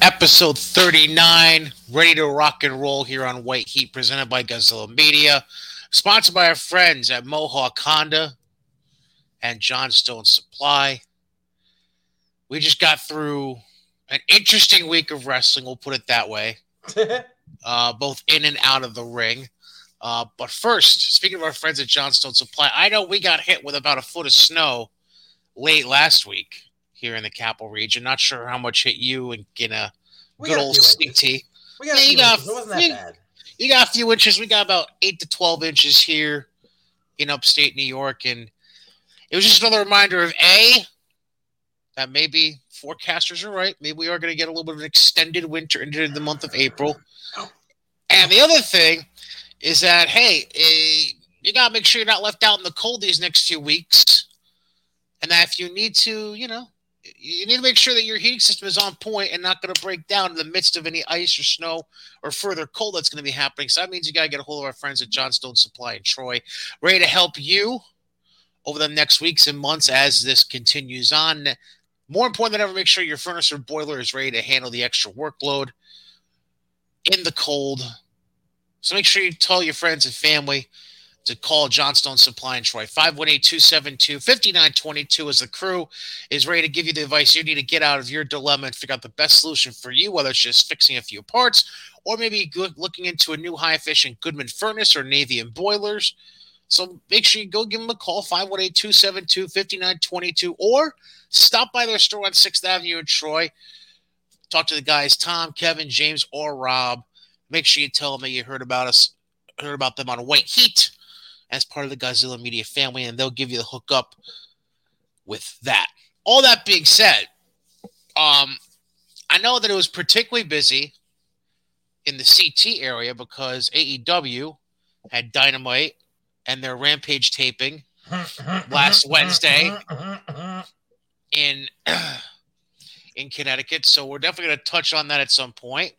episode 39, ready to rock and roll here on White Heat, presented by Godzilla Media, sponsored by our friends at Mohawk Honda and Johnstone Supply. We just got through an interesting week of wrestling, we'll put it that way, uh, both in and out of the ring. Uh, but first, speaking of our friends at Johnstone Supply, I know we got hit with about a foot of snow late last week here in the capital region. Not sure how much hit you and get a We good old CT. We got Yeah, a you few got- inches. It wasn't that you- bad. You got a few inches. We got about eight to twelve inches here in upstate New York, and it was just another reminder of a that maybe forecasters are right. Maybe we are going to get a little bit of an extended winter into the month of April. And the other thing is that hey, eh, you got to make sure you're not left out in the cold these next few weeks, and that if you need to, you know. You need to make sure that your heating system is on point and not going to break down in the midst of any ice or snow or further cold that's going to be happening. So that means you got to get a hold of our friends at Johnstone Supply in Troy, ready to help you over the next weeks and months as this continues on. More important than ever, make sure your furnace or boiler is ready to handle the extra workload in the cold. So make sure you tell your friends and family to call Johnstone Supply in Troy, 518-272-5922 as the crew is ready to give you the advice you need to get out of your dilemma and figure out the best solution for you, whether it's just fixing a few parts or maybe looking into a new high efficient Goodman furnace or Navien boilers. So make sure you go give them a call, 518 272 5922, or stop by their store on 6th Avenue in Troy. Talk to the guys, Tom, Kevin, James, or Rob. Make sure you tell them that you heard about us, heard about them on White Heat as part of the Godzilla Media family, and they'll give you the hookup with that. All that being said, um, I know that it was particularly busy in the CT area because AEW had Dynamite and their Rampage taping Last Wednesday. in in Connecticut. So we're definitely going to touch on that at some point.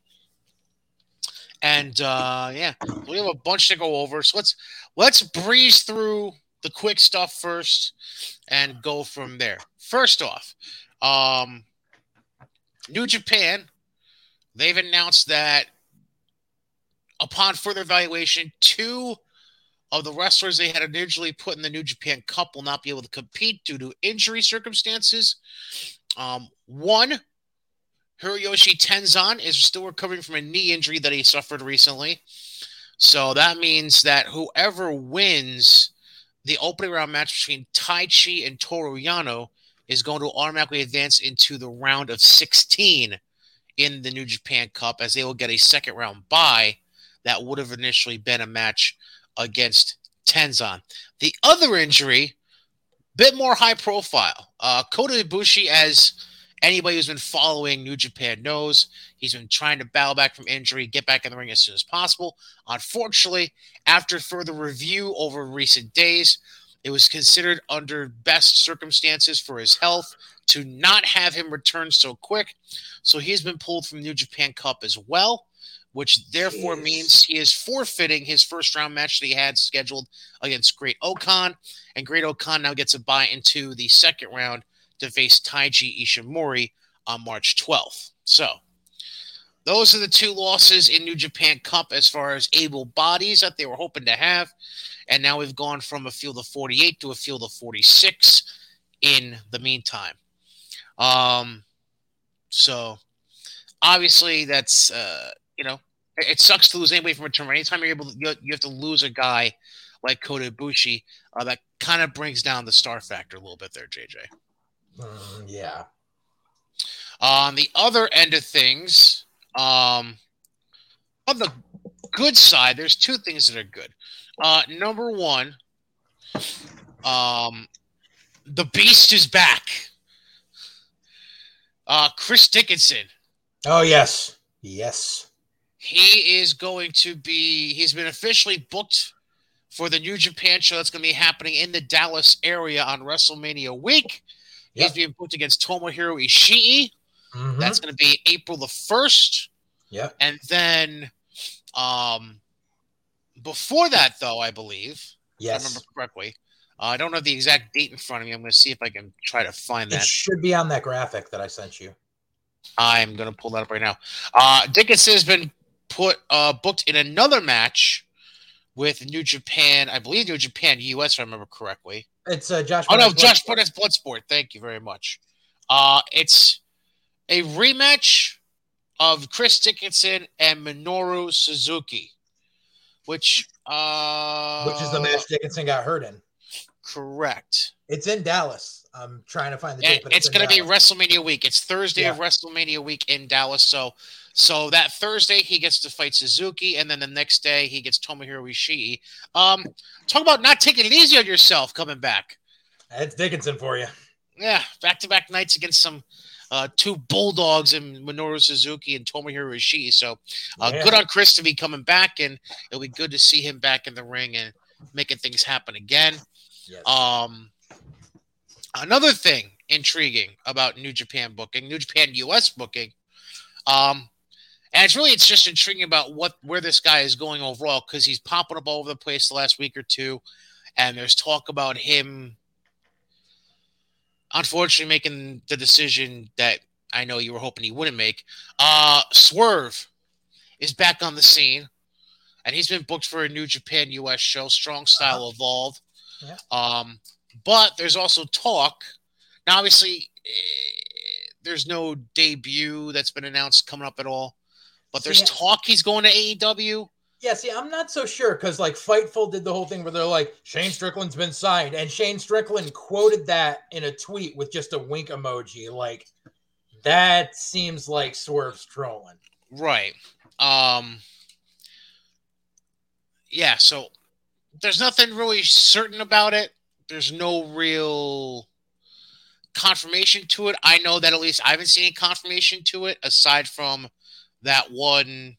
And uh, yeah, we have a bunch to go over. So let's let's breeze through the quick stuff first and go from there. First off, um, New Japan, they've announced that upon further evaluation, two of the wrestlers they had initially put in the New Japan Cup will not be able to compete due to injury circumstances. Um, one, Hiroyoshi Tenzan is still recovering from a knee injury that he suffered recently. So that means that whoever wins the opening round match between Taichi and Toru Yano is going to automatically advance into the round of 16 in the New Japan Cup as they will get a second round bye that would have initially been a match against Tenzan. The other injury, bit more high profile. Uh, Kota Ibushi, as anybody who's been following New Japan knows, he's been trying to battle back from injury, get back in the ring as soon as possible. Unfortunately, after further review over recent days, it was considered under best circumstances for his health to not have him return so quick. So he's been pulled from New Japan Cup as well which therefore Jeez. means he is forfeiting his first round match that he had scheduled against Great-O-Khan. And Great-O-Khan now gets a bye into the second round to face Taiji Ishimori on March 12th. So those are the two losses in New Japan Cup as far as able bodies that they were hoping to have. And now we've gone from a field of 48 to a field of 46 in the meantime. Um, so obviously that's uh, you know it, it sucks to lose anybody from a tournament. Anytime you're able to, you, you have to lose a guy like Kota Ibushi, uh, that kind of brings down the star factor a little bit there, JJ. Mm, yeah. On the other end of things, um, on the good side, there's two things that are good. Uh, number one, um, the Beast is back. Uh, Chris Dickinson. Oh yes. Yes. He is going to be, he's been officially booked for the New Japan show that's going to be happening in the Dallas area on WrestleMania week. He's Yep. being booked against Tomohiro Ishii. Mhm. That's going to be April the 1st. Yeah. And then um, before that, though, I believe, if I remember correctly, uh, I don't have the exact date in front of me. I'm going to see if I can try to find that. It should be on that graphic that I sent you. I'm gonna pull that up right now. Uh, Dickinson has been put uh, booked in another match with New Japan. I believe New Japan US, if I remember correctly. It's uh, Josh. Oh no, Barnett's Josh. Barnett's Bloodsport. Thank you very much. Uh, it's a rematch of Chris Dickinson and Minoru Suzuki, which uh, which is the match Dickinson got hurt in. Correct. It's in Dallas. I'm trying to find the date, it's in going to be WrestleMania week. It's Thursday of WrestleMania week in Dallas. So, so that Thursday he gets to fight Suzuki, and then the next day he gets Tomohiro Ishii. Um, talk about not taking it easy on yourself coming back. It's Dickinson for you. Yeah, back to back nights against some uh, two bulldogs in Minoru Suzuki and Tomohiro Ishii. So, uh, Yeah. good on Chris to be coming back, and it'll be good to see him back in the ring and making things happen again. Yes. Um, another thing intriguing about New Japan booking, New Japan US booking, um, and it's really it's just intriguing about what where this guy is going overall because he's popping up all over the place the last week or two, and there's talk about him. Unfortunately, making the decision that I know you were hoping he wouldn't make. Uh, Swerve is back on the scene, and he's been booked for a New Japan US show, Strong Style Evolve. Yeah. Um, but there's also talk. Now, obviously, eh, there's no debut that's been announced coming up at all. But there's See, talk he's going to AEW. Yeah, see, I'm not so sure because like Fightful did the whole thing where they're like, Shane Strickland's been signed, and Shane Strickland quoted that in a tweet with just a wink emoji. Like, that seems like Swerve's trolling. Right. Um. Yeah. So there's nothing really certain about it. There's no real confirmation to it. I know that at least I haven't seen any confirmation to it aside from that one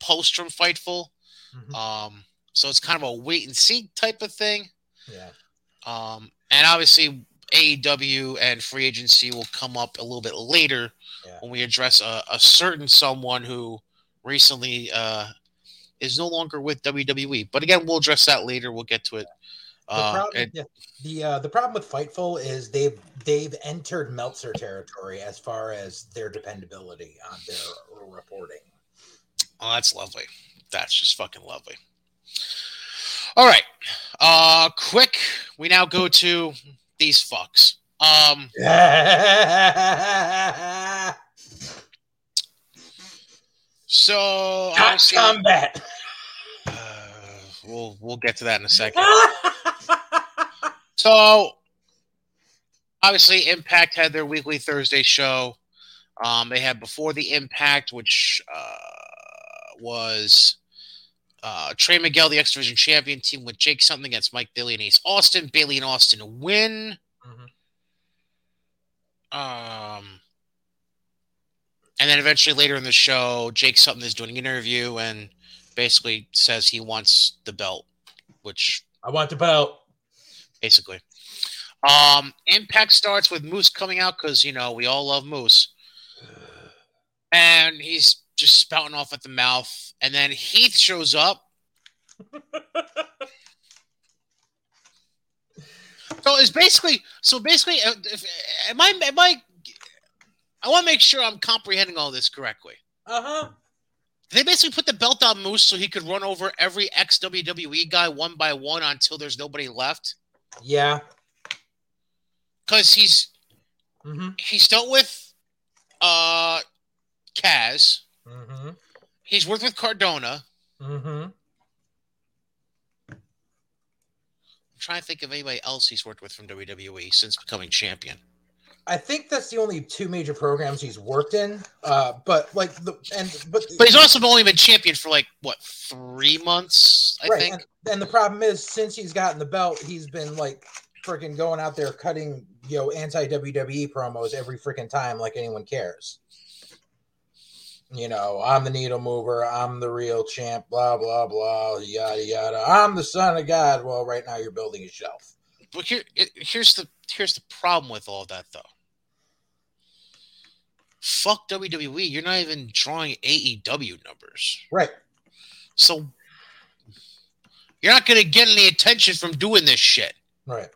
post from Fightful. Mhm. Um. So it's kind of a wait and see type of thing. Yeah. Um, and obviously, AEW and free agency will come up a little bit later Yeah. when we address a, a certain someone who recently uh, is no longer with WWE. But again, we'll address that later. We'll get to it. The Uh, problem, and- the uh, the problem with Fightful is they've they've entered Meltzer territory as far as their dependability on their reporting. oh, that's lovely. That's just fucking lovely. All right. Uh, quick. We now go to these fucks. Um, so Dot combat. uh, we'll we'll get to that in a second. So obviously, Impact had their weekly Thursday show. Um, they had before the Impact, which uh, was uh, Trey Miguel, the X Division champion, team with Jake something against Mike Bailey and Ace Austin. Bailey and Austin win. Mhm. Um, and then eventually later in the show, Jake something is doing an interview and basically says he wants the belt, which I want the belt. Basically. Um, Impact starts with Moose coming out because you know we all love Moose, and he's just spouting off at the mouth. And then Heath shows up. so it's basically so basically. uh, If, am I am I? I want to make sure I'm comprehending all this correctly. Uh huh. They basically put the belt on Moose so he could run over every ex WWE guy one by one until there's nobody left. Yeah. Because he's Mm-hmm. he's dealt with uh Kaz. Mm-hmm. He's worked with Cardona. Mm-hmm. I'm trying to think of anybody else he's worked with from WWE since becoming champion. I think that's the only two major programs he's worked in. Uh, but like the and but But he's also only been champion for like what three months, I right. think. And, and the problem is, since he's gotten the belt, he's been like freaking going out there cutting you know anti WWE promos every freaking time, like anyone cares. You know, I'm the needle mover. I'm the real champ. Blah blah blah. Yada yada. I'm the son of God. Well, right now you're building a shelf. But here, here's the here's the problem with all that though. Fuck WWE. You're not even drawing AEW numbers, Right. so you're not going to get any attention from doing this shit. Right.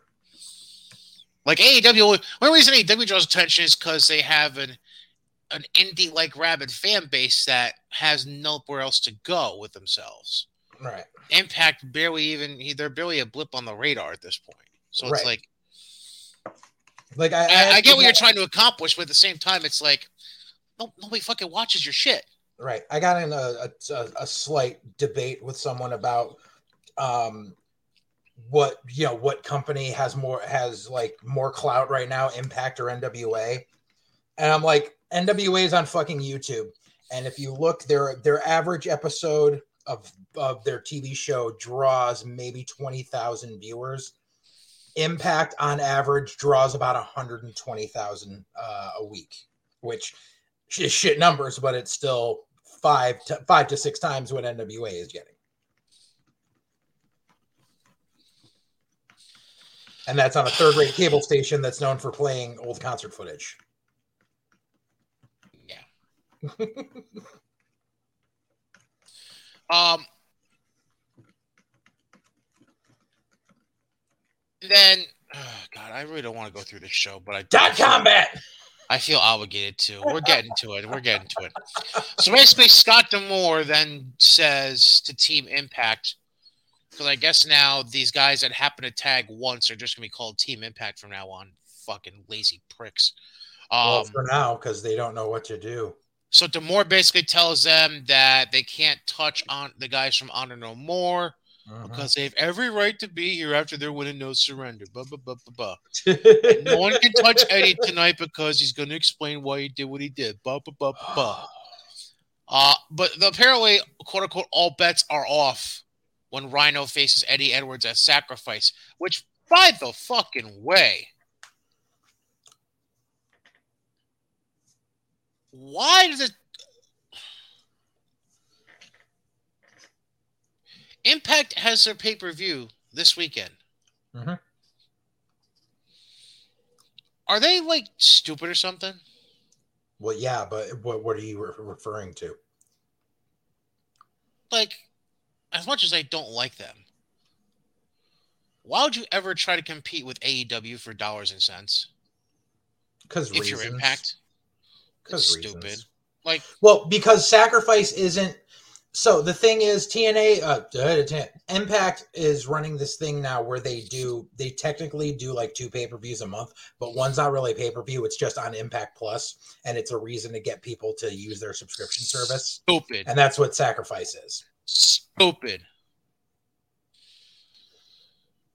Like AEW, one reason AEW draws attention is because they have an an indie like rabid fan base that has nowhere else to go with themselves. Right. Impact barely even they're barely a blip on the radar at this point. So it's Right. like Like I, I, I get what you're trying to accomplish, but at the same time, it's like no, nobody fucking watches your shit. Right. I got in a, a, a- slight debate with someone about um what you know what company has more has like more clout right now, Impact or NWA. And I'm like, NWA is on fucking YouTube. And if you look, their their average episode of of their TV show draws maybe 20,000 viewers. Impact on average draws about 120,000 uh, a week, which shit numbers, but it's still five to five to six times what NWA is getting. And that's on a third rate cable station that's known for playing old concert footage. Yeah. Um. Then, oh God, I really don't want to go through this show, but I Dot combat. I feel obligated to. We're getting to it. We're getting to it. So basically, Scott D'Amore then says to Team Impact, because I guess now these guys that happen to tag once are just gonna be called Team Impact from now on. Fucking lazy pricks. well, Um, for now, because they don't know what to do. so D'Amore basically tells them that they can't touch on the guys from Honor No More Mhm. because they have every right to be here after they're winning no surrender. Blah, blah, blah, blah. Mm-hmm. No one can touch Eddie tonight because he's going to explain why he did what he did. Blah, blah, blah, blah. Uh, but the, apparently, quote unquote, all bets are off when Rhino faces Eddie Edwards at Sacrifice, which, by the fucking way, why does it. Impact has their pay per view this weekend. Mhm. Are they like stupid or something? well, yeah, but what what are you re- referring to? like as much as I don't like them, why would you ever try to compete with AEW for dollars and cents Because if you're Impact? Because stupid. Like Well, because sacrifice isn't. So the thing is, TNA, uh, Impact is running this thing now where they do, they technically do like two pay per views a month, but one's not really pay per view. It's just on Impact Plus, and it's a reason to get people to use their subscription service, stupid, and that's what sacrifice is. stupid.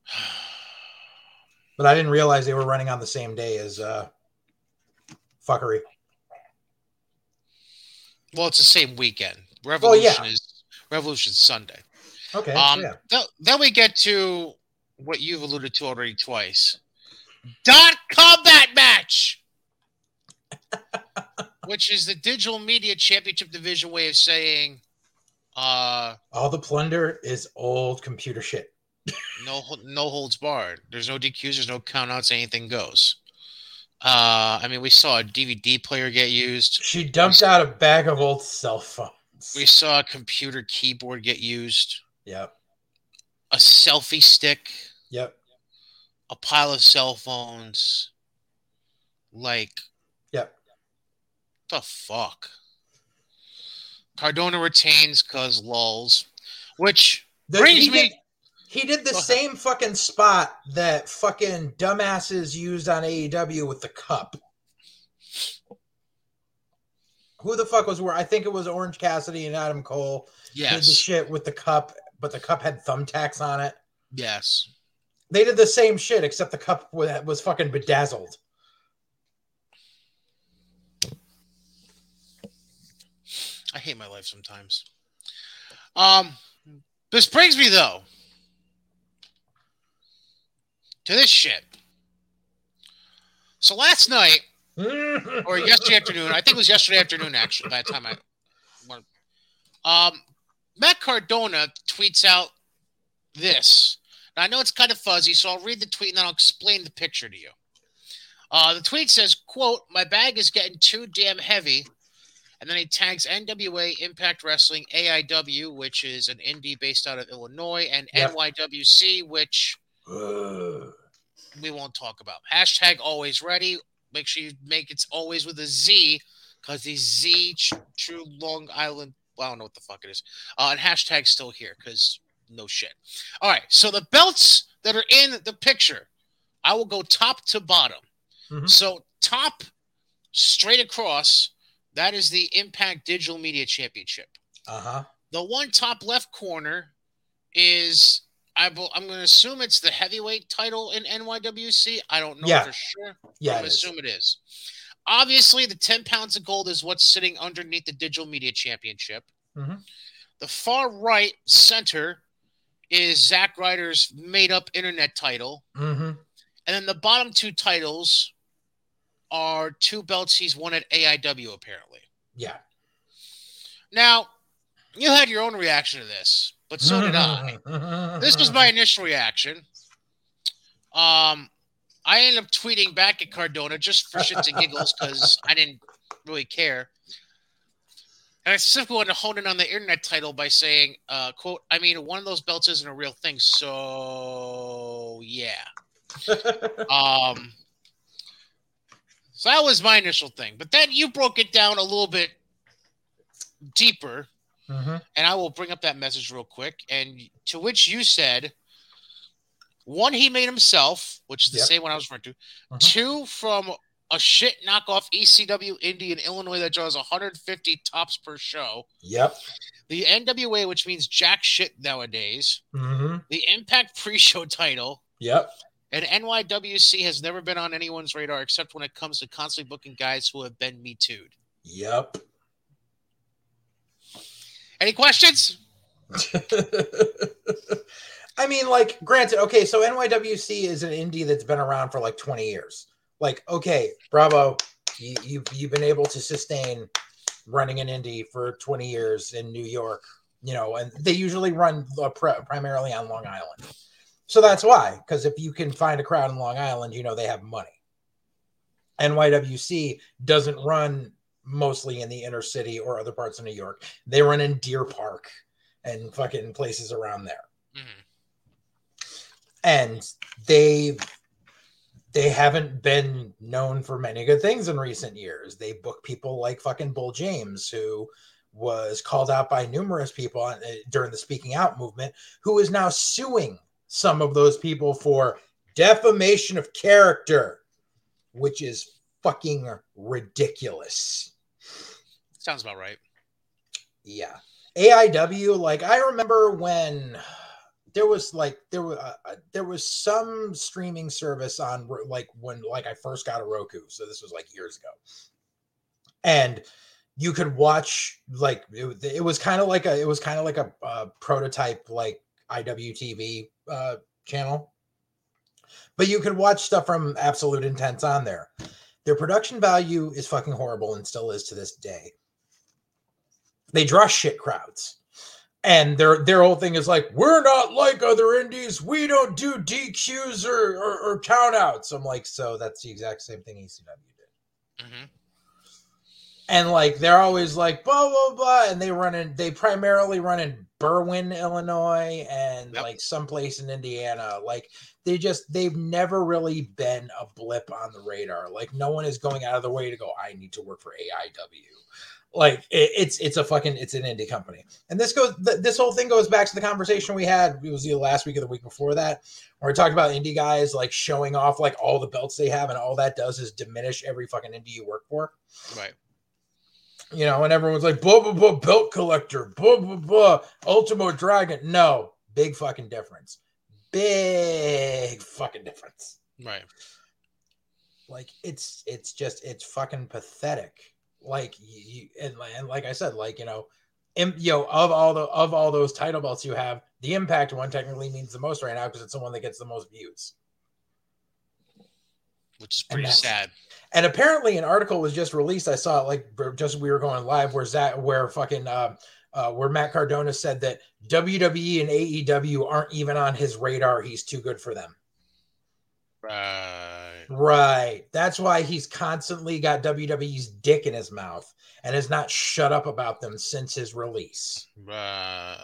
But I didn't realize they were running on the same day as uh, fuckery. Well, it's the same weekend. Oh, Revolution is Revolution Sunday. Okay, Um, yeah. th- then we get to what you've alluded to already twice. Dot combat match, which is the digital media championship division way of saying, uh, All the plunder is old computer shit. no no holds barred. There's no DQs. There's no countouts. Anything goes. Uh, I mean, we saw a DVD player get used. She dumped out a bag of old cell phones. We saw a computer keyboard get used. Yep, A selfie stick. yep, A pile of cell phones. Like yep. the fuck. Cardona retains cause lulls, which The- brings he, me. did, he did the Go ahead. same fucking spot that fucking dumbasses used on AEW with the cup. Who the fuck was where? I think it was Orange Cassidy and Adam Cole Yes. did the shit with the cup, but the cup had thumbtacks on it. yes. They did the same shit, except the cup wa- was fucking bedazzled. I hate my life sometimes. Um, this brings me though to this shit. So last night or yesterday afternoon, I think it was yesterday afternoon actually. By the time I, um, Matt Cardona tweets out this. Now, I know it's kind of fuzzy, so I'll read the tweet and then I'll explain the picture to you. Uh, the tweet says, "quote My bag is getting too damn heavy." And then he tags NWA Impact Wrestling AIW, which is an indie based out of Illinois, and Yep. NYWC, which we won't talk about. Hashtag always ready. Make sure you make it's always with a Z because the Z True Long Island. Well, I don't know what the fuck it is. Uh, and hashtag still here because no shit. All right, so the belts that are in the picture, I will go top to bottom. Mhm. So top straight across, that is the Impact Digital Media Championship. Uh huh. The one top left corner is I I'm going to assume it's the heavyweight title in NYWC. I don't know Yeah. for sure. Yeah. I'm is. assume it is. Obviously, the 10 pounds of gold is what's sitting underneath the Digital Media Championship. Mhm. The far right center is Zack Ryder's made up internet title. Mhm. And then the bottom two titles are two belts he's won at AIW, apparently. Yeah. Now, you had your own reaction to this, but so did I. This was my initial reaction. Um, I ended up tweeting back at Cardona just for shits and giggles because I didn't really care. And I simply wanted to hone in on the internet title by saying, uh, quote, I mean, one of those belts isn't a real thing, so yeah. Um, so that was my initial thing. But then you broke it down a little bit deeper Mhm. and I will bring up that message real quick. And to which you said, one he made himself, which is the Yep. same one I was referring to. Mhm. Two from a shit knockoff ECW indie in Illinois that draws 150 tops per show. Yep. The NWA, which means jack shit nowadays. hmm The Impact pre-show title. Yep. And NYWC has never been on anyone's radar except when it comes to constantly booking guys who have been Me Too'd. Yep. Any questions? I mean, like, granted, okay, so NYWC is an indie that's been around for like 20 years. Like, okay, bravo. You, you've, you've been able to sustain running an indie for 20 years in New York, you know, and they usually run pri- primarily on Long Island. So that's why, because if you can find a crowd in Long Island, you know, they have money. NYWC doesn't run mostly in the inner city or other parts of New York. They run in Deer Park and fucking places around there. Mhm. And they they haven't been known for many good things in recent years. They book people like fucking Bull James, who was called out by numerous people uh, during the speaking out movement, who is now suing some of those people for defamation of character, which is fucking ridiculous. Sounds about right. Yeah. AIW, like I remember when there was like there was uh, uh, there was some streaming service on like when like I first got a Roku, so this was like years ago, and you could watch like it, it was kind of like a it was kind of like a, uh prototype like IWTV uh, channel, but you could watch stuff from Absolute Intense on there. Their production value is fucking horrible and still is to this day they draw shit crowds. And their their whole thing is like, we're not like other indies. We don't do DQs or, or, or countouts. I'm like, so that's the exact same thing ECW did. hmm And like they're always like blah blah blah, and they run in. They primarily run in Berwyn, Illinois, and Yep. like someplace in Indiana. Like they just they've never really been a blip on the radar. Like no one is going out of their way to go. I need to work for AIW. Like it, it's it's a fucking it's an indie company, and this goes th- this whole thing goes back to the conversation we had. It was either last week or the week before that, where we talked about indie guys like showing off like all the belts they have, and all that does is diminish every fucking indie you work for Right. you know, and everyone's like, blah, blah, blah, belt collector, blah, blah, blah, Ultimo Dragon. No, big fucking difference. Big fucking difference. Right. Like, it's, it's just, it's fucking pathetic. Like, you, and, and like I said, like, you know, im, you know, of all the, of all those title belts you have, the impact one technically means the most right now because it's the one that gets the most views. Which is pretty that's- sad. And apparently, an article was just released. I saw it like just we were going live. Where that where fucking uh, uh, where Matt Cardona said that WWE and AEW aren't even on his radar. He's too good for them. Right. Right. That's why he's constantly got WWE's dick in his mouth and has not shut up about them since his release. Right.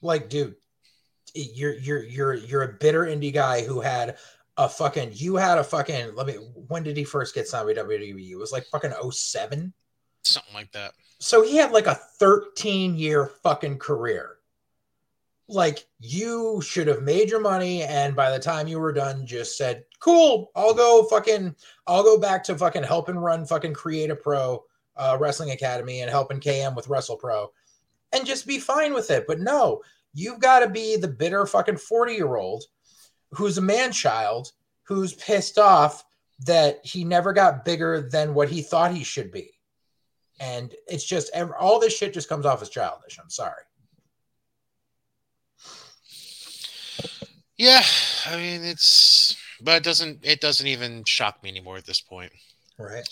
Like, dude, you're you're you're you're a bitter indie guy who had a fucking you had a fucking let me when did he first get signed with WWE? It was like fucking 07. Something like that. So he had like a 13 year fucking career. Like you should have made your money, and by the time you were done, just said, "Cool, I'll go fucking, I'll go back to fucking helping run fucking create a Pro uh, Wrestling Academy and helping KM with Wrestle Pro, and just be fine with it." But no, you've got to be the bitter fucking 40 year old who's a man child who's pissed off that he never got bigger than what he thought he should be. And it's just all this shit just comes off as childish. I'm sorry. Yeah, I mean it's but it doesn't it doesn't even shock me anymore at this point. Right.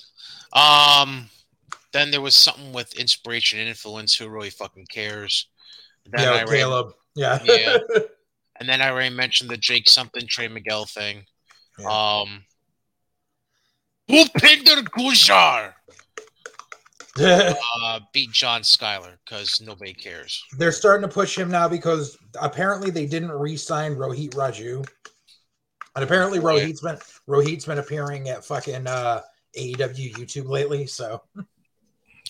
Um then there was something with inspiration and influence. Who really fucking cares? Then yeah, I Caleb. yeah. Yeah. and then I already mentioned the Jake something Trey Miguel thing. Yeah. Um Bhupinder Gujjar uh, beat John Skyler because nobody cares. They're starting to push him now because apparently they didn't re-sign Rohit Raju, and apparently Rohit's been Rohit's been appearing at fucking uh, AEW YouTube lately. So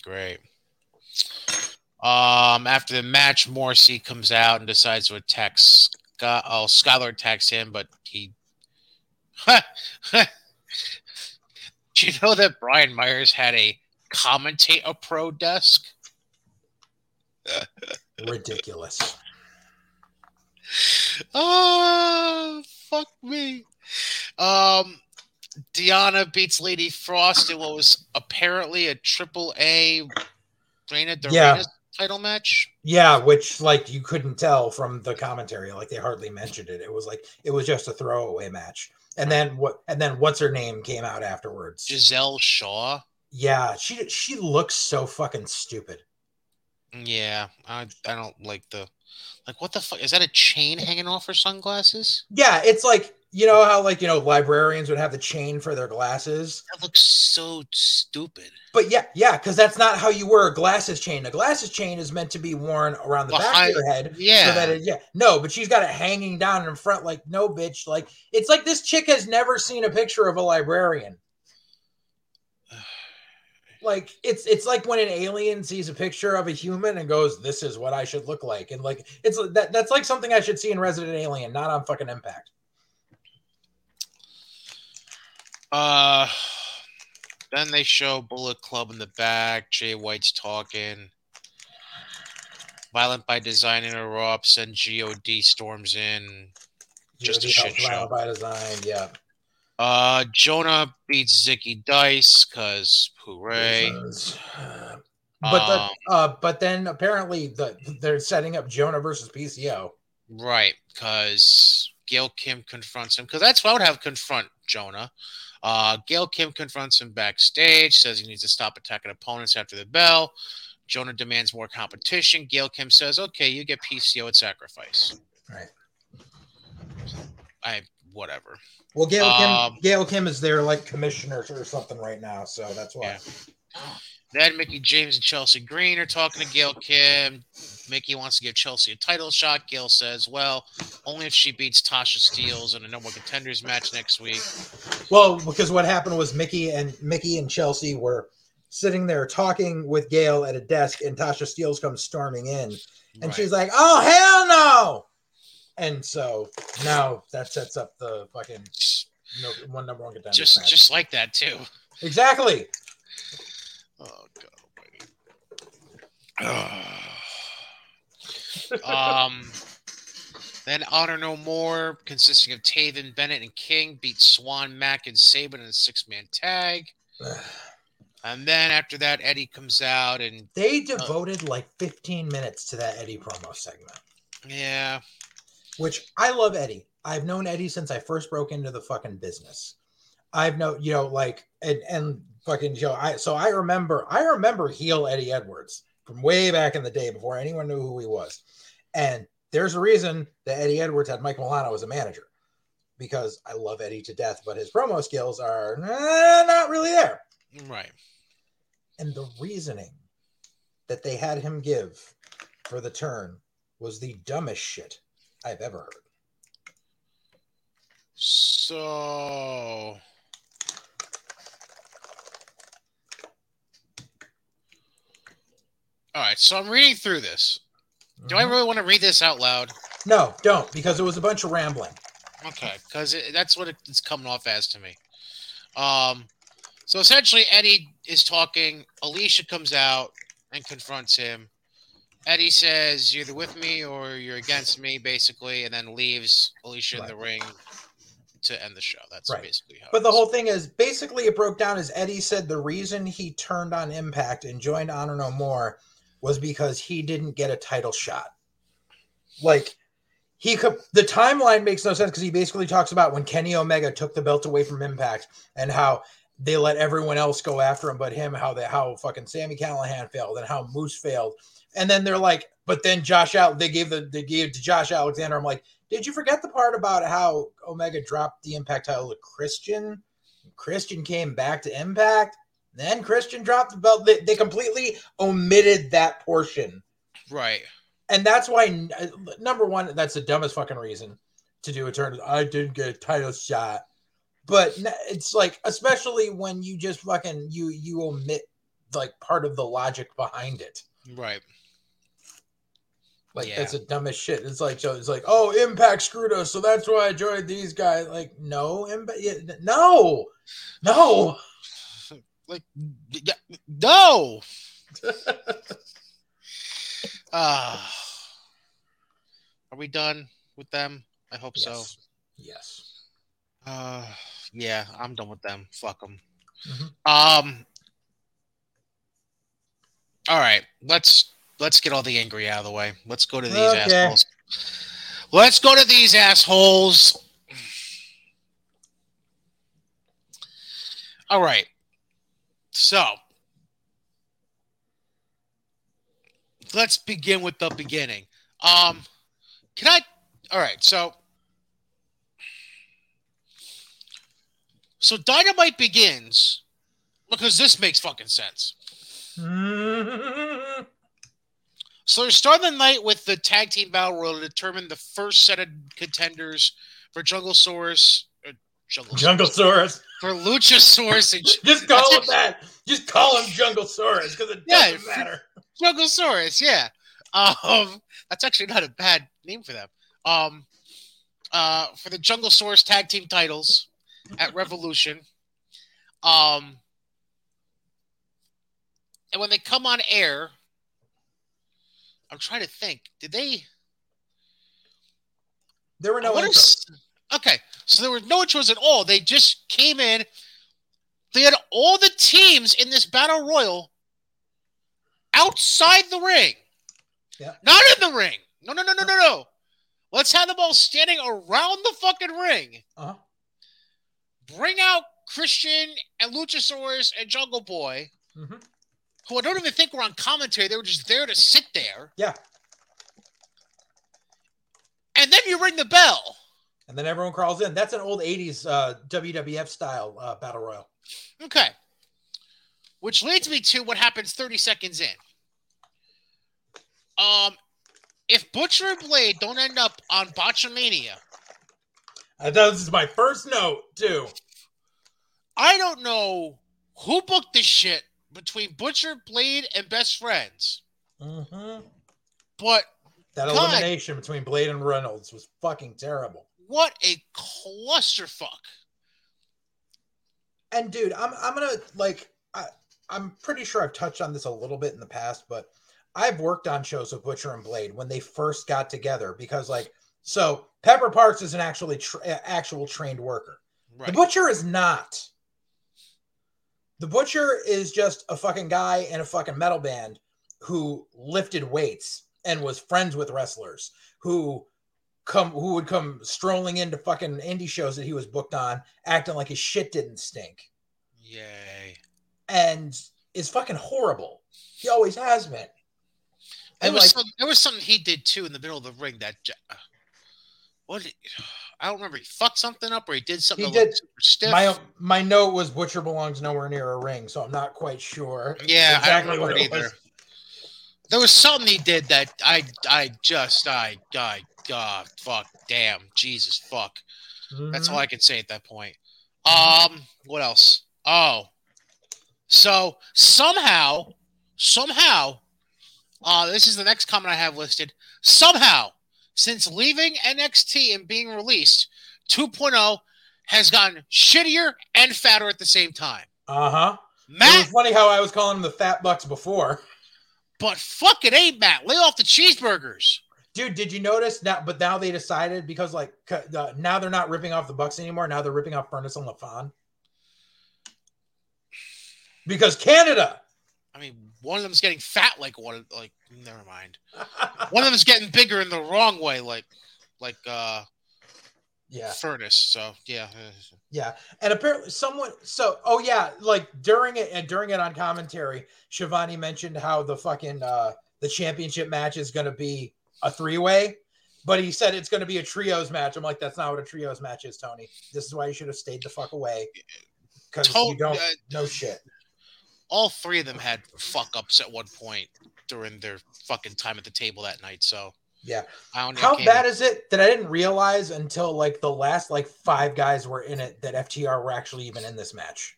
great. Um, after the match, Morrissey comes out and decides to attack Scott. Oh, Skyler attacks him, but he. Do you know that Brian Myers had a commentate a pro desk. Ridiculous. Oh, fuck me. Um, Deonna beats Lady Frost in what was apparently a triple A Reina yeah. title match. Yeah, which like you couldn't tell from the commentary, like they hardly mentioned it. It was like it was just a throwaway match. And then what? And then what's her name came out afterwards? Giselle Shaw. Yeah, she she looks so fucking stupid. Yeah, I I don't like the like what the fuck is that a chain hanging off her sunglasses? Yeah, it's like you know how like you know librarians would have the chain for their glasses. That looks so stupid. But yeah, yeah, because that's not how you wear a glasses chain. A glasses chain is meant to be worn around the Behind, back of your head. Yeah. So that it, yeah. No, but she's got it hanging down in front. Like no, bitch. Like it's like this chick has never seen a picture of a librarian like it's it's like when an alien sees a picture of a human and goes, "This is what I should look like," and like it's that that's like something I should see in Resident Alien, not on fucking Impact. Uh, then they show Bullet Club in the back. Jay White's talking. Violent by Design interrupts, and God storms in. Just a shit show. Violent by Design, yeah. Uh, Jonah beats Zicky Dice because hooray! But the, um, uh, but then apparently the they're setting up Jonah versus PCO. Right, because Gail Kim confronts him because that's what I would have confront Jonah. Uh, Gail Kim confronts him backstage, says he needs to stop attacking opponents after the bell. Jonah demands more competition. Gail Kim says, "Okay, you get PCO at sacrifice." Right. I whatever. Well, Gail um, Kim, Gail Kim is their like commissioner or something right now, so that's why. Yeah. Then Mickie James and Chelsea Green are talking to Gail Kim. Mickey wants to give Chelsea a title shot. Gail says, "Well, only if she beats Tasha Steelz in a More Contenders match next week." Well, because what happened was Mickey and Mickey and Chelsea were sitting there talking with Gail at a desk, and Tasha Steelz comes storming in, and right. she's like, "Oh hell no!" And so now that sets up the fucking no, one number one contender. Just match. just like that too. Exactly. Oh god. um. Then Honor No More, consisting of Taven, Bennett, and King, beat Swann, Mack, and Sabin in a six-man tag. and then after that, Eddie comes out and they uh, devoted uh, like 15 minutes to that Eddie promo segment. Yeah which I love Eddie. I've known Eddie since I first broke into the fucking business. I've known, you know, like and and fucking you know, I so I remember I remember heel Eddie Edwards from way back in the day before anyone knew who he was. And there's a reason that Eddie Edwards had Mike Milano as a manager because I love Eddie to death, but his promo skills are not really there. Right. And the reasoning that they had him give for the turn was the dumbest shit I've ever heard. So. All right, so I'm reading through this. Do I Mhm. really want to read this out loud? No, don't, because it was a bunch of rambling. Okay, because that's what it's coming off as to me. Um, so essentially, Eddie is talking. Alicia comes out and confronts him. Eddie says, "You're either with me or you're against me," basically, and then leaves Alicia in the ring to end the show. That's Right. basically how. But the whole thing is basically it broke down as Eddie said the reason he turned on Impact and joined Honor No More was because he didn't get a title shot. Like he could the timeline makes no sense because he basically talks about when Kenny Omega took the belt away from Impact and how they let everyone else go after him but him, how they how fucking Sami Callihan failed and how Moose failed. And then they're like, but then Josh out they gave the they gave to Josh Alexander. I'm like, did you forget the part about how Omega dropped the Impact title to Christian? Christian came back to Impact. Then Christian dropped the belt. They, they completely omitted that portion. right. And that's why, number one, that's the dumbest fucking reason to do a turn. I didn't get a title shot. But it's like, especially when you just fucking, you, you omit like part of the logic behind it. Right. Like Yeah. that's the dumbest shit. It's like so. It's like, oh, Impact screwed us, so that's why I joined these guys. Like, no, Impact, yeah, no, no. Like, yeah, no. Ah. are we done with them? I hope so. Yes. Yes. Uh, yeah, I'm done with them. Fuck them. Mhm. Um. All right, let's let's get all the angry out of the way. Let's go to these Okay. assholes. Let's go to these assholes. All right. So, let's begin with the beginning. Um, can I? All right. So, so Dynamite begins because this makes fucking sense. So they're starting the night with the tag team battle royal to determine the first set of contenders for Jungle Source, uh, Jungle, Jungle Saurus. for Luchasaurus and Just call him that. Just call him Jungle Saurus because it Yeah, doesn't matter. Jungle Saurus, yeah. Um, that's actually not a bad name for them. Um, uh, for the Jungle Source tag team titles at Revolution. Um, and when they come on air, I'm trying to think. Did they? There were no intros. Okay, so there were no intros at all. They just came in. They had all the teams in this battle royal outside the ring. Yeah. Not in the ring. No, no, no, no, no, no. Let's have them all standing around the fucking ring. Uh-huh. Bring out Christian and Luchasaurus and Jungle Boy, Mhm. Who I don't even think were on commentary. They were just there to sit there. Yeah. And then you ring the bell. And then everyone crawls in. That's an old 80s uh, WWF style uh, battle royal. Okay. Which leads me to what happens 30 seconds in. Um, if Butcher and Blade don't end up on Botchamania, I thought this is my first note, too. I don't know who booked this shit between Butcher, Blade, and Best Friends, Mhm. but That God. elimination between Blade and Reynolds was fucking terrible. what a clusterfuck. And dude, I'm I'm gonna like I I'm pretty sure I've touched on this a little bit in the past, but I've worked on shows with Butcher and Blade when they first got together because like so Pepper Parks is an actually tra- actual trained worker. The Butcher is not. The Butcher is just a fucking guy in a fucking metal band who lifted weights and was friends with wrestlers who come who would come strolling into fucking indie shows that he was booked on, acting like his shit didn't stink, Yay. and is fucking horrible. He always has been. There And was, like, some, there was something he did too in the middle of the ring that. What? did- I don't remember. He fucked something up or he did something He did. super stiff. my my note was Butcher belongs nowhere near a ring, so I'm not quite sure. Yeah, exactly I don't remember it it was. either. There was something he did that I I just I I God fuck damn Jesus fuck. That's Mhm. all I can say at that point. Um, what else? Oh, so somehow, somehow, uh, this is the next comment I have listed. Somehow, since leaving NXT and being released, 2.0 has gotten shittier and fatter at the same time. Uh-huh. It was funny how I was calling them the fat bucks before. but fuck it ain't Matt. Lay off the cheeseburgers. Dude, did you notice now? But now they decided because like uh, now they're not ripping off the Bucks anymore. Now they're ripping off Furnace and LaFon because Canada. I mean, one of them's getting fat like one. Like, never mind. One of them's getting bigger in the wrong way, like, like uh, yeah, furnace. So yeah. yeah, and apparently someone. So oh yeah, like during it and during it on commentary, Schiavone mentioned how the fucking uh the championship match is going to be a three way. But he said it's going to be a trios match. I'm like, that's not what a trios match is, Tony. This is why you should have stayed the fuck away because you don't uh, know shit. All three of them had fuck ups at one point during their fucking time at the table that night. So Yeah. I don't. How bad is it that I didn't realize until like the last like five guys were in it that FTR were actually even in this match?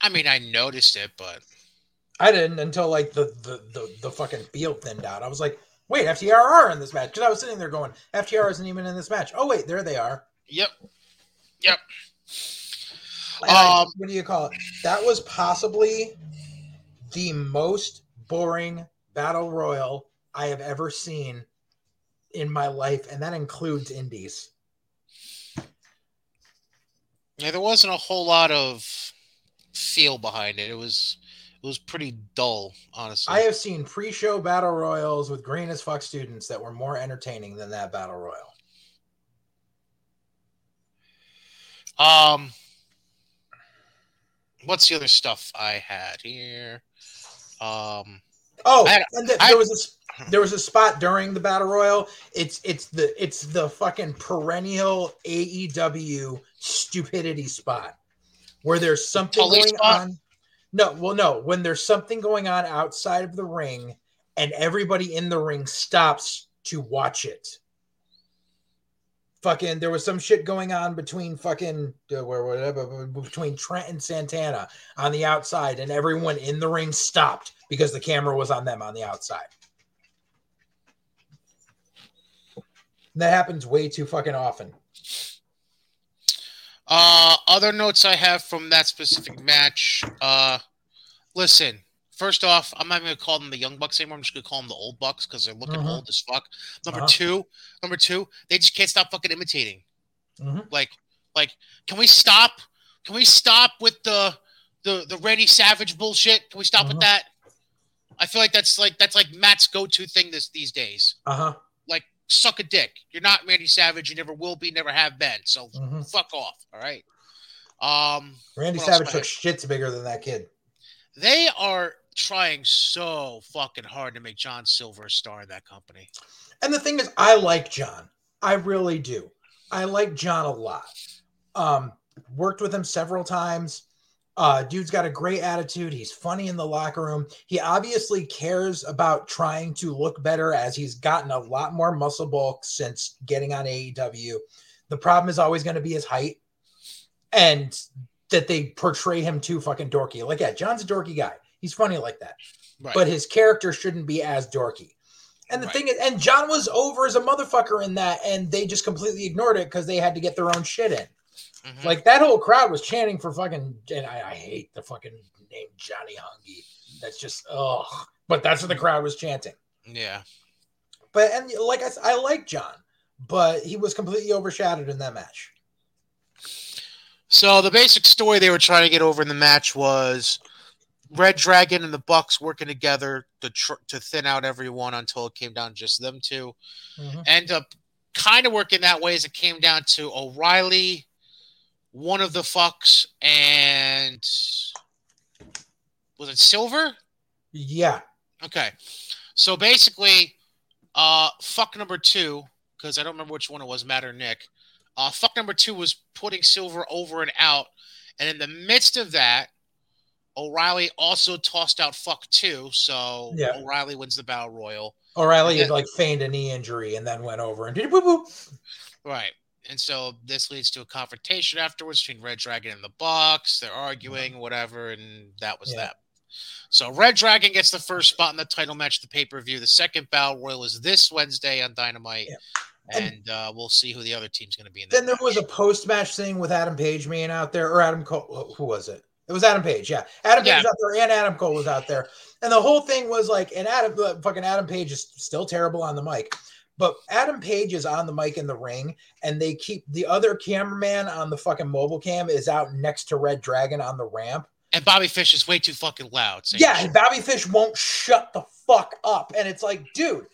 I mean, I noticed it, but I didn't until like the the the, the fucking field thinned out. I was like, wait, FTR are in this match because I was sitting there going, FTR isn't even in this match. Oh wait, there they are. yep, yep. Um, what do you call it? That was possibly the most boring battle royal I have ever seen in my life, and that includes indies. Yeah, there wasn't a whole lot of feel behind it. It was it was pretty dull, honestly. I have seen pre-show battle royals with green as fuck students that were more entertaining than that battle royal. Um, what's the other stuff I had here? Um, Oh, I had- and I- there was a there was a spot during the battle royal. It's it's the it's the fucking perennial AEW stupidity spot where there's something going spot? on. No, well, no, when there's something going on outside of the ring, and everybody in the ring stops to watch it. Fucking, there was some shit going on between fucking uh, where whatever between Trent and Santana on the outside, and everyone in the ring stopped because the camera was on them on the outside. That happens way too fucking often. Uh, other notes I have from that specific match. Uh, listen. First off, I'm not even gonna call them the young bucks anymore. I'm just gonna call them the old bucks because they're looking Mhm. old as fuck. Number Uh-huh. two, number two, they just can't stop fucking imitating. Mhm. Like, like, can we stop? Can we stop with the the the Randy Savage bullshit? Can we stop with Mhm. that? I feel like that's like that's like Matt's go-to thing this these days. Uh huh. Like, suck a dick. You're not Randy Savage. You never will be. Never have been. So Mhm. fuck off. All right. Um, Randy Savage took shits bigger than that kid. they are trying so fucking hard to make John Silver a star in that company. And the thing is, I like John. I really do. I like John a lot. Um, worked with him several times. Uh, dude's got a great attitude. He's funny in the locker room. He obviously cares about trying to look better as he's gotten a lot more muscle bulk since getting on AEW. The problem is always going to be his height and that they portray him too fucking dorky. Like, yeah, John's a dorky guy. He's funny like that Right. but his character shouldn't be as dorky. And the Right. thing is, and John was over as a motherfucker in that, and they just completely ignored it because they had to get their own shit in. Mhm. Like that whole crowd was chanting for fucking, and I, I hate the fucking name Johnny Hungy. That's just ugh. But that's what the crowd was chanting. yeah. But and like I, I like John, but he was completely overshadowed in that match. So the basic story they were trying to get over in the match was Red Dragon and the Bucks working together to tr- to thin out everyone until it came down just them 2 Mhm. End up kind of working that way as it came down to O'Reilly, one of the fucks, and was it Silver? Yeah, Okay. So basically, uh fuck number two, because I don't remember which one it was, Matt or Nick. Uh fuck number two was putting Silver over and out. And in the midst of that, O'Reilly also tossed out fuck two, so Yeah. O'Reilly wins the battle royal. O'Reilly Yeah. had like feigned a knee injury and then went over and did boop boop. Right. And so this leads to a confrontation afterwards between Red Dragon and the Bucks. They're arguing, whatever, and that was Mm-hmm. Yeah. that. So Red Dragon gets the first spot in the title match, the pay per view. The second battle royal is this Wednesday on Dynamite, Yeah. and, And- uh, we'll see who the other team's going to be in. Then there was a post match thing with Adam Page being out there, or Adam Cole. Who was it? It was Adam Page. Yeah, Adam Yeah. Page was out there, and Adam Cole was out there, and the whole thing was like, and Adam, uh, fucking Adam Page is still terrible on the mic, but Adam Page is on the mic in the ring, and they keep the other cameraman on the fucking mobile cam is out next to Red Dragon on the ramp. and Bobby Fish is way too fucking loud. Yeah, shit. and Bobby Fish won't shut the fuck up. And it's like, dude,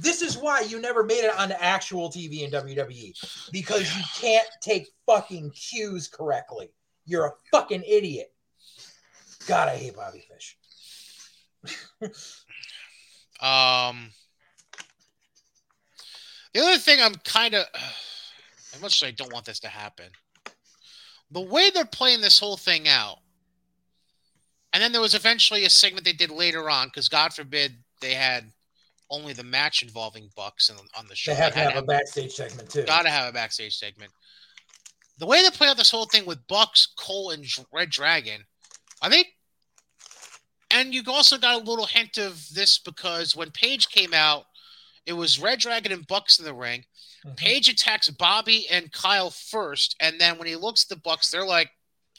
this is why you never made it on actual TV in WWE because you can't take fucking cues correctly. You're a fucking idiot. God, I hate Bobby Fish. Um, the other thing I'm kind of, as much as I don't want this to happen, the way they're playing this whole thing out, and then there was eventually a segment they did later on because God forbid they had only the match involving Bucks on, on the show. They have to had have a backstage segment too. Gotta have a backstage segment. The way they play out this whole thing with Bucks, Cole, and Red Dragon, I think, and you also got a little hint of this because when Page came out, it was Red Dragon and Bucks in the ring. Mhm. Page attacks Bobby and Kyle first, and then when he looks at the Bucks, they're like,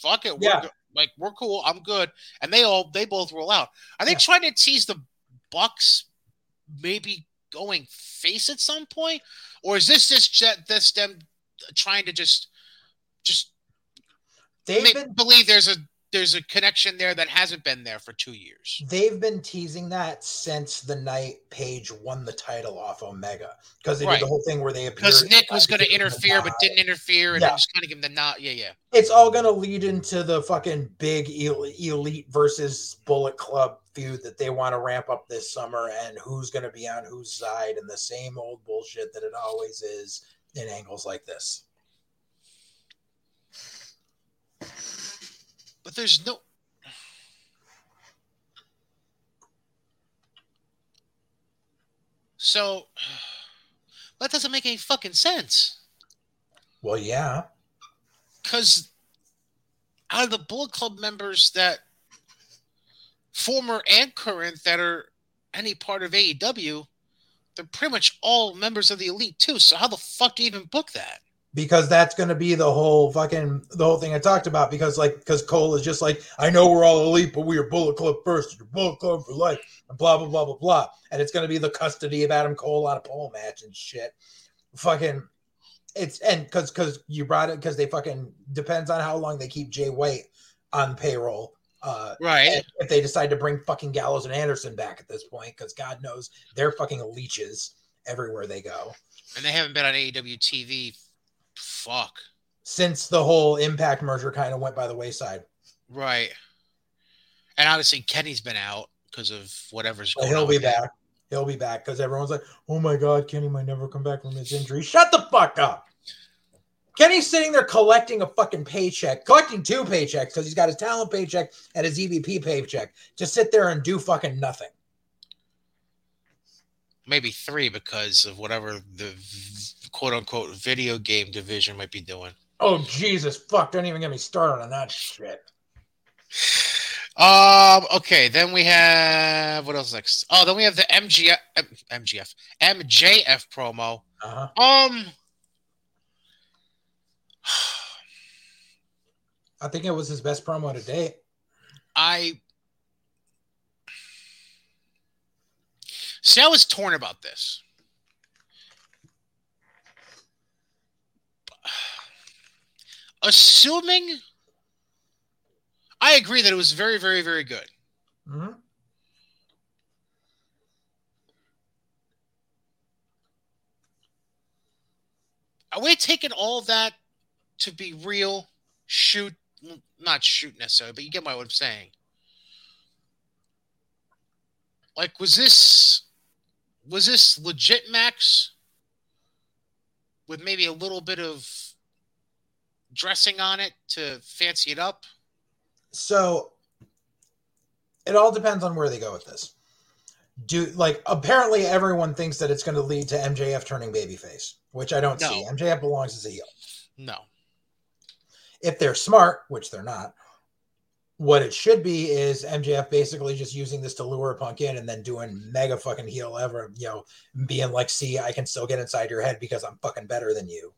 "Fuck it, we're Yeah. like we're cool, I'm good," and they all they both roll out. Are they Yeah. trying to tease the Bucks maybe going face at some point, or is this just ju- this them trying to just just They've been believe there's a there's a connection there that hasn't been there for two years? they've been teasing that since the night Page won the title off Omega because they Right. did the whole thing where they appeared Because Nick was going to give him the interfere but didn't interfere, and Yeah. just kind of give him the nod. Yeah, yeah. it's all going to lead into the fucking big elite versus Bullet Club feud that they want to ramp up this summer, and who's going to be on whose side, and the same old bullshit that it always is in angles like this. But there's no. So that doesn't make any fucking sense. Well, yeah, Because out of the Bullet Club members that former and current that are any part of AEW, they're pretty much all members of the elite too. So how the fuck do you even book that? Because that's going to be the whole fucking the whole thing I talked about. Because like, because Cole is just like, I know we're all elite, but we are Bullet Club first. You're Bullet Club for life, and blah blah blah blah blah. And it's going to be the custody of Adam Cole on a pole match and shit. Fucking, it's and because because you brought it because they fucking depends on how long they keep Jay White on payroll. Uh, Right. if they decide to bring fucking Gallows and Anderson back at this point, because God knows they're fucking leeches everywhere they go. And they haven't been on AEW TV. Fuck. Since the whole Impact merger kind of went by the wayside. Right. And obviously Kenny's been out because of whatever's But going he'll on. be with him. back. He'll be back because everyone's like, "Oh my God, Kenny might never come back from his injury." Shut the fuck up. Kenny's sitting there collecting a fucking paycheck, collecting two paychecks because he's got his talent paycheck and his EVP paycheck to sit there and do fucking nothing. Maybe three because of whatever the quote unquote video game division might be doing. Oh Jesus, fuck! Don't even get me started on that shit. Um. Okay. Then we have what else next? Oh, then we have the MGF, M- MGF, MJF promo. Uh-huh. Um. I think it was his best promo to date. I see. I was torn about this. Assuming, I agree that it was very, very, very good. Mhm. Are we taking all that to be real? Shoot, not shoot necessarily, but you get my what I'm saying. Like, was this was this legit, Max? With maybe a little bit of dressing on it to fancy it up? So it all depends on where they go with this. Do like apparently everyone thinks that it's going to lead to MJF turning babyface, which I don't No. see. MJF belongs as a heel. No. If they're smart, which they're not, what it should be is MJF basically just using this to lure Punk in and then doing mega fucking heel ever, you know, being like, see, I can still get inside your head because I'm fucking better than you.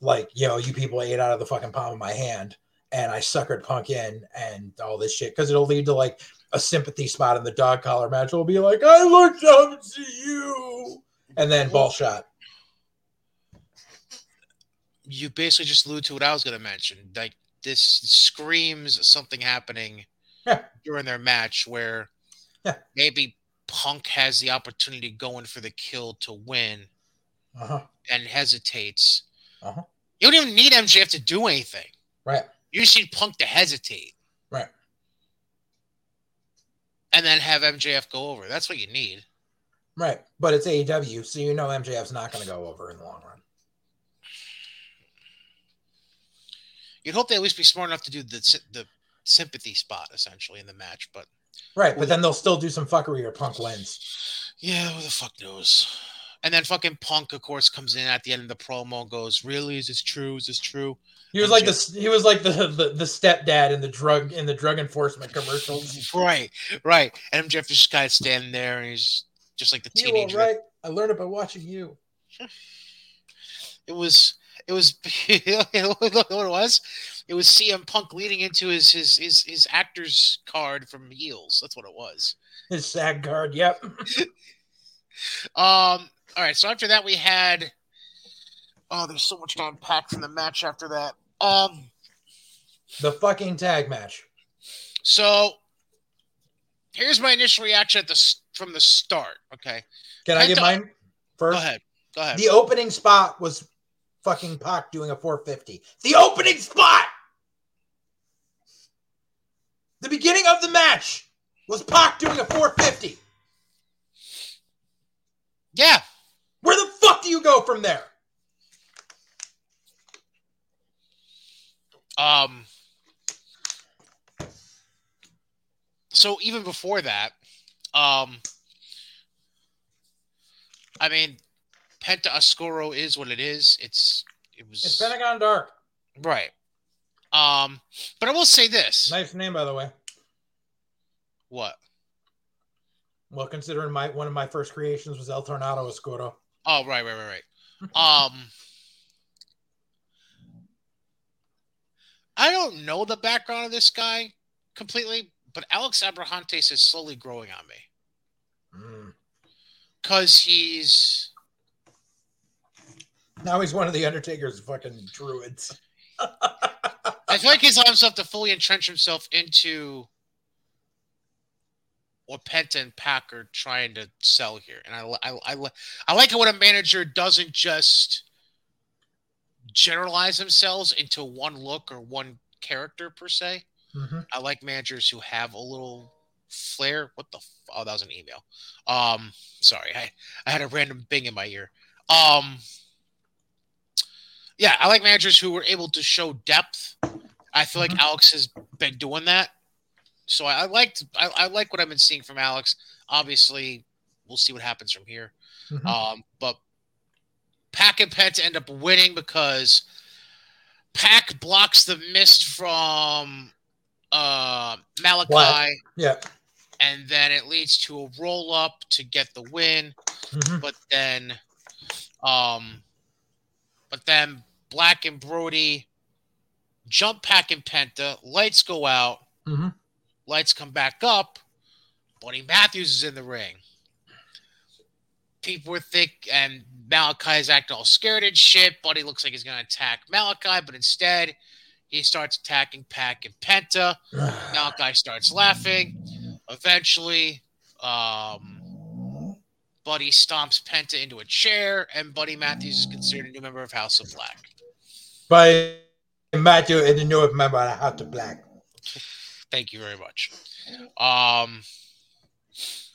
Like, you know, you people ate out of the fucking palm of my hand and I suckered Punk in and all this shit because it'll lead to like a sympathy spot in the dog collar match. Will be like, I looked up to you, and then ball shot. You basically just allude to what I was going to mention. Like this screams something happening Yeah. during their match where Yeah. maybe Punk has the opportunity going for the kill to win Uh huh. and hesitates. Uh-huh. You don't even need MJF to do anything. Right. You just need Punk to hesitate. Right. And then have MJF go over. That's what you need. Right. But it's AEW, so you know MJF's not going to go over in the long run. You'd hope they at least be smart enough to do the the sympathy spot essentially in the match, but Right. But then they'll still do some fuckery or Punk wins. yeah, who the fuck knows? And then fucking Punk, of course, comes in at the end of the promo, and goes, "Really? Is this true? Is this true?" He was like the he was like the, the the stepdad in the drug in the drug enforcement commercials. Right, right. And MJF is just kind of standing there, and he's just like the You teenager. right? I learned it by watching you. It was, it was, you know what it was? It was CM Punk leading into his his his his actor's card from Heels. That's what it was. His SAG card. Yep. Um. All right. So after that, we had. Oh, there's so much to unpack from the match after that. Um. The fucking tag match. So here's my initial reaction at the from the start. Okay. Can I get mine first? Go ahead. Go ahead. The opening spot was fucking Pac doing a 450. The opening spot. The beginning of the match was Pac doing a 450. yeah. Fuck do you go from there? Um. So even before that, um, I mean, Penta Oscuro is what it is. It's it was It's Pentagon Dark. right. Um, but I will say this: Nice name, by the way. what? Well, considering my one of my first creations was El Tornado Oscuro. Oh, right, right, right, right. um, I don't know the background of this guy completely, but Alex Abrahantes is slowly growing on me Mm. because he's Now he's one of the Undertaker's fucking druids. I feel like he's allowed himself to fully entrench himself into what Penta and Pac are trying to sell here, and I I I, I like it when a manager doesn't just generalize themselves into one look or one character per se. Mhm. I like managers who have a little flair. What the? F- oh, that was an email. Um, sorry, I I had a random bing in my ear. Um, yeah, I like managers who were able to show depth. I feel Mhm. like Alex has been doing that. So I, I liked I, I like what I've been seeing from Alex. Obviously, we'll see what happens from here. Mhm. Um, but Pac and Penta end up winning because Pac blocks the mist from uh, Malachi, Black. Yeah. and then it leads to a roll up to get the win. Mhm. But then, um, but then Black and Brody jump Pac and Penta. Lights go out. Mhm. Lights come back up. Buddy Matthews is in the ring. People were thick, and Malachi is acting all scared and shit. Buddy looks like he's going to attack Malachi, but instead, he starts attacking Pac and Penta. Malachi starts laughing. Eventually, um, Buddy stomps Penta into a chair, and Buddy Matthews is considered a new member of House of Black. By Matthew and a new member of House of Black. Thank you very much. Um,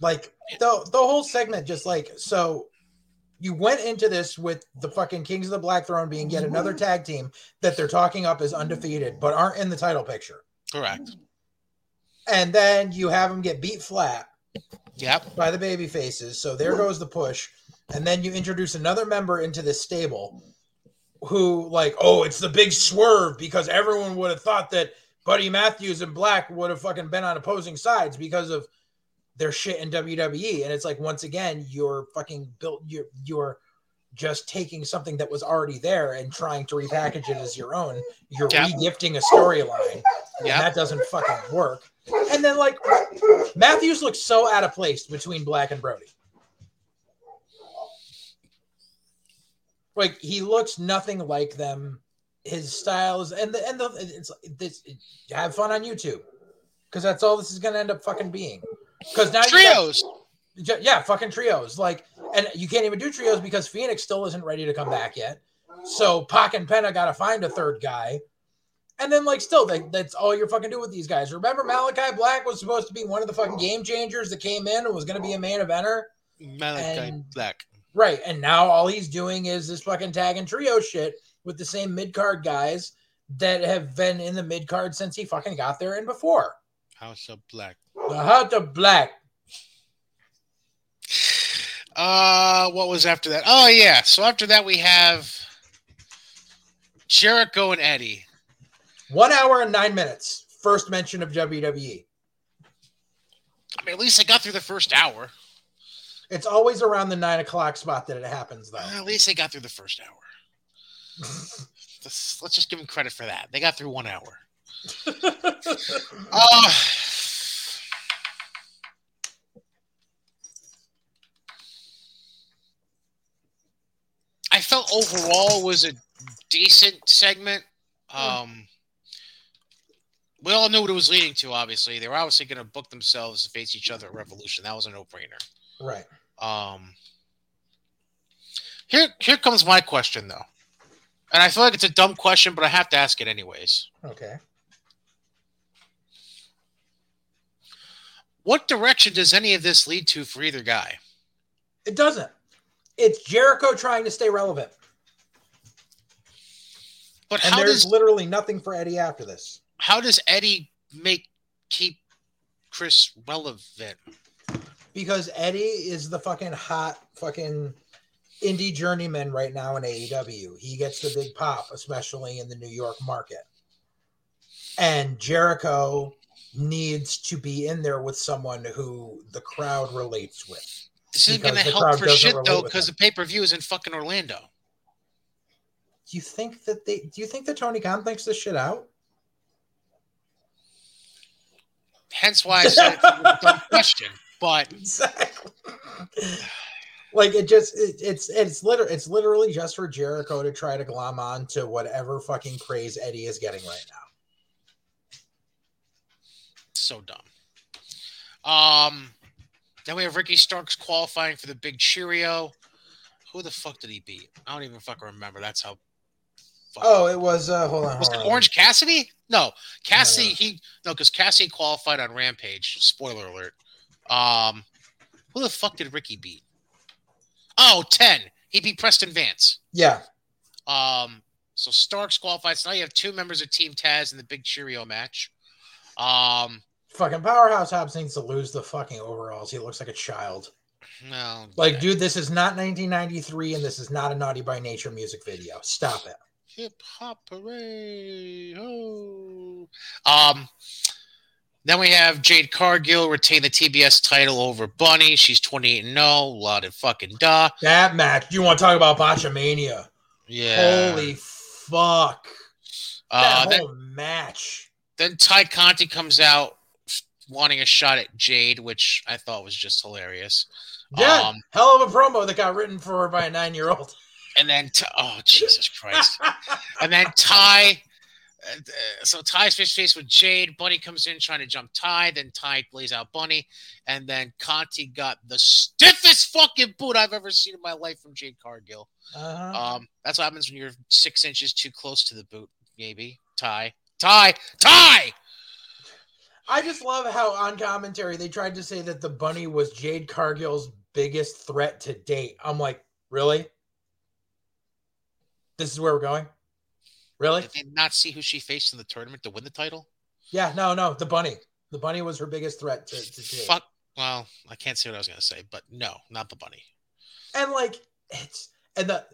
Like the the whole segment, just like so. You went into this with the fucking Kings of the Black Throne being yet another tag team that they're talking up as undefeated, but aren't in the title picture. correct. and then you have them get beat flat Yep. by the baby faces. So there goes the push. And then you introduce another member into this stable who, like, oh, it's the big swerve because everyone would have thought that Buddy Matthews and Black would have fucking been on opposing sides because of their shit in WWE. And it's like, once again, you're fucking built, you're, you're, just taking something that was already there and trying to repackage it as your own. You're Yep. regifting a storyline Yep. that doesn't fucking work. And then like Matthews looks so out of place between Black and Brody. Like he looks nothing like them. His styles and the and the it's this have fun on YouTube because that's all this is gonna end up fucking being. Because now you got- Trios. Yeah, fucking trios. Like, and you can't even do trios because Phoenix still isn't ready to come back yet. So Pac and Penta got to find a third guy. And then, like, still, they, that's all you're fucking do with these guys. Remember, Malachi Black was supposed to be one of the fucking game changers that came in and was going to be a main eventer, Malachi And- Black. right? And now all he's doing is this fucking tag and trio shit with the same mid card guys that have been in the mid card since he fucking got there and before. House of Black. The Heart of Black. Uh, what was after that? Oh yeah. So after that we have Jericho and Eddie. One hour and nine minutes. First mention of. WWE. I mean, at least I got through the first hour. It's always around the nine o'clock spot that it happens, though. At least I got through the first hour. Let's, let's just give them credit for that. They got through one hour. Uh, I felt overall was a decent segment. Um, we all knew what it was leading to. Obviously, they were obviously going to book themselves to face each other at Revolution. That was a no-brainer. right. Um, here, here comes my question though, and I feel like it's a dumb question, but I have to ask it anyways. Okay. What direction does any of this lead to for either guy? It doesn't. It's Jericho trying to stay relevant. But And how there's does literally nothing for Eddie after this. how does Eddie make keep Chris relevant? Because Eddie is the fucking hot fucking indie journeyman right now in AEW. He gets the big pop, especially in the New York market. And Jericho needs to be in there with someone who the crowd relates with. This isn't going to help for shit though, because the pay per view is in fucking Orlando. Do you think that they do you think that Tony Khan thinks this shit out? Hence why I said it's a dumb question. But Exactly. Like it just it, it's it's literally it's literally just for Jericho to try to glom on to whatever fucking praise Eddie is getting right now. so dumb. Um, then we have Ricky Starks qualifying for the Big Cheerio. Who the fuck did he beat? I don't even fucking remember. That's how. Oh, it was uh hold on. was hold it on. Orange Cassidy? No, Cassidy. No. He no, because Cassidy qualified on Rampage. Spoiler alert. Um, who the fuck did Ricky beat? Oh, 10. He beat Preston Vance. Yeah. Um, so Starks qualified. So now you have two members of Team Taz in the Big Cheerio match. Um, Fucking Powerhouse Hobbs needs to lose the fucking overalls. He looks like a child. no, Like, dude, this is not 1993 and this is not a Naughty by Nature music video. Stop it. hip hop hooray! Ho! Um, then we have Jade Cargill retain the TBS title over Bunny. She's 28 and 0. Lot of fucking da. That match. You want to talk about Botchamania? Yeah. Holy fuck. uh, That then, whole match. then Tay Conti comes out wanting a shot at Jade, which I thought was just hilarious. Yeah, Um, hell of a promo that got written for her by a nine year old. and then, oh Jesus Christ! and then Ty. Uh, so Ty's face to face with Jade. Bunny comes in trying to jump Ty. Then Ty lays out Bunny, and then Conti got the stiffest fucking boot I've ever seen in my life from Jade Cargill. uh-huh. Um, that's what happens when you're six inches too close to the boot. Maybe Ty, Ty, Ty. I just love how on commentary they tried to say that the bunny was Jade Cargill's biggest threat to date. I'm like, really? This is where we're going? Really? Did they not see who she faced in the tournament to win the title? Yeah, no, no, the bunny. The bunny was her biggest threat to, to Jade. Fuck. Well, I can't say what I was gonna say, but no, not the bunny. And like it's and the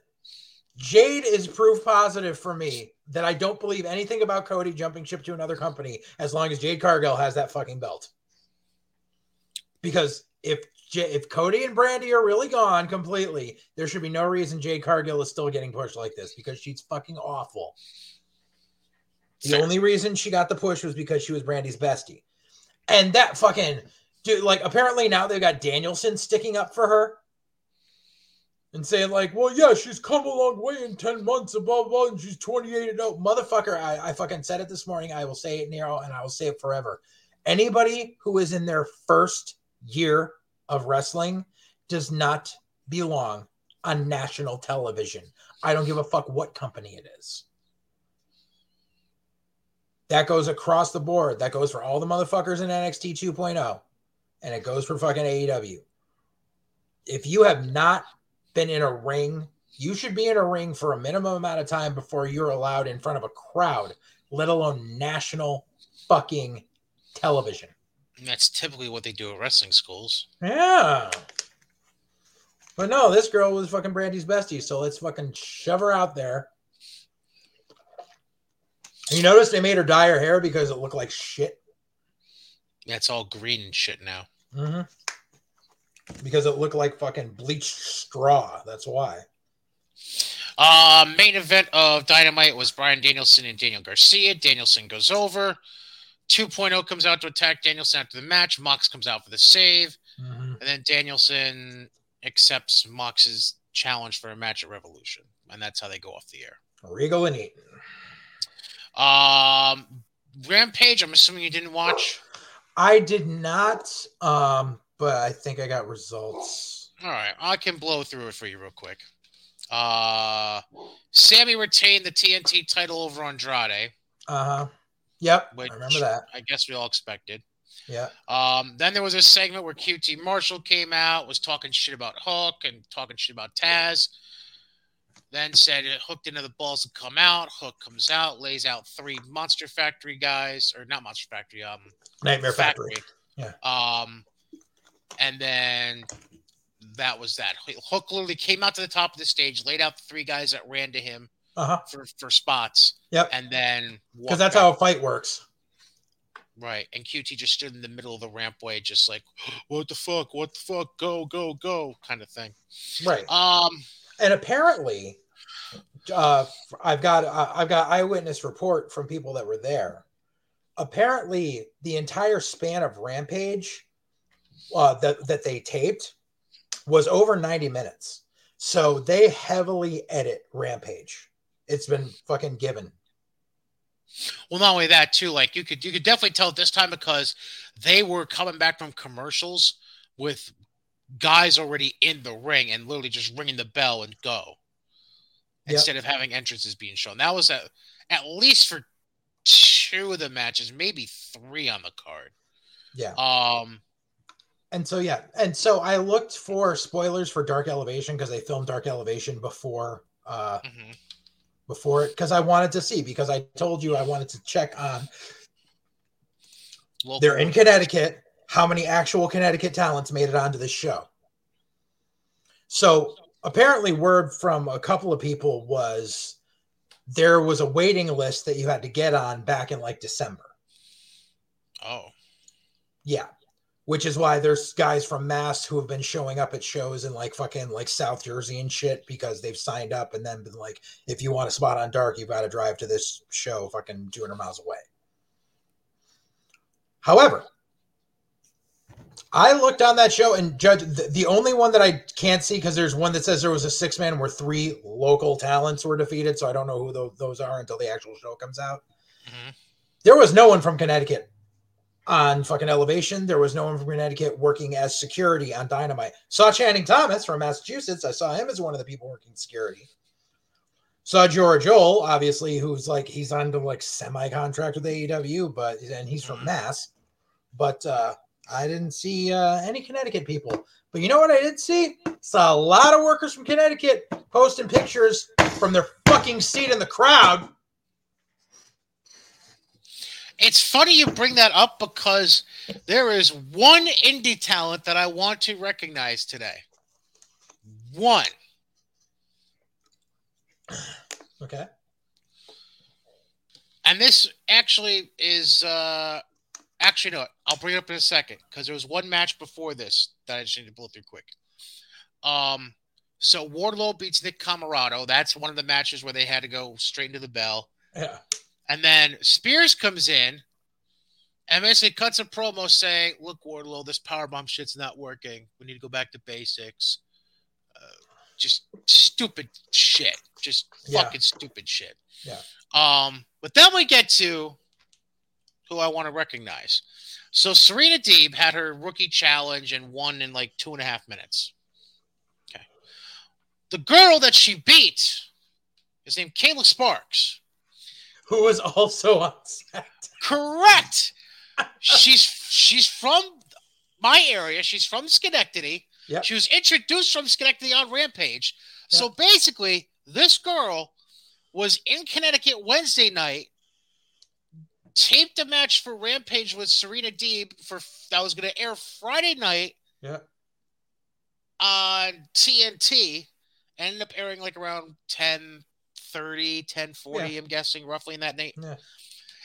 Jade is proof positive for me that I don't believe anything about Cody jumping ship to another company as long as Jade Cargill has that fucking belt. Because if if Cody and Brandi are really gone completely, there should be no reason Jade Cargill is still getting pushed like this because she's fucking awful. The Fair. only reason she got the push was because she was Brandi's bestie. And that fucking dude, like apparently now they've got Danielson sticking up for her and saying, like, well, yeah, she's come a long way in 10 months, and blah, blah, and she's 28 and oh, motherfucker. I, I fucking said it this morning. I will say it now and I will say it forever. Anybody who is in their first year of wrestling does not belong on national television. I don't give a fuck what company it is. That goes across the board. That goes for all the motherfuckers in NXT 2.0. And it goes for fucking AEW. If you have not been in a ring, you should be in a ring for a minimum amount of time before you're allowed in front of a crowd, let alone national fucking television. And that's typically what they do at wrestling schools. Yeah. But no, this girl was fucking Brandi's bestie, so let's fucking shove her out there. You notice they made her dye her hair because it looked like shit. Yeah, it's all green and shit now. Mm-hmm. Because it looked like fucking bleached straw. That's why. Uh, main event of Dynamite was Brian Danielson and Daniel Garcia. Danielson goes over. 2.0 comes out to attack Danielson after the match. Mox comes out for the save. Mm-hmm. And then Danielson accepts Mox's challenge for a match at Revolution. And that's how they go off the air. Regal and Eaton. Um, Rampage, I'm assuming you didn't watch. I did not, um, but I think I got results. All right, I can blow through it for you real quick. Uh, Sammy retained the TNT title over Andrade, Uh huh. Yep. which I remember that. I guess we all expected. Yeah. Um, then there was a segment where QT Marshall came out, was talking shit about Hook and talking shit about Taz. Then said it hooked into the balls and come out. Hook comes out, lays out three Monster Factory guys, or not Monster Factory, um, Nightmare Factory. Yeah. Um, and then that was that. Hook literally came out to the top of the stage, laid out the three guys that ran to him Uh huh. for for spots, Yep. and then Because that's how a fight works. right. And QT just stood in the middle of the rampway, just like, "What the fuck? What the fuck? Go, go, go!" kind of thing. Right. Um, and apparently uh i've got uh, i've got eyewitness report from people that were there apparently the entire span of rampage uh that that they taped was over 90 minutes so they heavily edit rampage it's been fucking given well, not only that too. Like you could you could definitely tell this time because they were coming back from commercials with guys already in the ring and literally just ringing the bell and go Yep. instead of having entrances being shown. That was at, at least for two of the matches, maybe three on the card. yeah Um, and so yeah and so i looked for spoilers for dark elevation because they filmed dark elevation before uh mhm. Before it because I wanted to see because I told you I wanted to check on Local- they're in Connecticut. How many actual Connecticut talents made it onto this show? So apparently, word from a couple of people was there was a waiting list that you had to get on back in like December. Oh, Yeah. Which is why there's guys from Mass who have been showing up at shows in like fucking like South Jersey and shit because they've signed up and then been like, if you want a spot on dark, you've got to drive to this show fucking 200 miles away. However, I looked on that show and judge the, the only one that I can't see because there's one that says there was a six man where three local talents were defeated. So I don't know who tho- those are until the actual show comes out. Mhm. There was no one from Connecticut on fucking Elevation. There was no one from Connecticut working as security on Dynamite. Saw Channing Thomas from Massachusetts. I saw him as one of the people working security. Saw George Joel, obviously, who's like he's under like semi contract with AEW, but and he's from Mhm. Mass. But uh I didn't see uh, any Connecticut people. But you know what I did see? Saw a lot of workers from Connecticut posting pictures from their fucking seat in the crowd. It's funny you bring that up because there is one indie talent that I want to recognize today. One. Okay. And this actually is uh actually no, I'll bring it up in a second because there was one match before this that I just need to blow through quick. Um so Wardlow beats Nick Comoroto. That's one of the matches where they had to go straight into the bell. Yeah. And then Spears comes in and basically cuts a promo saying, Look, Wardlow, this powerbomb shit's not working. We need to go back to basics. Uh, just stupid shit. Just Yeah. fucking stupid shit. Yeah. Um, but then we get to who I want to recognize. So Serena Deeb had her rookie challenge and won in like two and a half minutes. Okay. The girl that she beat is named Kayla Sparks. Who was also on set. Correct. she's she's from my area. She's from Schenectady. Yep. She was introduced from Schenectady on Rampage. So basically, this girl was in Connecticut Wednesday night, taped a match for Rampage with Serena Deeb for that was going to air Friday night Yeah. on TNT. Ended up airing like around 10 30, 10 40, I'm guessing, roughly in that night. Yeah.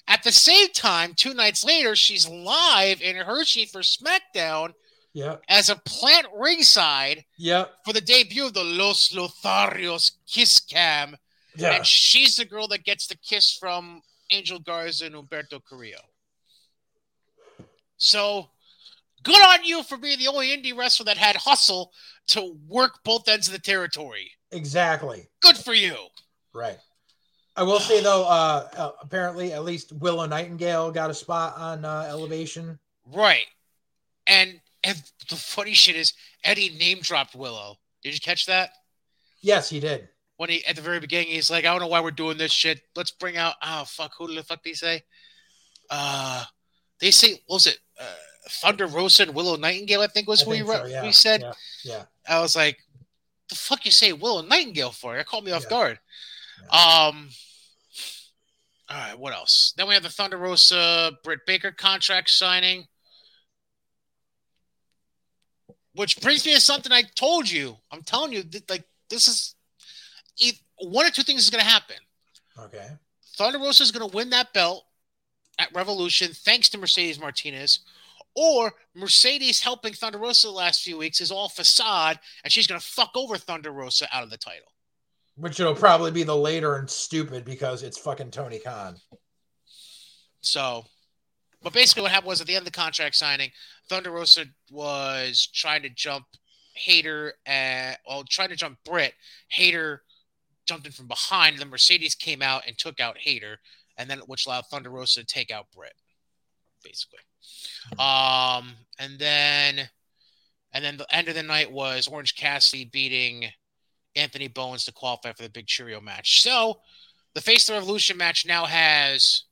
At the same time, two nights later, she's live in Hershey for SmackDown Yep. as a plant ringside Yep. for the debut of the Los Lotharios Kiss Cam. Yeah. And she's the girl that gets the kiss from Angel Garza and Humberto Carrillo. So good on you for being the only indie wrestler that had hustle to work both ends of the territory. Exactly. Good for you. Right. I will say though, uh, uh, apparently at least Willow Nightingale got a spot on uh, Elevation. Right. And and the funny shit is Eddie name dropped Willow. Did you catch that? Yes, he did. When he at the very beginning, he's like, I don't know why we're doing this shit. Let's bring out oh fuck, who the fuck did he say? Uh they say what was it? Uh, Thunder Rosa and Willow Nightingale, I think was I who he, so, yeah, we said. Yeah. Yeah. I was like, the fuck you say Willow Nightingale for? It caught me off Yeah. guard. Um all right, what else? Then we have the Thunder Rosa Britt Baker contract signing. Which brings me to something I told you. I'm telling you, that, like this is if one or two things is going to happen. Okay. Thunder Rosa is going to win that belt at Revolution thanks to Mercedes Martinez, or Mercedes helping Thunder Rosa the last few weeks is all facade, and she's going to fuck over Thunder Rosa out of the title. Which it'll probably be the later and stupid because it's fucking Tony Khan. So, but basically, what happened was at the end of the contract signing, Thunder Rosa was trying to jump Hayter, and well, trying to jump Britt. Hayter jumped in from behind, then Mercedes came out and took out Hayter, and then which allowed Thunder Rosa to take out Britt, basically. Um, and then, and then the end of the night was Orange Cassidy beating Anthony Bowens to qualify for the Big Cheerio match. So, the Face of the Revolution match now has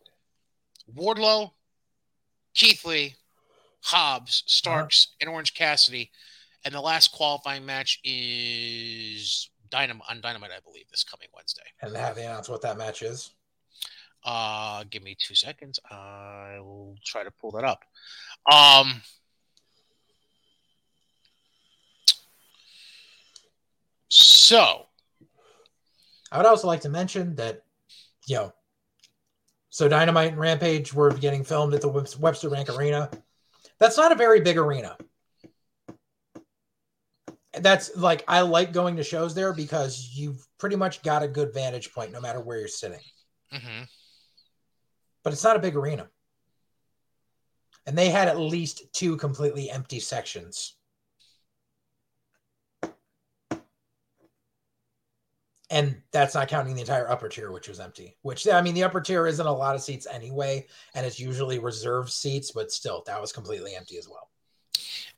Wardlow, Keith Lee, Hobbs, Starks, and Orange Cassidy. And the last qualifying match is Dynamite on Dynamite, I believe, this coming Wednesday. And have they announced what that match is? Uh give me two seconds. I will try to pull that up. Um so I would also like to mention that, you know, so Dynamite and Rampage were getting filmed at the Webster Bank Arena. That's not a very big arena. That's like I like going to shows there because you've pretty much got a good vantage point no matter where you're sitting. mhm. But it's not a big arena. And they had at least two completely empty sections. And that's not counting the entire upper tier, which was empty. Which I mean, the upper tier isn't a lot of seats anyway, and it's usually reserved seats, but still, that was completely empty as well.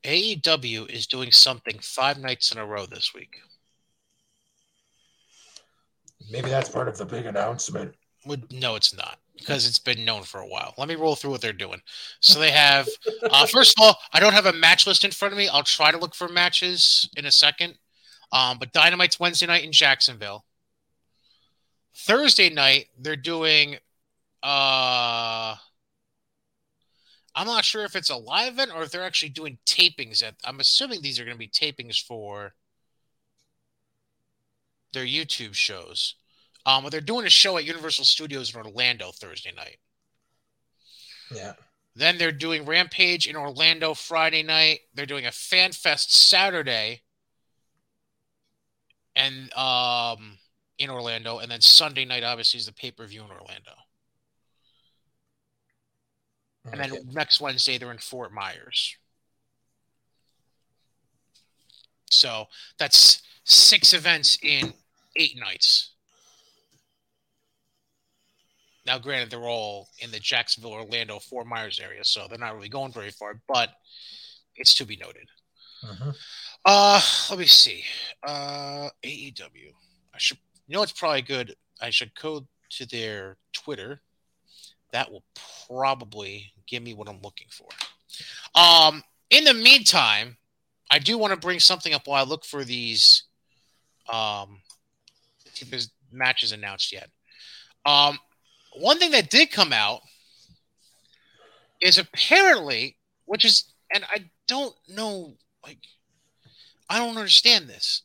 AEW is doing something five nights in a row this week. Maybe that's part of the big announcement. Would no, it's not because it's been known for a while. Let me roll through what they're doing. So they have, uh, first of all, I don't have a match list in front of me. I'll try to look for matches in a second. Um, but Dynamite's Wednesday night in Jacksonville. Thursday night they're doing, uh, I'm not sure if it's a live event or if they're actually doing tapings. At I'm assuming these are going to be tapings for their YouTube shows. Um, but they're doing a show at Universal Studios in Orlando Thursday night. Yeah. Then they're doing Rampage in Orlando Friday night. They're doing a Fan Fest Saturday, and um, in Orlando, and then Sunday night obviously is the pay per view in Orlando. And then Okay. next Wednesday they're in Fort Myers. So that's six events in eight nights. Now, granted, they're all in the Jacksonville, Orlando, Fort Myers area, so they're not really going very far, but it's to be noted. Mhm. Uh, let me see. Uh, AEW. I should, you know, it's probably good. I should go to their Twitter. That will probably give me what I'm looking for. Um, in the meantime, I do want to bring something up while I look for these. Um, if there's matches announced yet. Um, one thing that did come out is apparently, which is, and I don't know, like, I don't understand this.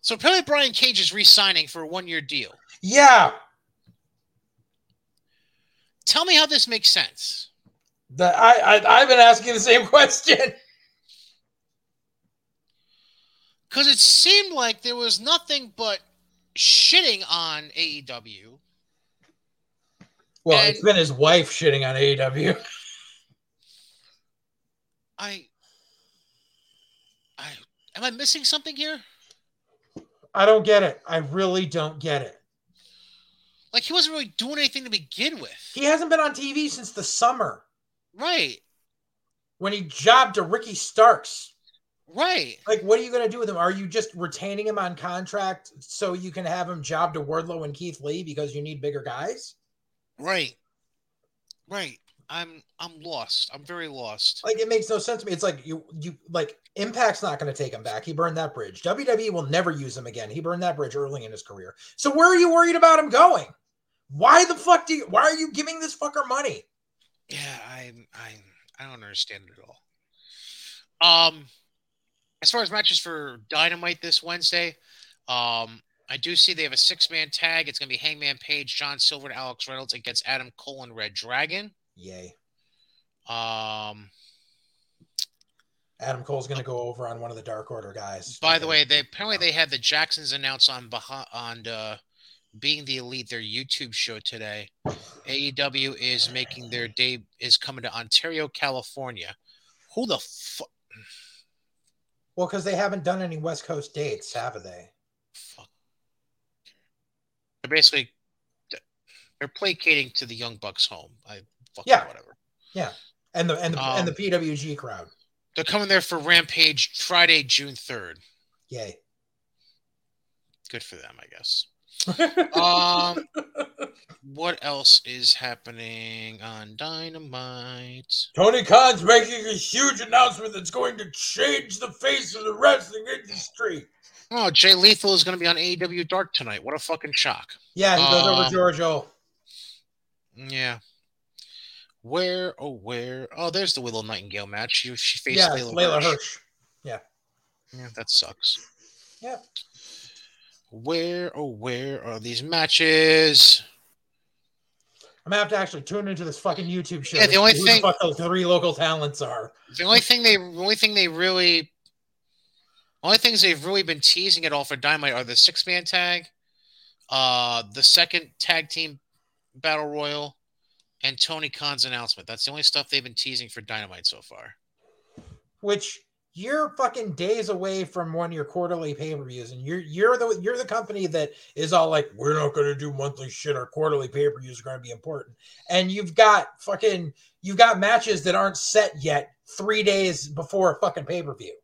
So apparently, Brian Cage is re-signing for a one-year deal. Yeah. Tell me how this makes sense. The, I, I I've been asking the same question. Because it seemed like there was nothing but shitting on AEW. Well, And- it's been his wife shitting on AEW. I, am I missing something here? I don't get it. I really don't get it. Like he wasn't really doing anything to begin with, He hasn't been on TV since the summer right? when he jobbed to Ricky Starks. Right. Like, what are you going to do with him? Are you just retaining him on contract so you can have him job to Wardlow and Keith Lee because you need bigger guys? Right. Right. I'm I'm lost. I'm very lost. Like, it makes no sense to me. It's like you you like Impact's not going to take him back. He burned that bridge. WWE will never use him again. He burned that bridge early in his career. So where are you worried about him going? Why the fuck do you? Why are you giving this fucker money? Yeah, I'm I'm I don't understand it at all. Um as far as matches for Dynamite this Wednesday, um I do see they have a six man tag. It's gonna be Hangman Page, John Silver, and Alex Reynolds against Adam Cole and reDRagon. Yay! Um Adam Cole's going to go over on one of the Dark Order guys. by the way, they apparently they had the Jacksons announce on on uh being the elite their YouTube show today. AEW is making their day is coming to Ontario, California. Who the fuck? well, because they haven't done any West Coast dates, have they? fuck. They're basically they're placating to the Young Bucks home. I Yeah. whatever. Yeah. And the and the and the Um, PWG crowd. They're coming there for Rampage Friday, June third. Yay! Good for them, I guess. Um, what else is happening on Dynamite? Tony Khan's making a huge announcement that's going to change the face of the wrestling industry. Oh, Jay Lethal is going to be on AEW Dark tonight. What a fucking shock! Yeah, he goes over Um, Giorgio. Yeah. Where? Oh, where? Oh, there's the Willow Nightingale match. She, she faced Yeah, Layla, Leyla Hirsch. Hirsch. Yeah, that sucks. Yeah. Where? Oh, where are these matches? I'm gonna have to actually tune into this fucking YouTube show. Yeah, the only thing- fuck those three local talents are. The only thing they, the only thing they really, only things they've really been teasing at all for Dynamite are the six man tag, uh, the second tag team battle royal, and Tony Khan's announcement. That's the only stuff they've been teasing for Dynamite so far. Which you're fucking days away from one of your quarterly pay-per-views, and you're you're the you're the company that is all like, we're not gonna do monthly shit. Our quarterly pay-per-views are gonna be important, and you've got fucking you've got matches that aren't set yet three days before a fucking pay-per-view. Yeah.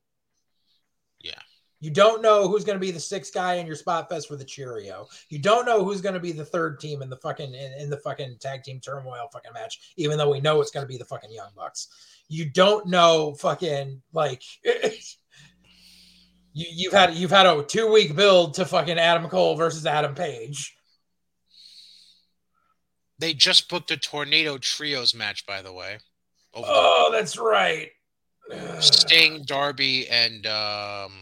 You don't know who's going to be the sixth guy in your spot fest for the Cheerio. You don't know who's going to be the third team in the fucking in, in the fucking tag team turmoil fucking match, even though we know it's going to be the fucking Young Bucks. You don't know fucking like you you've had you've had a two week build to fucking Adam Cole versus Adam Page. They just booked a Tornado Trios match, by the way. Over the that's right. Sting, Darby, and um,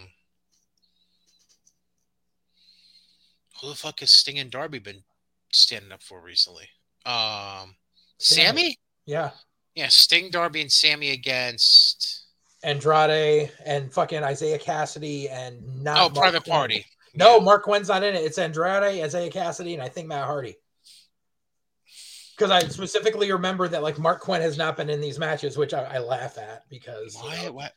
who the fuck has Sting and Darby been standing up for recently? Um, Sammy. Yeah. Yeah, Sting, Darby, and Sammy against Andrade and fucking Isiah Kassidy and not oh, Marq Private Quen. Party. No, Yeah. Marq Quen's not in it. It's Andrade, Isiah Kassidy, and I think Matt Hardy. Because I specifically remember that like Marq Quen has not been in these matches, which I, I laugh at because you Why? know, What?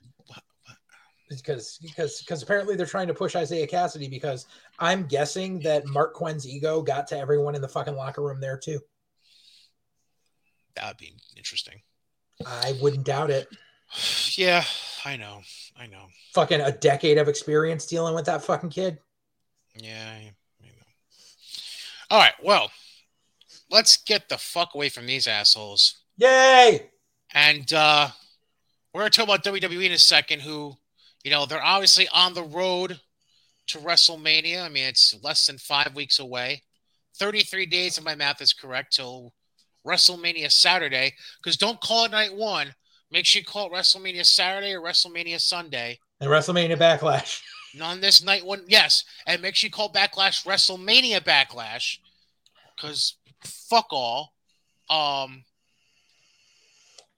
Because because because apparently they're trying to push Isiah Kassidy because I'm guessing that Marq Quen's ego got to everyone in the fucking locker room there too. That would be interesting. I wouldn't doubt it. Yeah, I know. I know. Fucking a decade of experience dealing with that fucking kid. Yeah, I, I know. All right. Well, let's get the fuck away from these assholes. Yay! And uh we're gonna talk about WWE in a second, who, you know, they're obviously on the road to WrestleMania. I mean, it's less than five weeks away. 33 days, if my math is correct, till WrestleMania Saturday. Because don't call it night one. Make sure you call it WrestleMania Saturday or WrestleMania Sunday. And WrestleMania Backlash. On this night one, yes. And make sure you call Backlash WrestleMania Backlash. Because fuck all. Um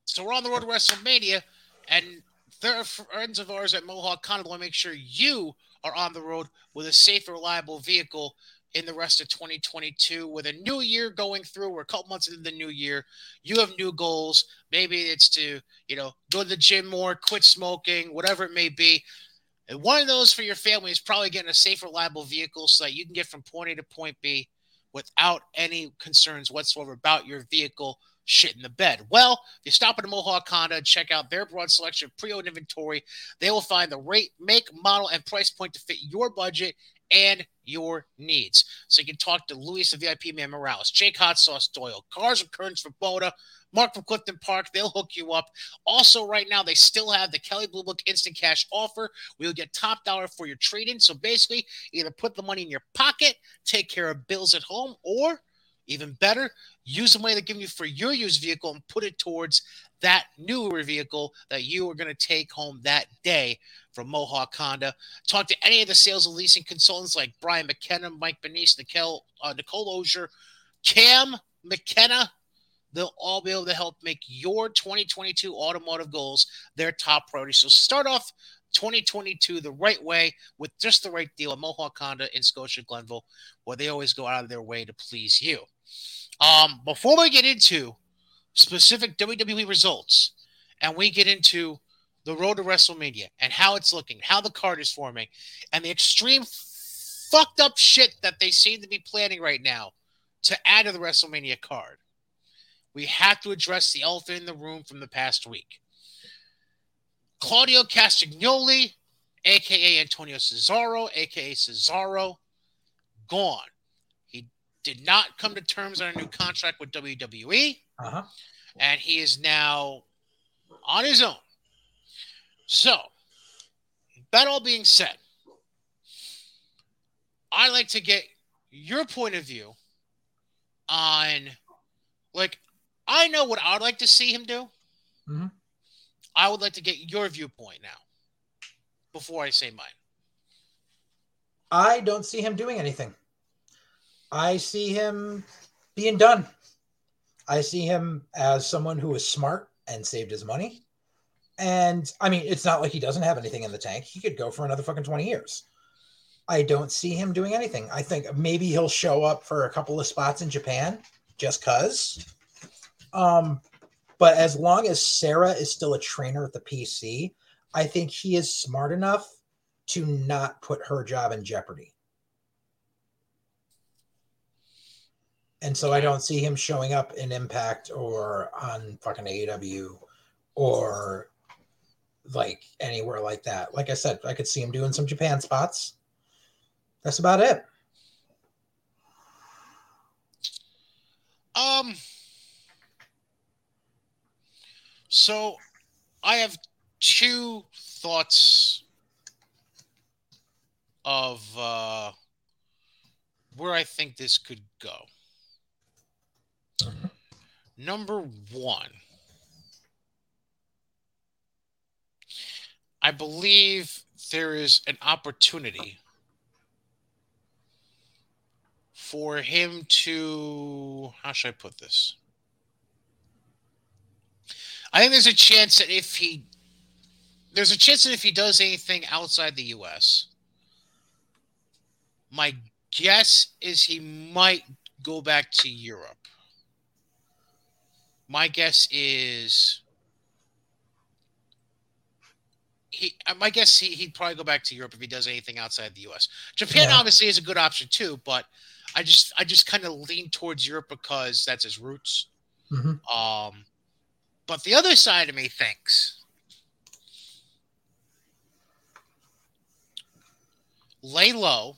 so we're on the road to WrestleMania, and there are friends of ours at Mohawk Honda want to make sure you are on the road with a safe, reliable vehicle in the rest of 2022. With a new year going through, we're a couple months into the new year. You have new goals. Maybe it's to, you know, go to the gym more, quit smoking, whatever it may be. And one of those for your family is probably getting a safe, reliable vehicle so that you can get from point A to point B without any concerns whatsoever about your vehicle shit in the bed. Well, if you stop at a Mohawk Honda and check out their broad selection of pre-owned inventory, they will find the rate, make, model, and price point to fit your budget and your needs. So you can talk to Luis, the VIP man Morales, Jake Hot Sauce Doyle, Cars and Curtains for Boda, Mark from Clifton Park. They'll hook you up. Also, right now, they still have the Kelley Blue Book instant cash offer. We'll get top dollar for your trade-in. So basically, either put the money in your pocket, take care of bills at home, or even better, use the money they're giving you for your used vehicle and put it towards that newer vehicle that you are going to take home that day from Mohawk Honda. Talk to any of the sales and leasing consultants like Brian McKenna, Mike Benice, Nicole, uh, Nicole Ozier, Cam McKenna. They'll all be able to help make your 2022 automotive goals their top priority. So start off 2022 the right way with just the right deal at Mohawk Honda in Scotia Glenville, where they always go out of their way to please you. Um, before we get into specific WWE results and we get into the road to WrestleMania and how it's looking, how the card is forming, and the extreme fucked up shit that they seem to be planning right now to add to the WrestleMania card, we have to address the elephant in the room from the past week. Claudio Castagnoli, aka Antonio Cesaro, aka Cesaro, gone. Did not come to terms on a new contract with WWE, Uh-huh. and he is now on his own. So, that all being said, I'd like to get your point of view on, like, I know what I'd like to see him do. Mhm. I would like to get your viewpoint now before I say mine. I don't see him doing anything. I see him being done. I see him as someone who is smart and saved his money. And I mean, it's not like he doesn't have anything in the tank. He could go for another fucking 20 years. I don't see him doing anything. I think maybe he'll show up for a couple of spots in Japan just cuz. Um, but as long as Sarah is still a trainer at the PC, I think he is smart enough to not put her job in jeopardy. And so I don't see him showing up in Impact or on fucking AEW or like anywhere like that. Like I said, I could see him doing some Japan spots. That's about it. Um. So, I have two thoughts of uh, where I think this could go. Mhm. Number one, I believe there is an opportunity for him to how should I put this? I think there's a chance that if he there's a chance that if he does anything outside the US, my guess is he might go back to Europe. My guess is he my guess he, he'd probably go back to Europe if he does anything outside the US. Japan Yeah. obviously is a good option too, but I just I just kind of lean towards Europe because that's his roots. Mhm. Um but the other side of me thinks lay low,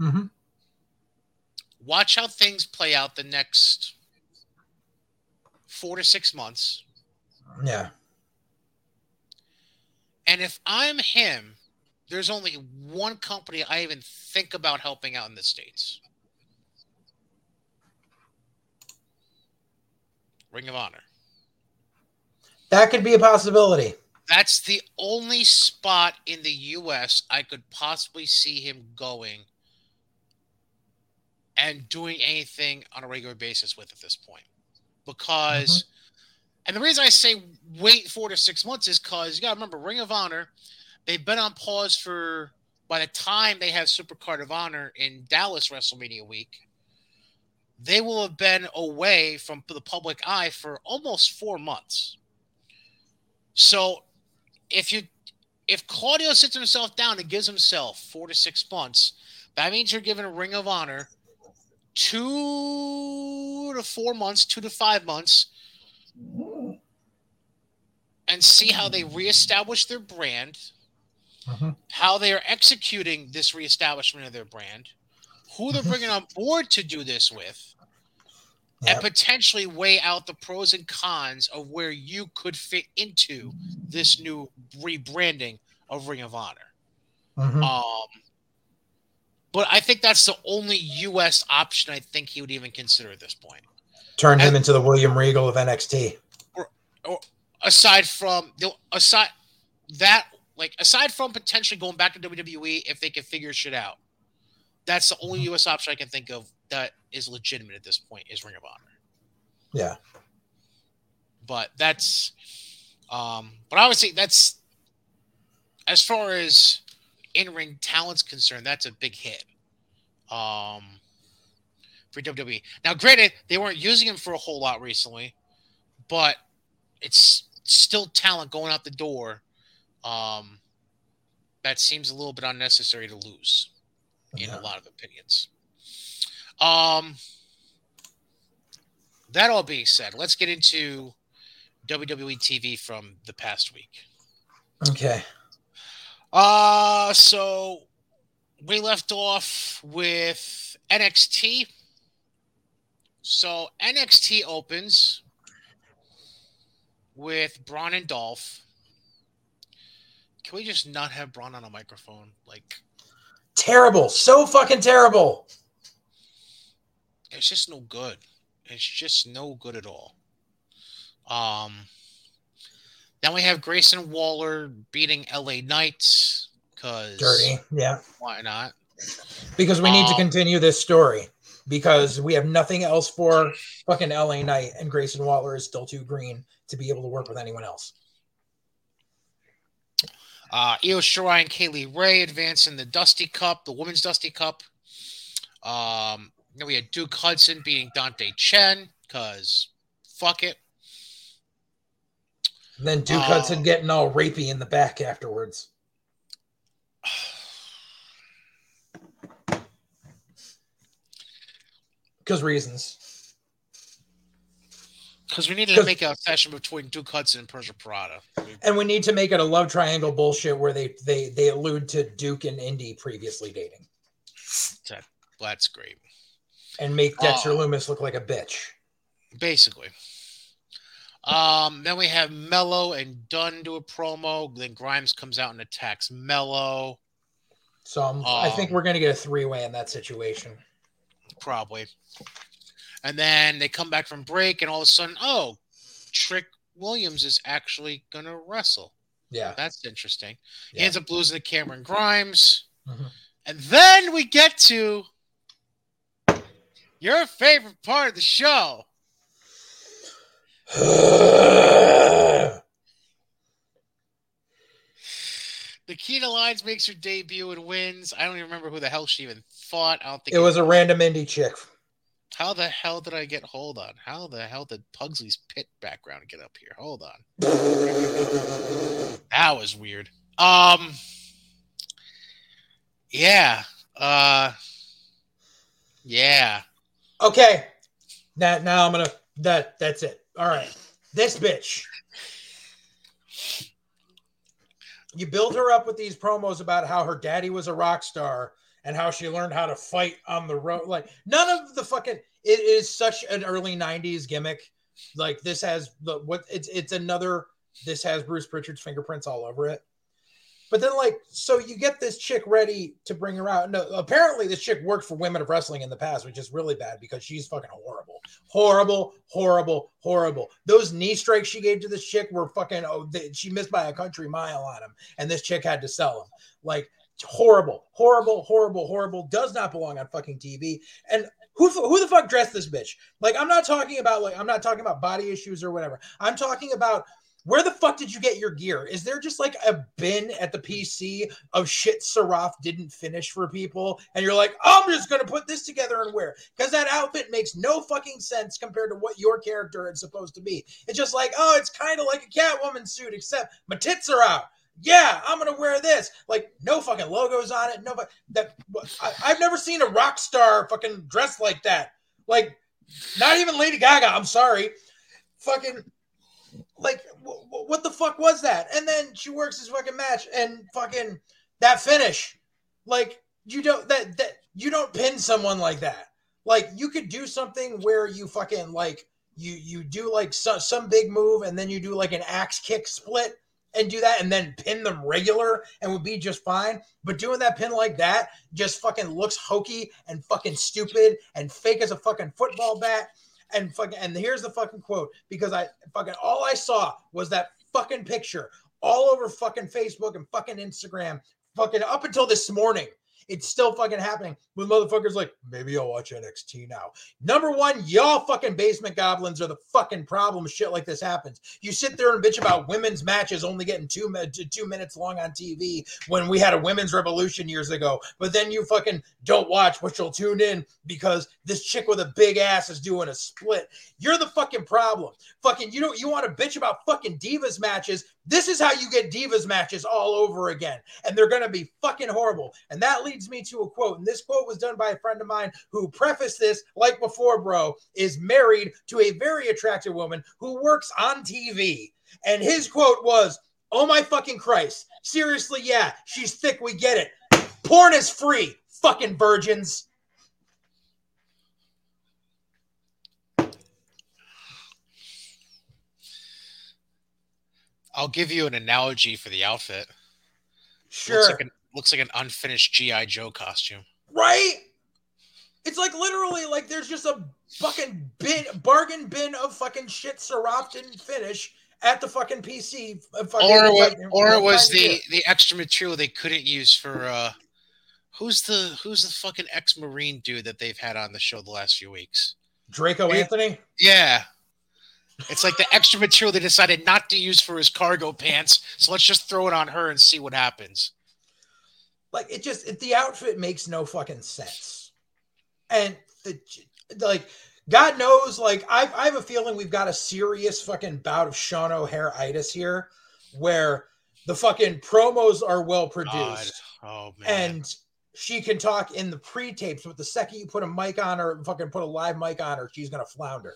Mhm. watch how things play out the next four to six months. Yeah. And if I'm him, there's only one company I even think about helping out in the States Ring of Honor. That could be a possibility. That's the only spot in the US I could possibly see him going and doing anything on a regular basis with at this point. Because, mm-hmm. and the reason I say wait four to six months is because you got to remember Ring of Honor, they've been on pause for, by the time they have Supercard of Honor in Dallas WrestleMania week, they will have been away from the public eye for almost four months. So if you if Claudio sits himself down and gives himself four to six months, that means you're giving a Ring of Honor two to four months, two to five months, and see how they reestablish their brand, Mhm. how they are executing this reestablishment of their brand, who they're Mhm. bringing on board to do this with, and potentially weigh out the pros and cons of where you could fit into this new rebranding of Ring of Honor. Mhm. Um, but I think that's the only U.S. option I think he would even consider at this point. Turn him and- into the William Regal of NXT. Or, or Aside from the aside that like aside from potentially going back to WWE if they can figure shit out, that's the only U.S. option I can think of that is legitimate at this point is Ring of Honor. Yeah. but that's um but say that's as far as in-ring talent's concerned that's a big hit um for WWE. Now granted they weren't using him for a whole lot recently but it's still talent going out the door um that seems a little bit unnecessary to lose in Yeah. a lot of opinions um that all being said, let's get into WWE TV from the past week. Okay. Uh so we left off with NXT. So NXT opens with Bron and Dolph. Can we just not have Bron on a microphone? Like Terrible. So fucking terrible. it's just no good. It's just no good at all. Um, then we have Grayson Waller beating LA Knights because Dirty. Yeah. Why not? Because we need to Um, continue this story. Because we have nothing else for fucking LA Knight and Grayson Waller is still too green to be able to work with anyone else. Uh, Io Shirai and Kay Lee Ray advance in the Dusty Cup, the Women's Dusty Cup. Um, then we had Duke Hudson beating Dante Chen because fuck it. And then Duke Uh, Hudson getting all rapey in the back afterwards. Because reasons. Because we needed to make a session between Duke Hudson and Persia Pirotta. And we need to make it a love triangle bullshit where they they they allude to Duke and Indi previously dating That's great. and make Dexter Oh. Lumis look like a bitch. basically. Um, then we have Melo and Dunn do a promo. Then Grimes comes out and attacks Melo, So I'm, I think Um, we're gonna get a three way in that situation. probably. And then they come back from break, and all of a sudden, oh, Trick Williams is actually gonna wrestle. Yeah. That's interesting. He Yeah. ends up losing to Cameron Grimes. Mhm. And then we get to your favorite part of the show. Nikkita Lyons makes her debut and wins. I don't even remember who the hell she even fought. I don't think it was a random indie chick. How the hell did I get hold on? How the hell did Pugsley's pit background get up here? Hold on. That was weird. Um Yeah. Uh Yeah. Okay. Now, now I'm gonna that that's it. All right. This bitch. You build her up with these promos about how her daddy was a rock star and how she learned how to fight on the road. Like none of the fucking it is such an early 90s gimmick. Like this has the what it's it's another this has Bruce Prichard's fingerprints all over it. But then, like, so you get this chick ready to bring her out. No, apparently this chick worked for Women of Wrestling in the past, which is really bad because she's fucking horrible, horrible, horrible, horrible. Those knee strikes she gave to this chick were fucking. Oh, they, she missed by a country mile on him, and this chick had to sell him. Like horrible, horrible, horrible, horrible. Does not belong on fucking TV. And who who the fuck dressed this bitch? Like, I'm not talking about like I'm not talking about body issues or whatever. I'm talking about where the fuck did you get your gear? Is there just like a bin at the PC of shit Seraph didn't finish for people? And you're like, I'm just gonna put this together and wear because that outfit makes no fucking sense compared to what your character is supposed to be. It's just like, oh, it's kind of like a Catwoman suit, except my tits are out. Yeah, I'm gonna wear this. Like, no fucking logos on it. No, but that I, I've never seen a rock star fucking dressed like that. Like, not even Lady Gaga. I'm sorry. Fucking like w- w- what the fuck was that? And then she works this fucking match and fucking that finish. Like you don't that that you don't pin someone like that. Like you could do something where you fucking like you you do like some some big move and then you do like an axe kick split and do that and then pin them regular and would be just fine. But doing that pin like that just fucking looks hokey and fucking stupid and fake as a fucking football bat and fucking and here's the fucking quote because I fucking all I saw was that fucking picture all over fucking Facebook and fucking Instagram, fucking up until this morning. It's still fucking happening with motherfuckers like, maybe I'll watch NXT now. Number one, y'all fucking basement goblins are the fucking problem. Shit like this happens. You sit there and bitch about women's matches only getting two, two minutes long on TV when we had a women's revolution years ago. But then you fucking don't watch, but you'll tune in because this chick with a big ass is doing a split. You're the fucking problem. Fucking, you don't, you want to bitch about fucking divas matches. This is how you get divas matches all over again. And they're going to be fucking horrible. And that leads me to a quote. And this quote was done by a friend of mine who prefaced this like before, bro, is married to a very attractive woman who works on TV. And his quote was, Oh my fucking Christ. Seriously, yeah, she's thick. We get it. Porn is free. Fucking virgins. I'll give you an analogy for the outfit. Sure. Looks like an, looks like an unfinished GI Joe costume. right? It's like literally like there's just a fucking bin bargain bin of fucking shit Seraph didn't finish at the fucking PC. uh, fucking- Or it was, fucking- or it was the the extra material they couldn't use for uh who's the who's the fucking ex marine dude that they've had on the show the last few weeks? Draco. Anthony. Yeah. It's like the extra material they decided not to use for his cargo pants. So let's just throw it on her and see what happens. Like it just it, the outfit makes no fucking sense, and the like God knows like I I have a feeling we've got a serious fucking bout of Sean O'Haire itis here, where the fucking promos are well produced. Oh man. and she can talk in the pre-tapes, but the second you put a mic on her, fucking put a live mic on her, she's gonna flounder.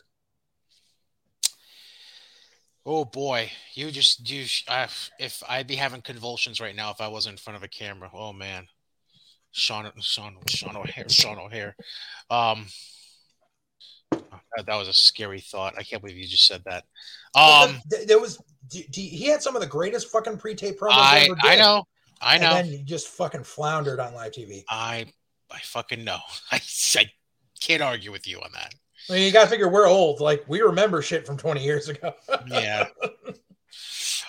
Oh boy, you just you. I, if I'd be having convulsions right now if I wasn't in front of a camera. Oh man, Sean Sean Sean O'Haire Sean O'Haire. Um, that, that was a scary thought. I can't believe you just said that. Um, th- there was he had some of the greatest fucking pre-tape promos I ever did, I know I and know then he just fucking floundered on live TV. I I fucking know. I, I can't argue with you on that. I mean, you gotta figure we're old. Like we remember shit from 20 years ago. Yeah.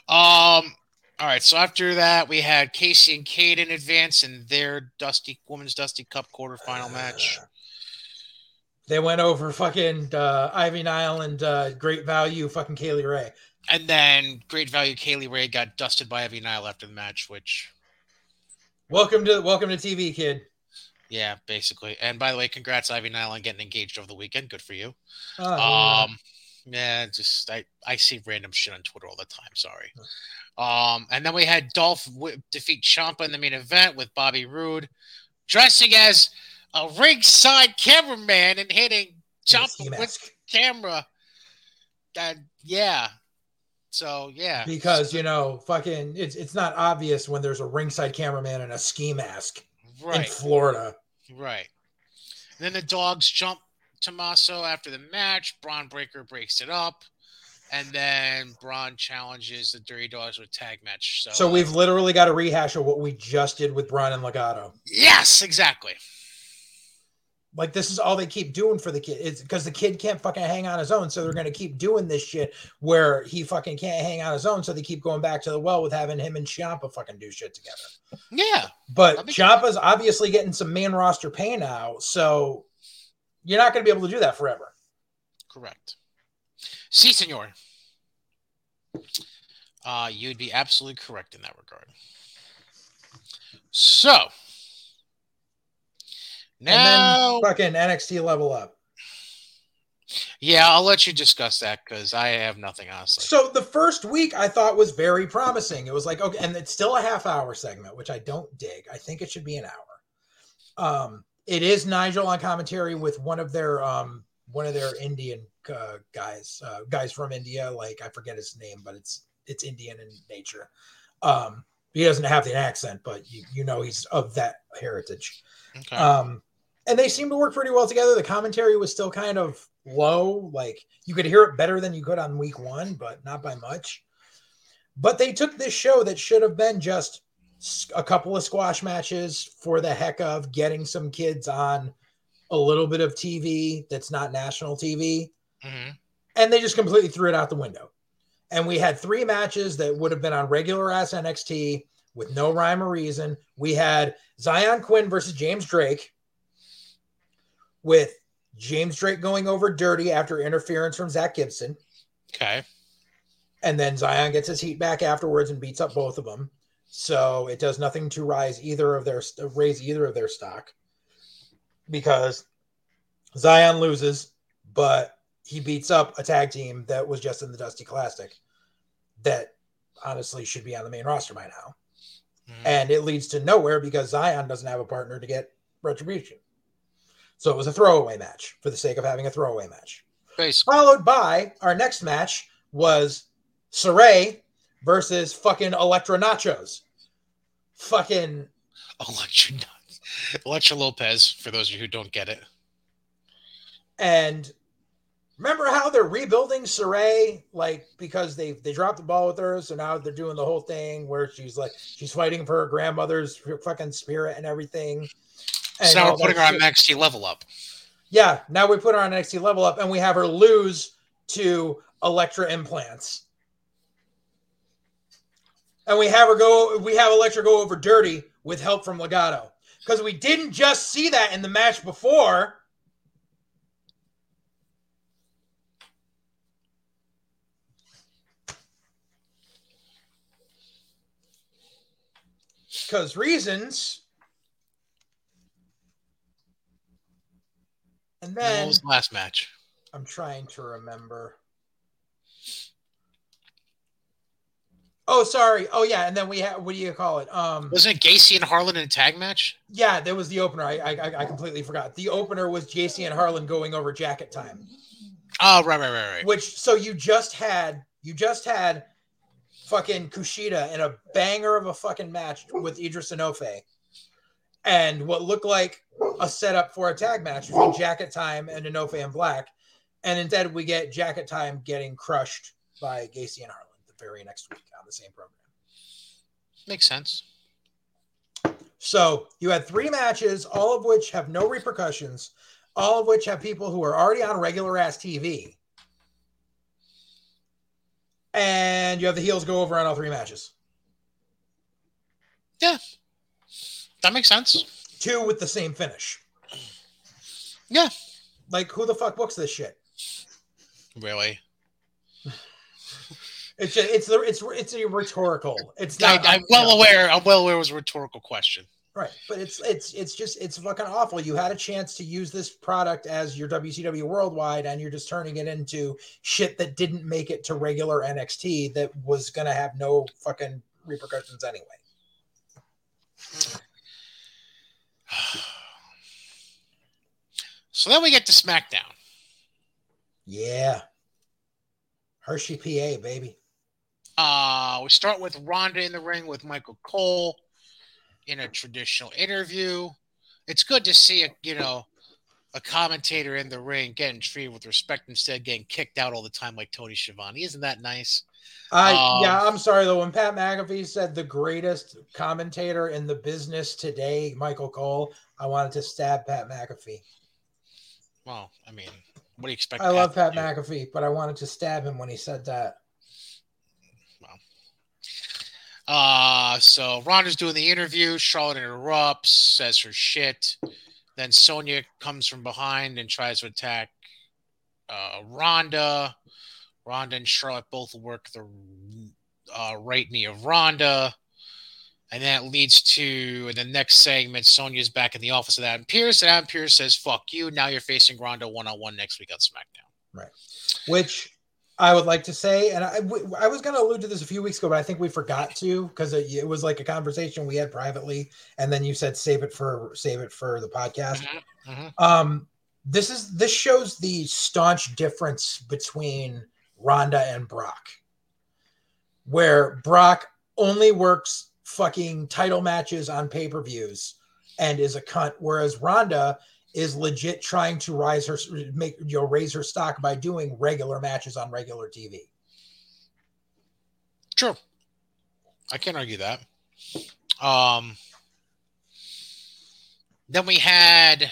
Um. All right. So after that, we had Casey and Kate in advance in their Dusty Women's Dusty Cup quarterfinal match. They went over fucking uh, Ivy Nile and uh, Great Value, fucking Kay Lee Ray. And then Great Value Kay Lee Ray got dusted by Ivy Nile after the match, which Welcome to welcome to TV, kid. Yeah, basically. And by the way, congrats Ivy Nile on getting engaged over the weekend. Good for you. Oh, Um, yeah, just I I see random shit on Twitter all the time. Sorry. Um, and then we had Dolph w- defeat Ciampa in the main event with Bobby Roode dressing as a ringside cameraman and hitting Ciampa with camera. And yeah, so yeah, because you know, fucking, it's it's not obvious when there's a ringside cameraman and a ski mask in Florida. right. then the dogs jump Tommaso after the match. Bron Breakker breaks it up. And then Bron challenges the Dirty Dawgs with tag match. So, So uh, we've literally got a rehash of what we just did with Bron and Legato. Yes, exactly. Like this is all they keep doing for the kid. It's because the kid can't fucking hang on his own, so they're gonna keep doing this shit where he fucking can't hang on his own. So they keep going back to the well with having him and Ciampa fucking do shit together. Yeah. But be Ciampa's obviously getting some main roster pay now, so you're not gonna be able to do that forever. Correct. Si, senor. Uh, you'd be absolutely correct in that regard. So now, And then fucking NXT level up. yeah, I'll let you discuss that because I have nothing honestly. So the first week I thought was very promising. It was like okay, and it's still a half hour segment, which I don't dig. I think it should be an hour. Um, it is Nigel on commentary with one of their um one of their Indian uh, guys, uh, guys from India. Like I forget his name, but it's it's Indian in nature. Um, he doesn't have the accent, but you you know he's of that heritage. Okay. Um, and they seem to work pretty well together. The commentary was still kind of low, like you could hear it better than you could on week one, but not by much. But they took this show that should have been just a couple of squash matches for the heck of getting some kids on a little bit of TV that's not national TV, Mhm. and they just completely threw it out the window. And we had three matches that would have been on regular ass NXT with no rhyme or reason. We had Zion Quinn versus James Drake, with James Drake going over dirty after interference from Zach Gibson. Okay. And then Zion gets his heat back afterwards and beats up both of them. So it does nothing to rise either of their raise either of their stock because Zion loses, but he beats up a tag team that was just in the Dusty Classic that honestly should be on the main roster by now. Mhm. And it leads to nowhere because Zion doesn't have a partner to get retribution. So it was a throwaway match for the sake of having a throwaway match. Basically. Followed by our next match was Sarray versus fucking Elektra Nachos. Fucking Elektra, Elektra Lopez, for those of you who don't get it. and remember how they're rebuilding Sarray like because they they dropped the ball with her, so now they're doing the whole thing where she's like she's fighting for her grandmother's fucking spirit and everything. And so now we're putting her on. NXT level up. Yeah, now we put her on NXT level up and we have her lose to Elektra implants. And we have her go we have Elektra go over dirty with help from Legado. Because we didn't just see that in the match before. Because reasons. And And what then was the last match? I'm trying to remember. Oh, sorry. Oh, yeah. And then we have what do you call it? Um, Wasn't it Gacy and Harland in a tag match? yeah, there was the opener. I I, I completely forgot. The opener was Gacy and Harland going over jacket time. Oh, right, right, right, right. Which so you just had you just had fucking Kushida in a banger of a fucking match with Idris Inoue, and what looked like a setup for a tag match between Jacket Time and Inoue and Black, and instead we get Jacket Time getting crushed by Gacy and Harland the very next week on the same program. Makes sense. So you had three matches, all of which have no repercussions, all of which have people who are already on regular ass TV. And you have the heels go over on all three matches. That makes sense. Two with the same finish. Yeah. Like who the fuck books this shit? Really. It's just, it's the it's it's a rhetorical. It's I, not. I'm well aware. I'm well aware it was a rhetorical question. Right, but it's it's it's just it's fucking awful. You had a chance to use this product as your WCW Worldwide, and you're just turning it into shit that didn't make it to regular NXT that was gonna have no fucking repercussions anyway. So then we get to SmackDown. Yeah, Hershey, PA, baby. Uh, we start with Ronda in the ring with Michael Cole in a traditional interview. It's good to see a you know a commentator in the ring getting treated with respect instead of getting kicked out all the time like Tony Schiavone. Isn't that nice? I Um, yeah, I'm sorry though. When Pat McAfee said the greatest commentator in the business today, Michael Cole, I wanted to stab Pat McAfee. Well, I mean, what do you expect? I love Pat? McAfee, but I wanted to stab him when he said that. Well, Uh, so Ronda's doing the interview. Charlotte interrupts, says her shit. Then Sonya comes from behind and tries to attack uh, Ronda. Ronda and Charlotte both work the uh, right knee of Ronda. And that leads to the next segment, Sonya's back in the office of Adam Pearce. And Adam Pearce says, fuck you. Now you're facing Ronda one on one next week on SmackDown. Right. Which I would like to say, and I, w- I was going to allude to this a few weeks ago, but I think we forgot to because it, it was like a conversation we had privately, and then you said save it for save it for the podcast. Mhm, mhm. Um, this is this shows the staunch difference between Ronda and Brock, where Brock only works fucking title matches on pay per views and is a cunt, whereas Ronda is legit trying to rise her make you know raise her stock by doing regular matches on regular TV. True. I can't argue that. Um, then we had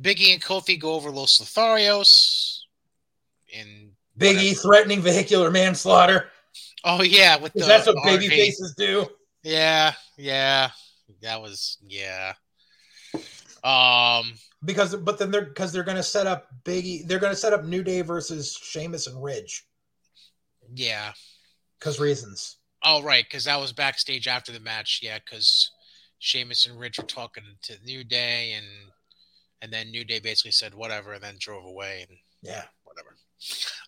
Biggie and Kofi go over Los Lotharios. In Biggie threatening vehicular manslaughter. oh yeah, with the that's what baby faces do. Yeah, yeah, that was yeah. Um, Because but then they're because they're gonna set up Biggie, they're gonna set up New Day versus Sheamus and Ridge. yeah. Because reasons. Oh right, because that was backstage after the match. Yeah, because Sheamus and Ridge were talking to New Day, and and then New Day basically said whatever, and then drove away, and Yeah. whatever.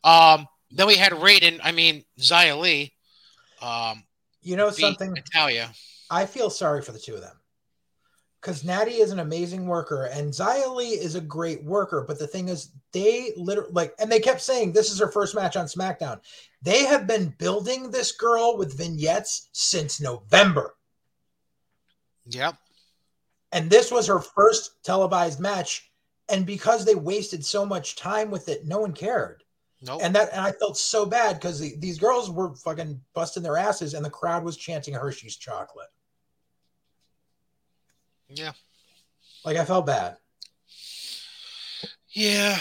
Um, then we had Raiden. I mean Xia Li. Um, You know something? Natalya. I feel sorry for the two of them. Because Natty is an amazing worker and Xia Li is a great worker. But the thing is, they literally like, and they kept saying this is her first match on SmackDown. They have been building this girl with vignettes since November. Yep. And this was her first televised match. And because they wasted so much time with it, no one cared. Nope. And that, and I felt so bad because the, these girls were fucking busting their asses, and the crowd was chanting Hershey's chocolate. yeah. Like I felt bad. Yeah.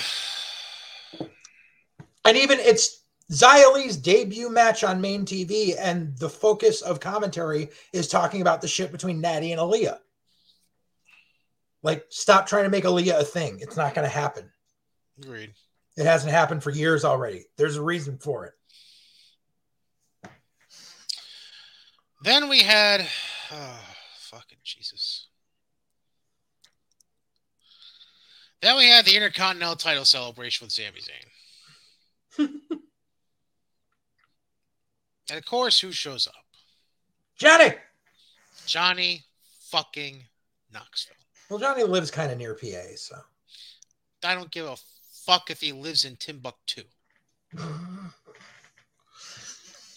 And even it's Li's debut match on main TV, and the focus of commentary is talking about the shit between Natty and Aliyah. Like, stop trying to make Aliyah a thing. It's not going to happen. Agreed. It hasn't happened for years already. There's a reason for it. Then we had, oh, fucking Jesus. Then we had the Intercontinental title celebration with Sami Zayn. and of course, who shows up? Johnny. Johnny fucking Knoxville. Well, Johnny lives kind of near PA, so. I don't give a fuck if he lives in Timbuktu.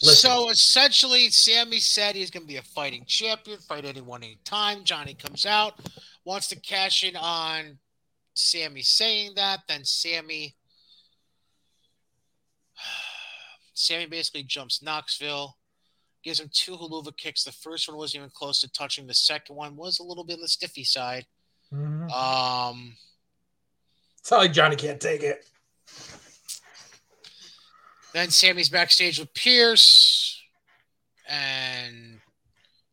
Listen. So essentially, Sami said he's going to be a fighting champion, fight anyone, anytime. Johnny comes out, wants to cash in on Sami saying that. Then Sami, Sami basically jumps Knoxville, gives him two Helluva kicks. The first one wasn't even close to touching. The second one was a little bit on the stiffy side. Mhm. Um, It's not like Johnny can't take it. Then Sami's backstage with Pearce, and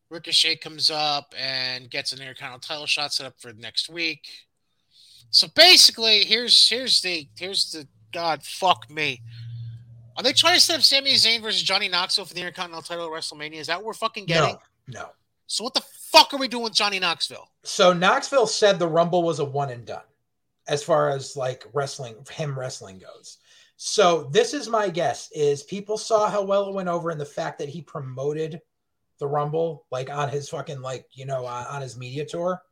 Ricochet comes up and gets an Intercontinental title shot set up for next week. So basically, here's here's the here's the God fuck me. Are they trying to set up Sami Zayn versus Johnny Knoxville for the Intercontinental title at WrestleMania? Is that what we're fucking getting? No, no. So what the fuck are we doing with Johnny Knoxville? So Knoxville said the Rumble was a one and done as far as like wrestling, him wrestling goes. So this is my guess: is people saw how well it went over, and the fact that he promoted the Rumble like on his fucking like you know on, on his media tour.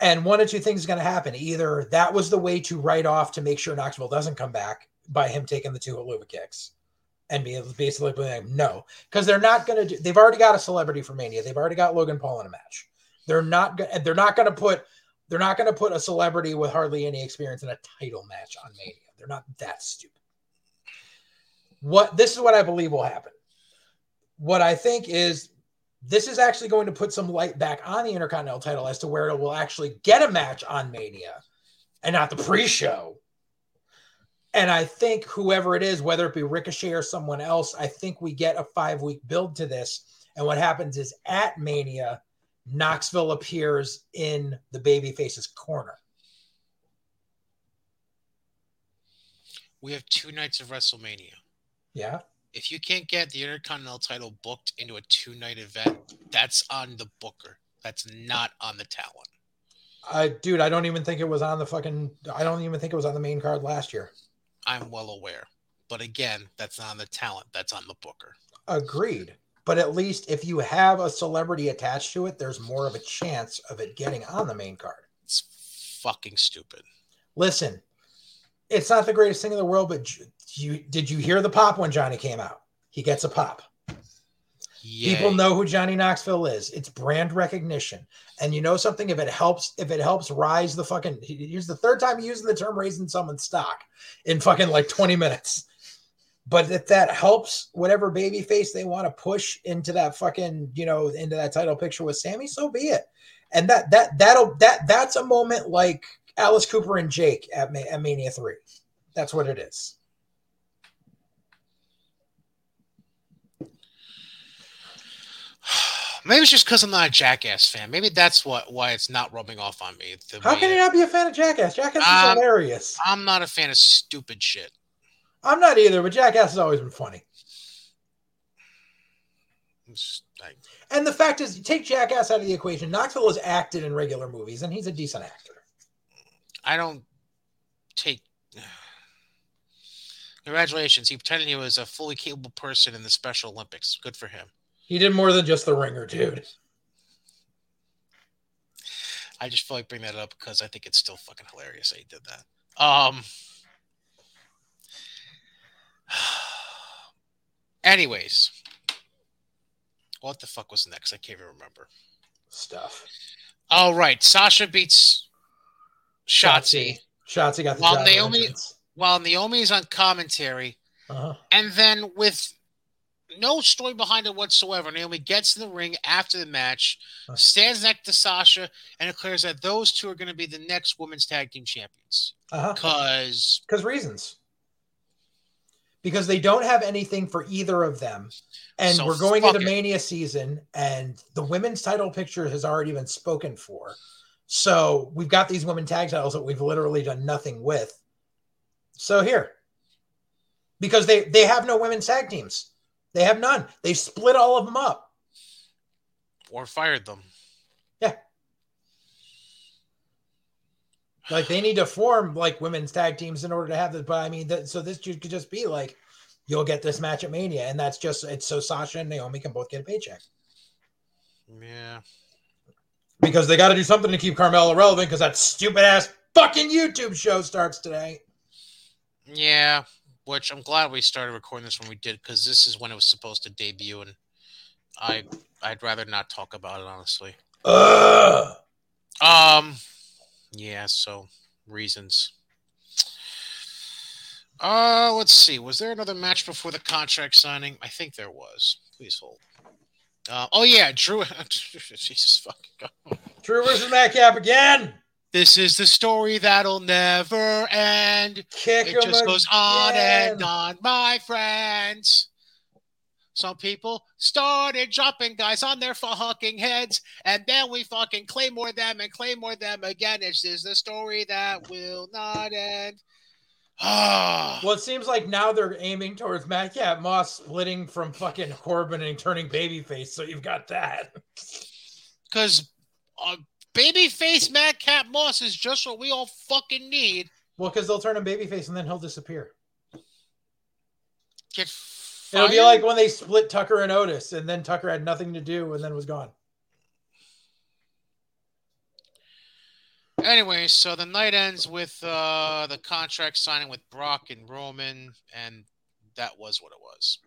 And one or two things is going to happen. Either that was the way to write off to make sure Knoxville doesn't come back by him taking the two Helluva kicks and be basically like, no, because they're not going to do. They've already got a celebrity for Mania. They've already got Logan Paul in a match. They're not. They're not going to put. They're not going to put a celebrity with hardly any experience in a title match on Mania. They're not that stupid. What this is what I believe will happen. What I think is this is actually going to put some light back on the Intercontinental title as to where it will actually get a match on Mania and not the pre-show. And I think whoever it is, whether it be Ricochet or someone else, I think we get a five week build to this. And what happens is at Mania, Knoxville appears in the babyface's corner. We have two nights of WrestleMania. Yeah. If you can't get the Intercontinental title booked into a two night event, that's on the booker. That's not on the talent. I, dude, I don't even think it was on the fucking, I don't even think it was on the main card last year. I'm well aware. But again, that's not on the talent. That's on the booker. Agreed. But at least if you have a celebrity attached to it, there's more of a chance of it getting on the main card. It's fucking stupid. Listen, it's not the greatest thing in the world, but you did you hear the pop when Johnny came out? He gets a pop. Yay. People know who Johnny Knoxville is. It's brand recognition. And you know something? If it helps, if it helps rise the fucking here's the third time using the term raising someone's stock in fucking like 20 minutes. But if that helps whatever baby face they want to push into that fucking, you know, into that title picture with Sami, so be it. And that that that'll that that's a moment like Alice Cooper and Jake at, Ma- at Mania 3. That's what it is. Maybe it's just because I'm not a Jackass fan. Maybe that's what why it's not rubbing off on me. How can you not be a fan of Jackass? Jackass is Um, hilarious. I'm not a fan of stupid shit. I'm not either, but Jackass has always been funny. And the fact is, you take Jackass out of the equation. Knoxville has acted in regular movies, and he's a decent actor. I don't take. Congratulations. He pretended he was a fully capable person in the Special Olympics. Good for him. He did more than just the ringer, dude. I just feel like bringing that up because I think it's still fucking hilarious that he did that. Um. Anyways, what the fuck was next? I can't even remember. Stuff. All right, Sasha beats Shotzi Shotzi got the job Naomi- entrance. while Naomi is on commentary, Uh-huh. and then with no story behind it whatsoever, Naomi gets in the ring after the match, Huh. stands next to Sasha, and declares that those two are going to be the next women's tag team champions. Uh-huh. Because Because reasons. Because they don't have anything for either of them. And So we're going into it. Mania season, and the women's title picture has already been spoken for. So we've got these women tag titles that we've literally done nothing with. So here. Because they they have no women's tag teams. They have none. They split all of them up. or fired them. Like they need to form like women's tag teams in order to have this. But I mean, that, so this could just be like, you'll get this match at Mania, and that's just it's so Sasha and Naomi can both get a paycheck Yeah. because they got to do something to keep Carmella relevant because that stupid ass fucking YouTube show starts today. Yeah. Which I'm glad we started recording this when we did, because this is when it was supposed to debut, and I I'd rather not talk about it honestly. Ugh. Um, yeah. So reasons. Uh, let's see. Was there another match before the contract signing? I think there was. Please hold. Uh, oh yeah, Drew. Jesus fucking God. Drew versus Madcap again. This is the story that'll never end. Kick It just goes on and on, my friends. Some people started dropping guys on their fucking heads, and then we fucking claymore them and claymore them again. It's just a story that will not end. Ah, Well, it seems like now they're aiming towards Madcap Moss splitting from fucking Corbin and turning babyface. So you've got that. because uh, babyface Madcap Moss is just what we all fucking need. Well, because they'll turn him babyface and then he'll disappear. Get It'll be like when they split Tucker and Otis, and then Tucker had nothing to do and then was gone. Anyway, so the night ends with uh, the contract signing with Brock and Roman, and that was what it was.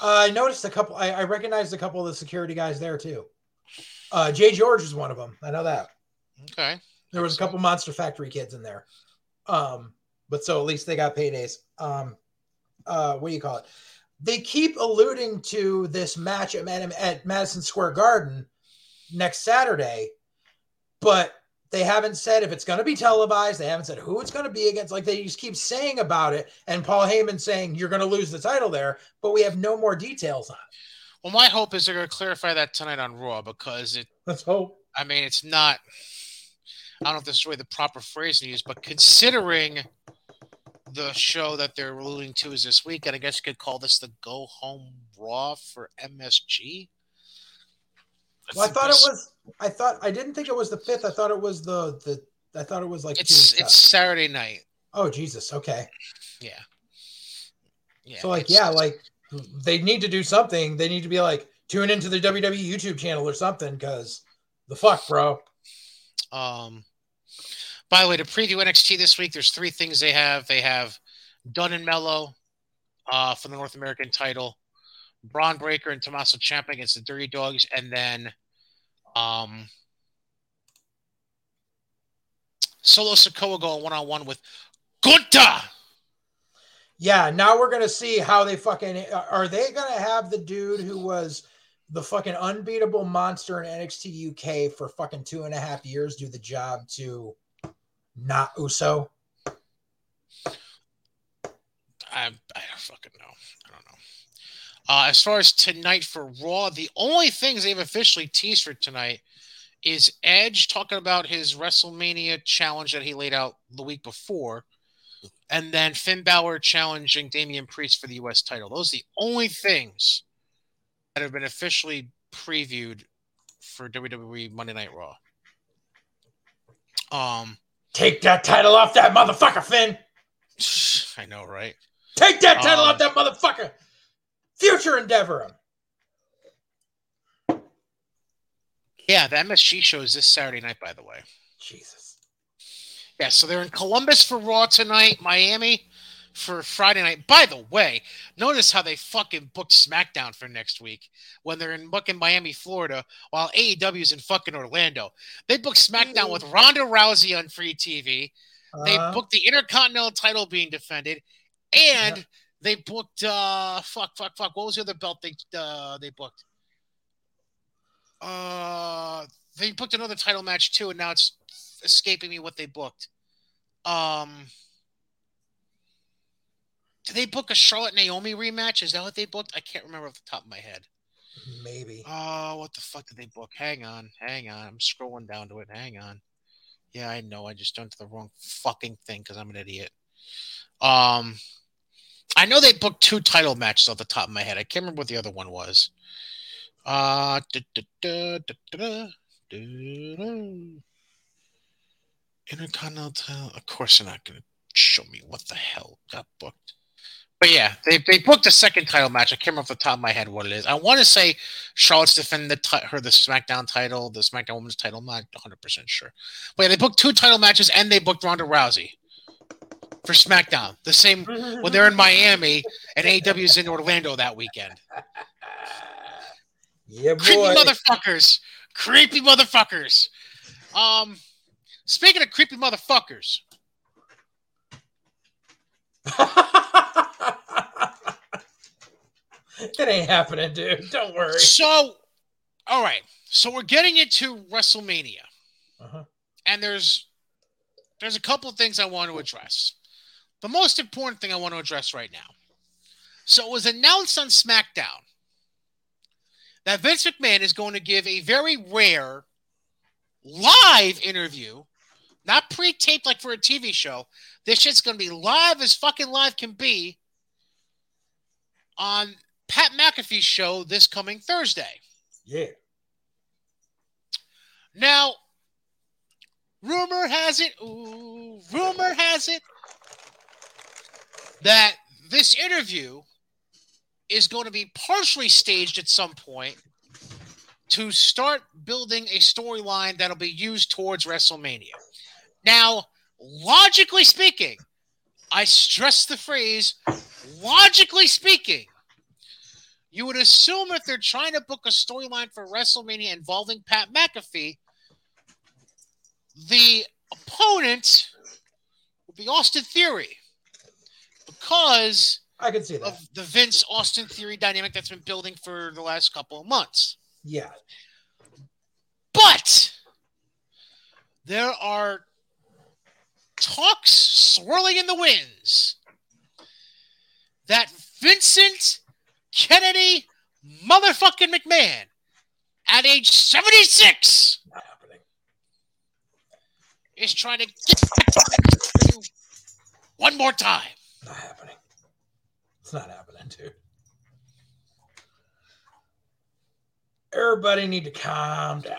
Uh, I noticed a couple. I, I recognized a couple of the security guys there too. Uh, Jay George was one of them. I know that. Okay. There was a couple Monster Factory kids in there. Um, but so at least they got paydays. Um, uh, what do you call it? They keep alluding to this match at, at Madison Square Garden next Saturday, but they haven't said if it's going to be televised. They haven't said who it's going to be against. Like they just keep saying about it, and Paul Heyman saying you're going to lose the title there, but we have no more details on it. Well, my hope is they're going to clarify that tonight on Raw because it. Let's hope. I mean, it's not. I don't know if this is really the proper phrase to use, but considering the show that they're alluding to is this week, and I guess you could call this the Go Home Raw for MSG. Well, I thought it was. I thought I didn't think it was the fifth. I thought it was the the. I thought it was like It's it's Saturday night. Oh Jesus. Okay. Yeah. Yeah. so like yeah, like they need to do something. They need to be like tune into the WWE YouTube channel or something because the fuck, bro. Um, by the way, to preview NXT this week, there's three things they have. They have Dunn and Melo uh, for the North American title, Bron Breakker and Tommaso Ciampa against the Dirty Dawgs, and then um, Solo Sikoa going one on one with Gunther. Yeah. Now we're gonna see how they fucking are. They gonna have the dude who was the fucking unbeatable monster in NXT UK for fucking two and a half years do the job to not Uso? I, I don't fucking know. I don't know. Uh, as far as tonight for Raw, the only things they've officially teased for tonight is Edge talking about his WrestleMania challenge that he laid out the week before, and then Finn Balor challenging Damian Priest for the U.S. title. Those are the only things that have been officially previewed for WWE Monday Night Raw. Um, Take that title off that motherfucker, Finn. I know, right? Take that title Um, off that motherfucker. Future endeavor him. Yeah, the MSG show is this Saturday night, by the way. Jesus. Yeah, so they're in Columbus for Raw tonight, Miami for Friday night. By the way, notice how they fucking booked SmackDown for next week when they're in fucking Miami, Florida, while AEW's in fucking Orlando. They booked SmackDown with Ronda Rousey on free TV. They Uh, booked the Intercontinental title being defended, and they booked uh fuck fuck fuck. What was the other belt they uh they booked? Uh, they booked another title match too, and now it's escaping me what they booked. Um, do they book a Charlotte Naomi rematch? Is that what they booked? I can't remember off the top of my head. Maybe. Oh, what the fuck did they book? Hang on, hang on. I'm scrolling down to it. Hang on. Yeah, I know. I just jumped to the wrong fucking thing because I'm an idiot. Um, I know they booked two title matches off the top of my head. I can't remember what the other one was. Uh, da, da, da, Intercontinental. Of course, they're not going to show me what the hell got booked. But yeah, they, they booked a second title match. I can't remember off the top of my head what it is. I want to say Charlotte's defending the ti- her the SmackDown title, the SmackDown Women's title. I'm not 100 percent sure. But yeah, they booked two title matches and they booked Ronda Rousey for SmackDown. The same when they're in Miami and AEW's in Orlando that weekend. yeah, boy. Creepy motherfuckers. Creepy motherfuckers. Um, speaking of creepy motherfuckers, it ain't happening, dude. Don't worry. so all right, so we're getting into WrestleMania. Uh-huh. and there's there's a couple of things I want to address. The most important thing I want to address right now. So it was announced on SmackDown that Vince McMahon is going to give a very rare live interview, not pre-taped like for a TV show. This shit's going to be live as fucking live can be on Pat McAfee's show this coming Thursday. Yeah. Now, rumor has it, ooh, rumor has it that this interview is going to be partially staged at some point to start building a storyline that'll be used towards WrestleMania. Now, logically speaking, I stress the phrase logically speaking, you would assume if they're trying to book a storyline for WrestleMania involving Pat McAfee, the opponent would be Austin Theory because I can see that. of the Vince Austin Theory dynamic that's been building for the last couple of months. Yeah. But there are talks swirling in the winds that Vincent Kennedy motherfucking McMahon at age 76 Not is trying to get one more time. Not happening. It's not happening, dude. Everybody need to calm down.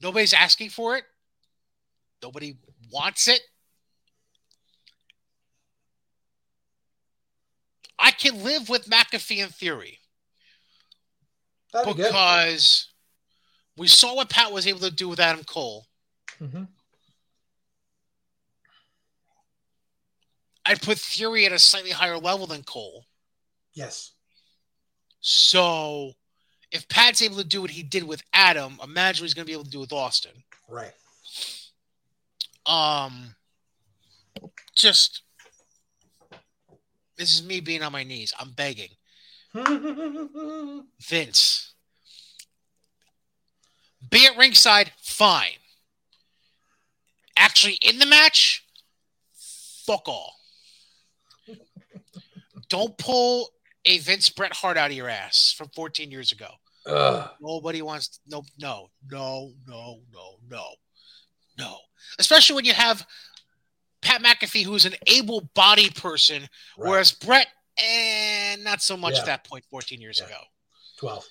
Nobody's asking for it. Nobody wants it. I can live with McAfee in theory That'd be because we saw what Pat was able to do with Adam Cole. hmm I'd put Theory at a slightly higher level than Cole. Yes. So if Pat's able to do what he did with Adam, imagine what he's going to be able to do with Austin. Right. Um, just this is me being on my knees. I'm begging Vince. Be at ringside, fine. Actually, in the match, fuck all. Don't pull a Vince Bret Hart out of your ass from 14 years ago. Ugh. Nobody wants no no no no no no no. Especially when you have Pat McAfee, who's an able-bodied person, Right. whereas Bret, and not so much Yeah. at that point. 14 years Yeah. ago. 12.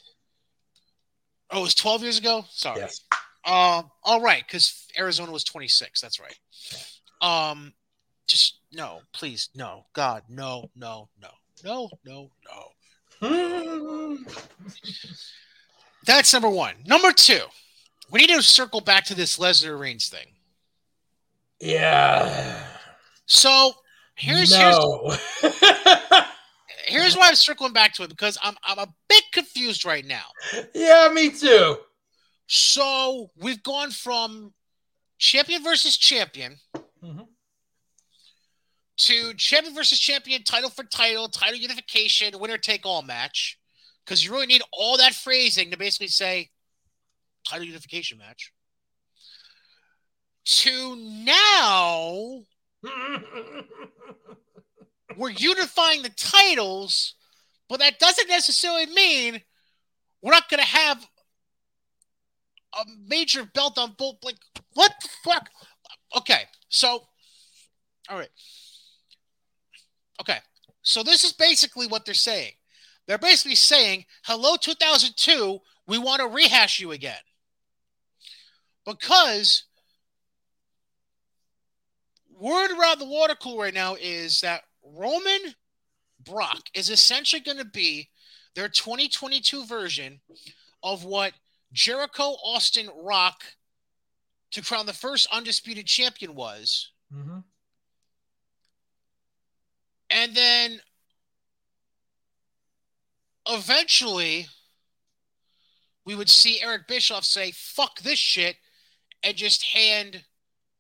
Oh, it was 12 years ago? Sorry. Yes. Um, all right, because Arizona was 26. That's right. Um, just no, please, no, God, no, no, no, no, no, no. That's number one. Number two, we need to circle back to this Lesnar Reigns thing. yeah. So here's here's no. here's why I'm circling back to it because I'm I'm a bit confused right now. yeah, me too. So we've gone from champion versus champion Mhm. To champion versus champion, title for title, title unification, winner take all match. Because you really need all that phrasing to basically say title unification match. To now, we're unifying the titles, but that doesn't necessarily mean we're not going to have a major belt on both. Like, what the fuck? Okay, so, all right. Okay, so this is basically what they're saying. They're basically saying, hello, 2002, we want to rehash you again. Because word around the water cooler right now is that Roman Brock is essentially going to be their 2022 version of what Jericho Austin Rock to crown the first undisputed champion was. Mhm. And then eventually we would see Eric Bischoff say, fuck this shit, and just hand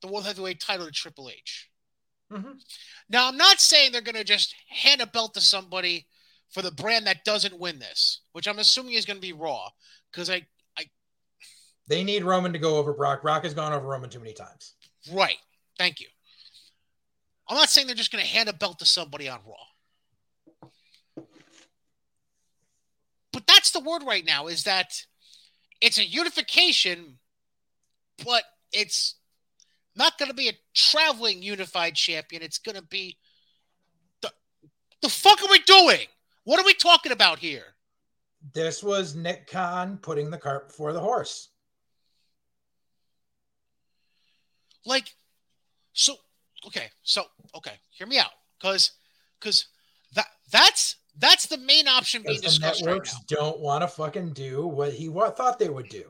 the World Heavyweight title to Triple H. Mhm. Now, I'm not saying they're going to just hand a belt to somebody for the brand that doesn't win this, which I'm assuming is going to be Raw, because I, I, They need Roman to go over Brock. Brock has gone over Roman too many times. Right. Thank you. I'm not saying they're just going to hand a belt to somebody on Raw. But that's the word right now is that it's a unification, but it's not going to be a traveling unified champion. It's going to be the the fuck are we doing? What are we talking about here? This was Nick Khan putting the cart before the horse. Like, so okay, so okay, hear me out, because because that that's that's the main option being The discussed right networks now. don't want to fucking do what he wa- thought they would do.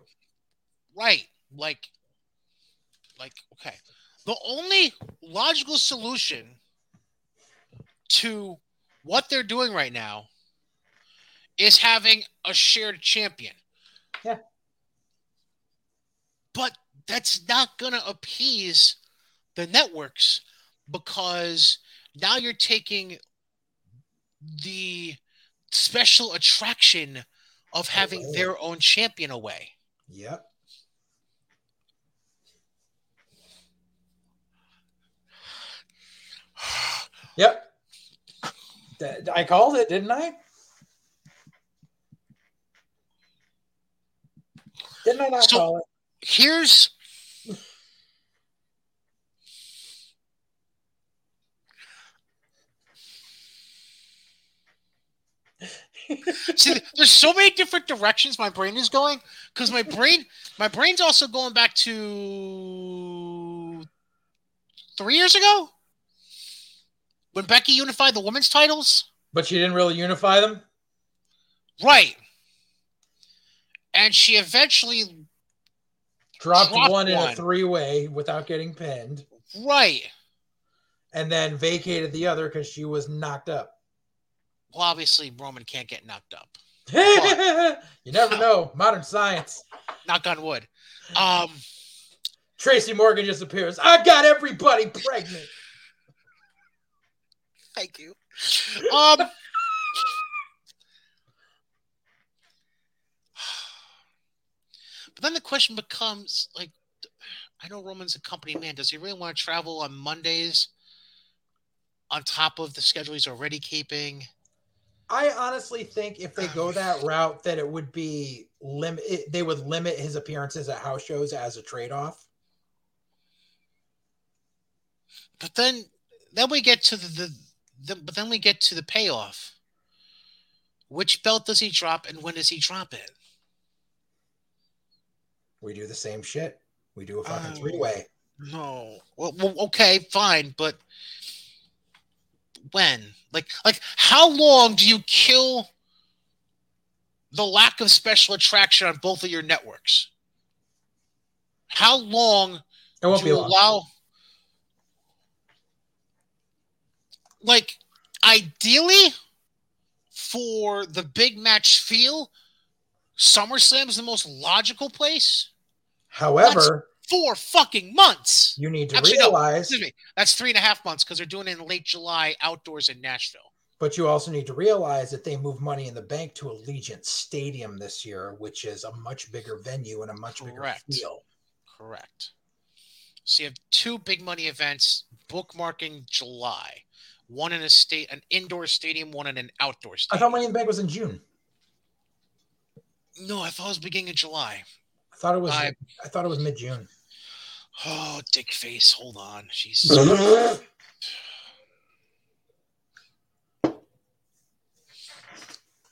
Right. Like, like, okay. The only logical solution to what they're doing right now is having a shared champion. Yeah. But that's not going to appease the networks because now you're taking the special attraction of oh, having Away. their own champion away. Yep. Yep. I called it, didn't I? Didn't I not So- call it? here's See, there's so many different directions my brain is going because my brain, my brain's also going back to three years ago when Becky unified the women's titles, But she didn't really unify them. right? And she eventually, Dropped, Dropped one in a three way without getting pinned, right? and then vacated the other because she was knocked up. Well, obviously Roman can't get knocked up. you never know. Modern science. Knock on wood. Um, Tracy Morgan just appears. I got everybody pregnant. Thank you. Um. But then the question becomes like, I know Roman's a company man. Does he really want to travel on Mondays on top of the schedule he's already keeping? I honestly think if they go that route, that it would be limit. They would limit his appearances at house shows as a trade off. But then, then we get to the, the, the but then we get to the payoff. Which belt does he drop, and when does he drop it? We do the same shit. We do a fucking Oh. three way. No. Well, well, okay, fine, but when? Like, like, how long do you kill the lack of special attraction on both of your networks? How long It won't to be long. allow? Like, ideally, for the big match feel, SummerSlam is the most logical place. However, Four fucking months. you need to Actually, no. realize, Excuse me. That's three and a half months because they're doing it in late July outdoors in Nashville. but you also need to realize that they moved Money in the Bank to Allegiant Stadium this year, which is a much bigger venue and a much Correct. bigger feel. Correct. So you have two big money events bookmarking July. One in a state, an indoor stadium, one in an outdoor stadium. I thought Money in the Bank was in June. no, I thought it was beginning of July. I thought it was. I- I thought it was mid June. Oh, dick face. Hold on. Jesus.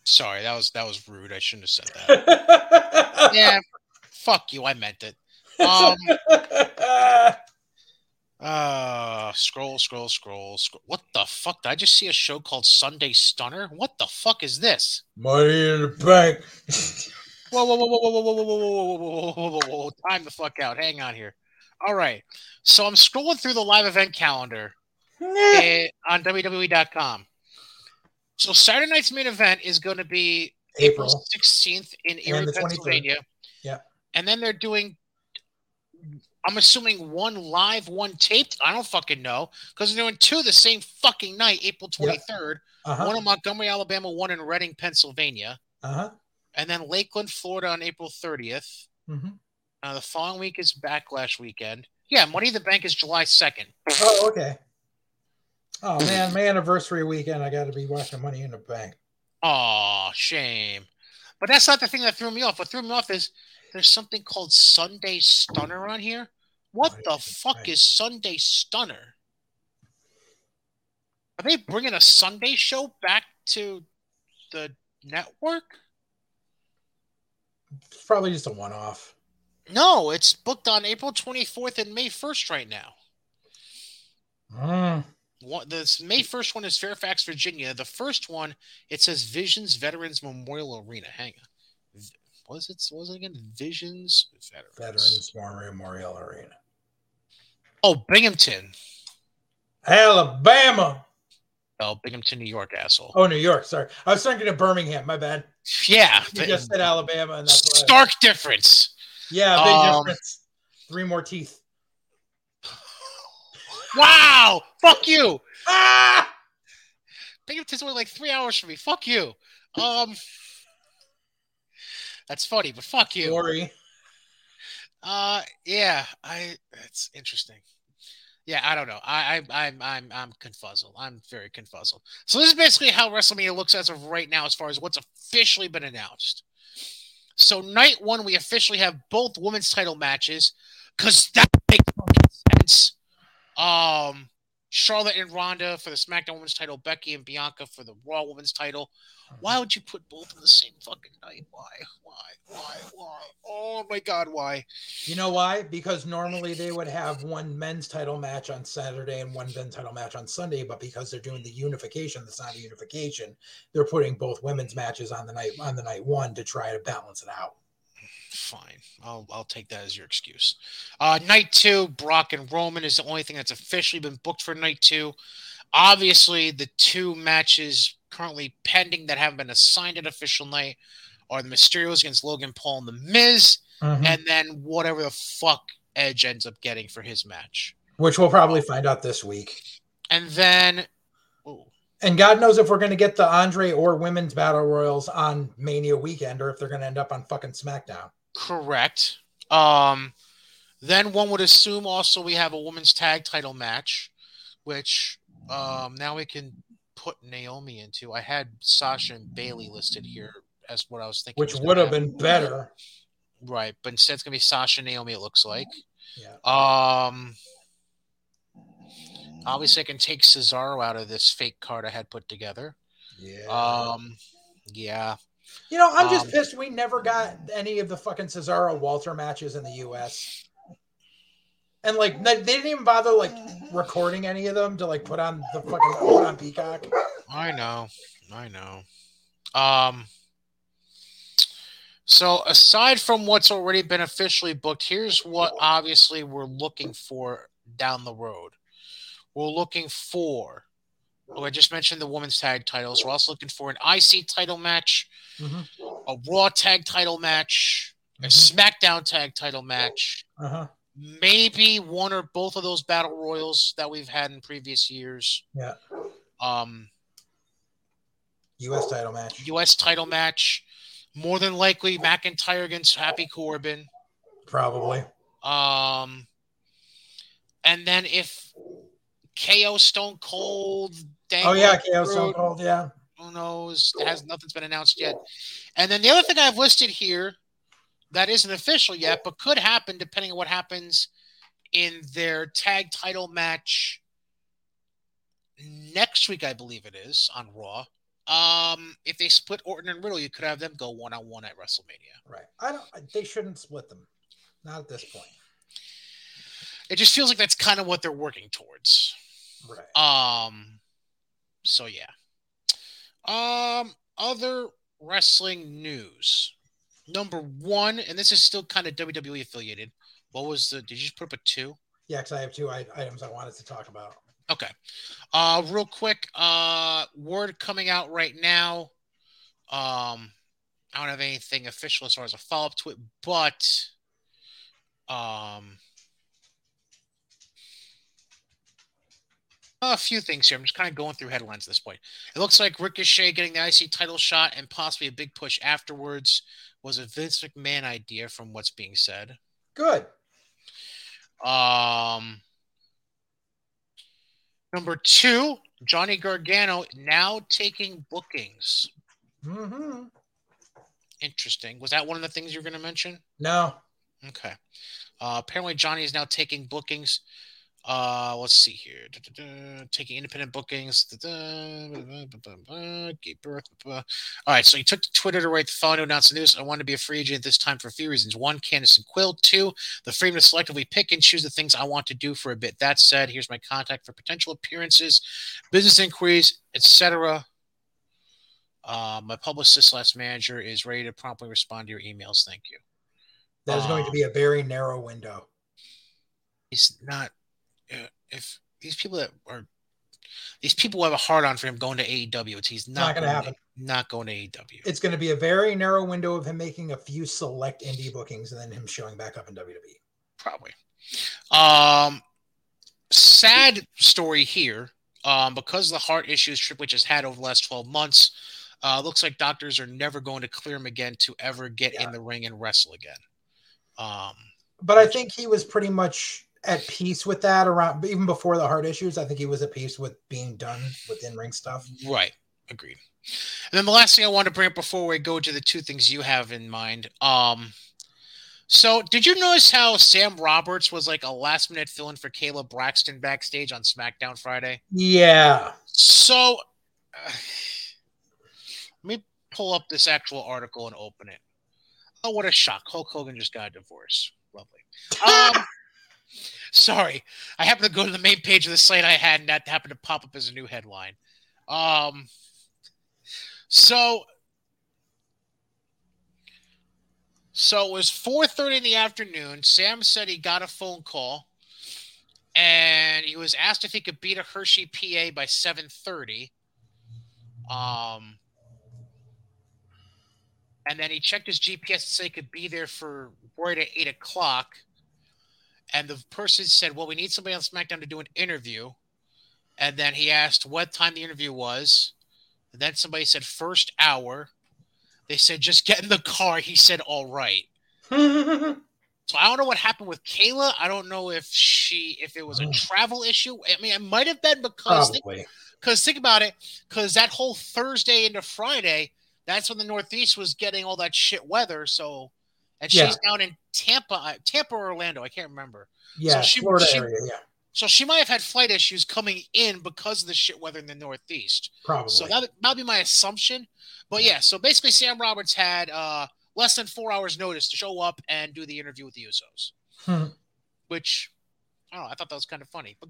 Sorry, that was that was rude. I shouldn't have said that. yeah, fuck you. I meant it. Um, uh, scroll, scroll, scroll, scroll. What the fuck? Did I just see a show called Sunday Stunner? What the fuck is this? Money in the Bank. Whoa, whoa, whoa, whoa, whoa, whoa, whoa, whoa, whoa, whoa, whoa, whoa, whoa, whoa, whoa. Time the fuck out. Hang on here. All right. So I'm scrolling through the live event calendar eh, on WWE.com. So Saturday night's main event is going to be April April. 16th in Erie, Pennsylvania. Yeah. And then they're doing, I'm assuming one live, one taped. I don't fucking know because they're doing two the same fucking night, April 23rd. Uh-huh. One in Montgomery, Alabama, one in Reading, Pennsylvania. Uh-huh. And then Lakeland, Florida on April 30th. hmm Uh, the following week is Backlash weekend. Yeah, Money in the Bank is July 2nd. Oh, okay. Oh man, my anniversary weekend, I got to be watching Money in the Bank. Oh, shame. But that's not the thing that threw me off. What threw me off is there's something called Sunday Stunner on here. What the fuck is Sunday Stunner? Are they bringing a Sunday show back to the network? It's probably just a one-off. No, it's booked on April 24th and May 1st right now. Mm. One, this May 1st one is Fairfax, Virginia. The first one, it says Visions Veterans Memorial Arena. Hang on. Was it? Was it again? Visions Veterans, Veterans Memorial Arena. Oh, Binghamton. Alabama. Oh, Binghamton, New York, asshole. Oh, New York. Sorry, I was thinking of Birmingham. My bad. Yeah, you just said Alabama, and that's stark difference. Yeah, big um, difference. Three more teeth. Wow! Fuck you! Ah! Binghamton's only like three hours from me. Fuck you. Um, that's funny, but fuck you. Sorry. Uh, yeah, I. That's interesting. Yeah, I don't know. I, I, I'm, I'm, I'm confuzzled. I'm very confuzzled. So this is basically how WrestleMania looks as of right now, as far as what's officially been announced. So night one, we officially have both women's title matches, because that makes sense. Um, Charlotte and Ronda for the SmackDown Women's title, Becky and Bianca for the Raw Women's title. Uh-huh. Why would you put both in the same fucking night? Why? Why? Why? Why? Oh my god, why? You know why? Because normally they would have one men's title match on Saturday and one men's title match on Sunday, but because they're doing the unification, that's not a unification, they're putting both women's matches on the night on the night one to try to balance it out fine. I'll I'll take that as your excuse. Uh, night two, Brock and Roman is the only thing that's officially been booked for night two. Obviously, the two matches currently pending that haven't been assigned an official night are the Mysterios against Logan Paul and the Miz, mm-hmm. and then whatever the fuck Edge ends up getting for his match, which we'll probably find out this week. And then, ooh. and God knows if we're going to get the Andre or women's battle royals on Mania weekend, or if they're going to end up on fucking SmackDown. Correct. Um, then one would assume also we have a women's tag title match, which um, now we can put Naomi into. I had Sasha and Bayley listed here as what I was thinking. Which would have been better. Right, but instead it's gonna be Sasha and Naomi. It looks like. Yeah. Um. Obviously, I can take Cesaro out of this fake card I had put together. Yeah. Um. Yeah. You know, I'm just um, pissed we never got any of the fucking Cesaro Walter matches in the U.S. And like they didn't even bother like recording any of them to like put on the fucking put on Peacock. I know, I know. Um. So aside from what's already been officially booked, here's what obviously we're looking for down the road. We're looking for Oh, I just mentioned the women's tag titles. We're also looking for an IC title match, mm-hmm. a Raw tag title match, a mm-hmm. SmackDown tag title match. Uh-huh. Maybe one or both of those battle royals that we've had in previous years. Yeah. Um. U.S. title match. U.S. title match. More than likely, McIntyre against Happy Corbin. Probably. Um. And then if KO Stone Cold. Oh yeah, KO Stone Cold. Yeah. Who knows? It has nothing's been announced yet. And then the other thing I've listed here that isn't official yet, but could happen depending on what happens in their tag title match next week, I believe it is on Raw. Um, if they split Orton and Riddle, you could have them go one on one at WrestleMania. Right. I don't. They shouldn't split them. Not at this point. It just feels like that's kind of what they're working towards. Right. Um. So yeah. Um. Other wrestling news. Number one, and this is still kind of WWE affiliated. What was the? Did you just put up a two? Yeah, because I have two items I wanted to talk about. Okay. Uh, real quick. Uh, word coming out right now. Um, I don't have anything official as far as a follow up to it, but um, a few things here. I'm just kind of going through headlines at this point. It looks like Ricochet getting the IC title shot and possibly a big push afterwards was a Vince McMahon idea from what's being said. Good. Um, number two, Johnny Gargano now taking bookings. Mm-hmm. Interesting. Was that one of the things you were going to mention? No. Okay. Uh, apparently, Johnny is now taking bookings. Uh, let's see here. Da-da-da. Taking independent bookings. Gave birth. All right, so he took to Twitter to write the following to announce the news. I want to be a free agent this time for a few reasons. One, Candice and Quill. Two, the freedom to selectively pick and choose the things I want to do for a bit. That said, here's my contact for potential appearances, business inquiries, etc. Uh, my publicist slash manager is ready to promptly respond to your emails. Thank you. That is going to Um, be a very narrow window. he's not if these people that are these people have a hard on for him going to AEW. It's he's not, not going happen. Not going to AEW. It's going to be a very narrow window of him making a few select indie bookings and then him showing back up in. WWE. Probably. Um, sad story here. Um, because of the heart issues Triple H has had over the last twelve months, uh, looks like doctors are never going to clear him again to ever get Yeah. in the ring and wrestle again. Um, But I think he was pretty much at peace with that around even before the heart issues. I think he was at peace with being done with in ring stuff. Right. Agreed. And then the last thing I want to bring up before we go to the two things you have in mind. Um, so did you notice how Sam Roberts was like a last minute fill in for Kayla Braxton backstage on SmackDown Friday? Yeah. So uh, let me pull up this actual article and open it. Oh, what a shock. Hulk Hogan just got a divorce. Lovely. Um, sorry. I happened to go to the main page of the site I had, and that happened to pop up as a new headline. Um, so, so it was 4.30 in the afternoon. Sam said he got a phone call, and he was asked if he could beat a Hershey PA by 7.30. Um, and then he checked his GPS to say he could be there for right at 8 o'clock. And the person said, well, we need somebody on SmackDown to do an interview. And then he asked what time the interview was. And then somebody said first hour. They said just get in the car. He said all right. So I don't know what happened with Kayla. I don't know if she if it was a Oh. travel issue. I mean, it might have been because because think about it, because that whole Thursday into Friday, that's when the Northeast was getting all that shit weather. So, and Yeah. she's down in Tampa, uh, Tampa or Orlando, I can't remember. Yeah, she- Florida she- area. Yeah, So she might have had flight issues coming in because of the shit weather in the Northeast. probably. So that that'd be my assumption. But yeah, so basically Sam Roberts had uh, less than four hours notice to show up and do the interview with the Usos, Hmm. which I don't know. I thought that was kind of funny. But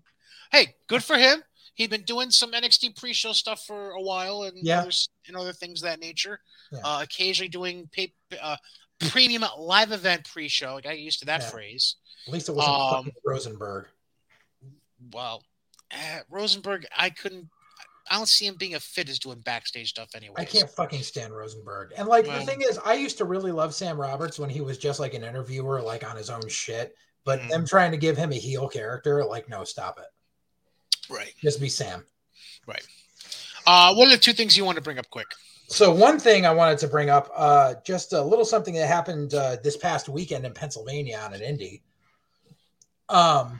hey, good for him. He'd been doing some NXT pre-show stuff for a while and Yeah. others and other things of that nature. Yeah. Uh, occasionally doing pay, uh, premium live event pre-show. I got used to that Yeah. phrase. At least it wasn't Um, Rosenberg. Well, uh, Rosenberg, I couldn't. I don't see him being a fit as doing backstage stuff anyway. I can't fucking stand Rosenberg. And like Well- the thing is, I used to really love Sam Roberts when he was just like an interviewer, like on his own shit. But Mhm. them trying to give him a heel character, like, no, stop it. Right. Just be Sam. Right. Uh, what are the two things you want to bring up quick? So one thing I wanted to bring up, uh, just a little something that happened uh, this past weekend in Pennsylvania on an indie. Um,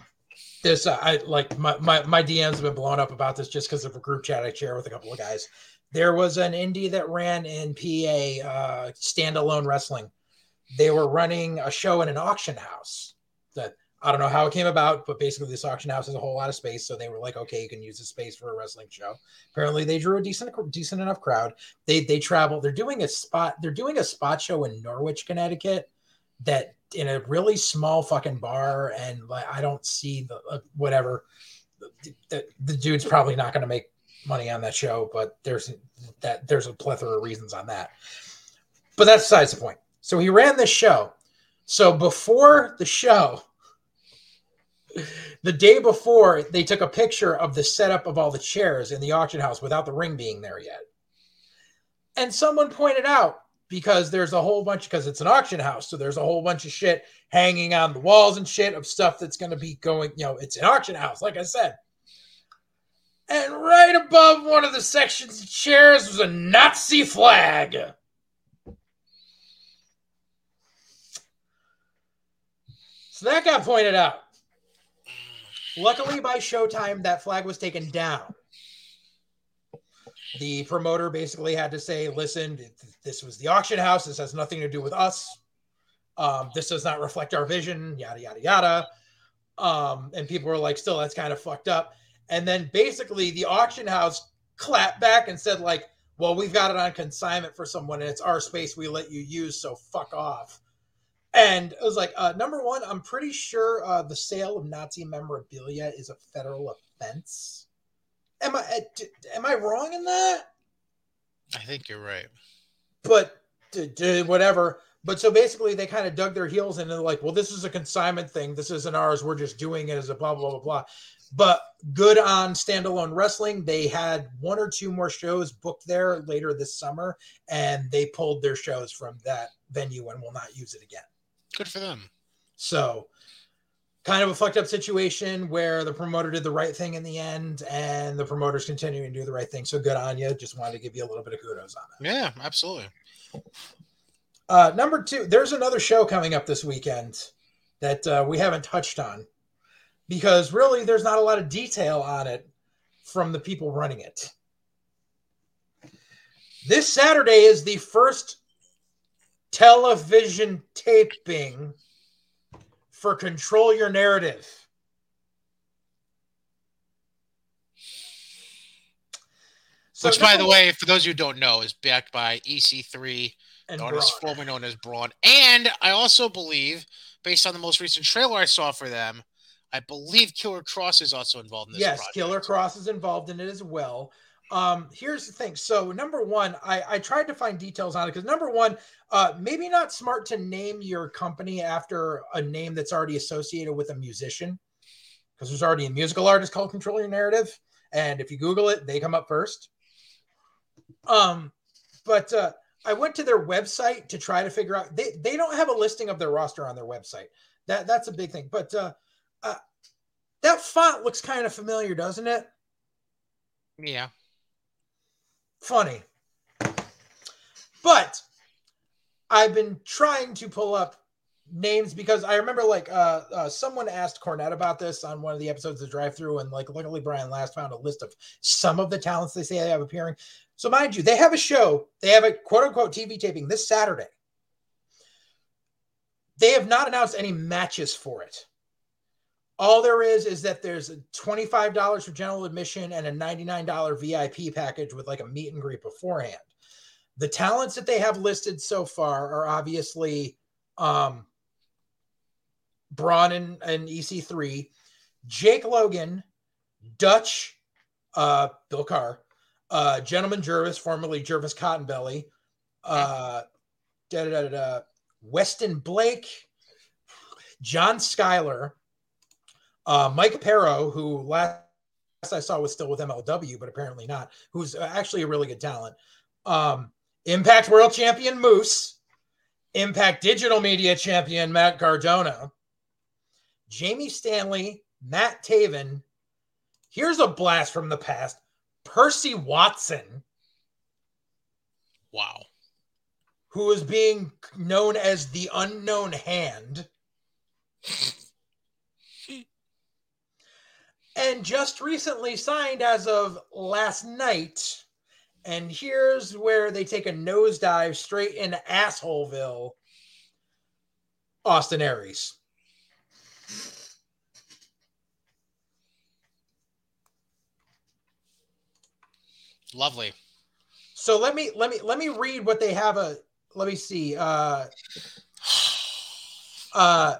this uh, I like my, my my DMs have been blown up about this just because of a group chat I share with a couple of guys. There was an indie that ran in PA, uh, standalone wrestling. They were running a show in an auction house. That I don't know how it came about, but basically this auction house has a whole lot of space, so they were like, okay, you can use the space for a wrestling show. Apparently, they drew a decent decent enough crowd. They they travel they're doing a spot they're doing a spot show in norwich connecticut that in a really small fucking bar and like i don't see the uh, whatever. The, the, the dude's probably not going to make money on that show but there's that there's a plethora of reasons on that. But that's besides the point. So he ran this show. So before the show the day before they took a picture of the setup of all the chairs in the auction house without the ring being there yet. And someone pointed out because there's a whole bunch because it's an auction house so there's a whole bunch of shit hanging on the walls and shit of stuff that's going to be going you know it's an auction house like i said. And right above one of the sections of chairs was a nazi flag. So that got pointed out. Luckily, by Showtime, that flag was taken down. The promoter basically had to say, listen, this was the auction house. This has nothing to do with us. Um, this does not reflect our vision, yada, yada, yada. Um, and people were like, still, that's kind of fucked up. And then basically the auction house clapped back and said, like, well, we've got it on consignment for someone and it's our space we let you use, so fuck off. And it was like, uh, number one, I'm pretty sure uh, the sale of Nazi memorabilia is a federal offense. Am I uh, am I wrong in that? I think you're right. But whatever. But so basically, they kind of dug their heels and they're like, well, this is a consignment thing. This isn't ours. We're just doing it as a blah, blah, blah, blah. But good on standalone wrestling. They had one or two more shows booked there later this summer, and they pulled their shows from that venue and will not use it again. Good for them. So, kind of a fucked up situation where the promoter did the right thing in the end, and the promoter's continuing to do the right thing. So, good on you. Just wanted to give you a little bit of kudos on it. Yeah, absolutely. Uh, number two, there's another show coming up this weekend that uh, we haven't touched on because really there's not a lot of detail on it from the people running it. This Saturday is the first television taping for Control Your Narrative. So Which, by the way, for those who don't know, is backed by EC3, and known as formerly known as Braun. And I also believe, based on the most recent trailer I saw for them, I believe Killer Kross is also involved in this. Yes, project. Killer Kross is involved in it as well. Um, here's the thing. So, number one, I, I tried to find details on it because number one, uh, maybe not smart to name your company after a name that's already associated with a musician because there's already a musical artist called Control Your Narrative. And if you Google it, they come up first. Um, but uh, I went to their website to try to figure out they, they don't have a listing of their roster on their website. That that's a big thing. But uh, uh, that font looks kind of familiar, doesn't it? Yeah. Funny. But I've been trying to pull up names because I remember like uh, uh, someone asked Cornette about this on one of the episodes of Drive-Thru, and like luckily Brian Last found a list of some of the talents they say they have appearing. So mind you, they have a show, they have a quote unquote TV taping this Saturday. They have not announced any matches for it. All there is is that there's $25 for general admission and a $99 VIP package with like a meet and greet beforehand. The talents that they have listed so far are obviously um, Braun and, and EC3, Jake Logan, Dutch, uh, Bill Carr, uh, Gentleman Jervis, formerly Jervis Cottonbelly, uh, Weston Blake, John Skyler, uh, Mike Pero, who last I saw was still with MLW, but apparently not, who's actually a really good talent. Um, Impact World Champion Moose, Impact Digital Media Champion Matt Cardona, Jamie Stanley, Matt Taven. Here's a blast from the past Percy Watson. Wow. Who is being known as the unknown hand. And just recently signed as of last night. And here's where they take a nosedive straight into Assholeville. Austin Aries. Lovely. So let me let me let me read what they have a let me see. Uh uh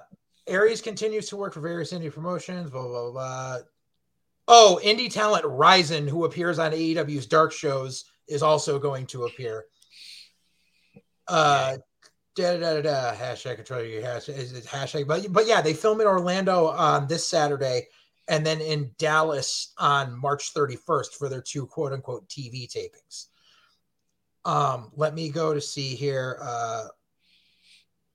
Aries continues to work for various indie promotions, blah blah blah. Oh, indie talent Ryzen, who appears on AEW's dark shows, is also going to appear. Uh, da da da da. Hashtag control your hashtag. Is it hashtag? But but yeah, they film in Orlando on this Saturday, and then in Dallas on March 31st for their two quote unquote TV tapings. Um, let me go to see here. Uh,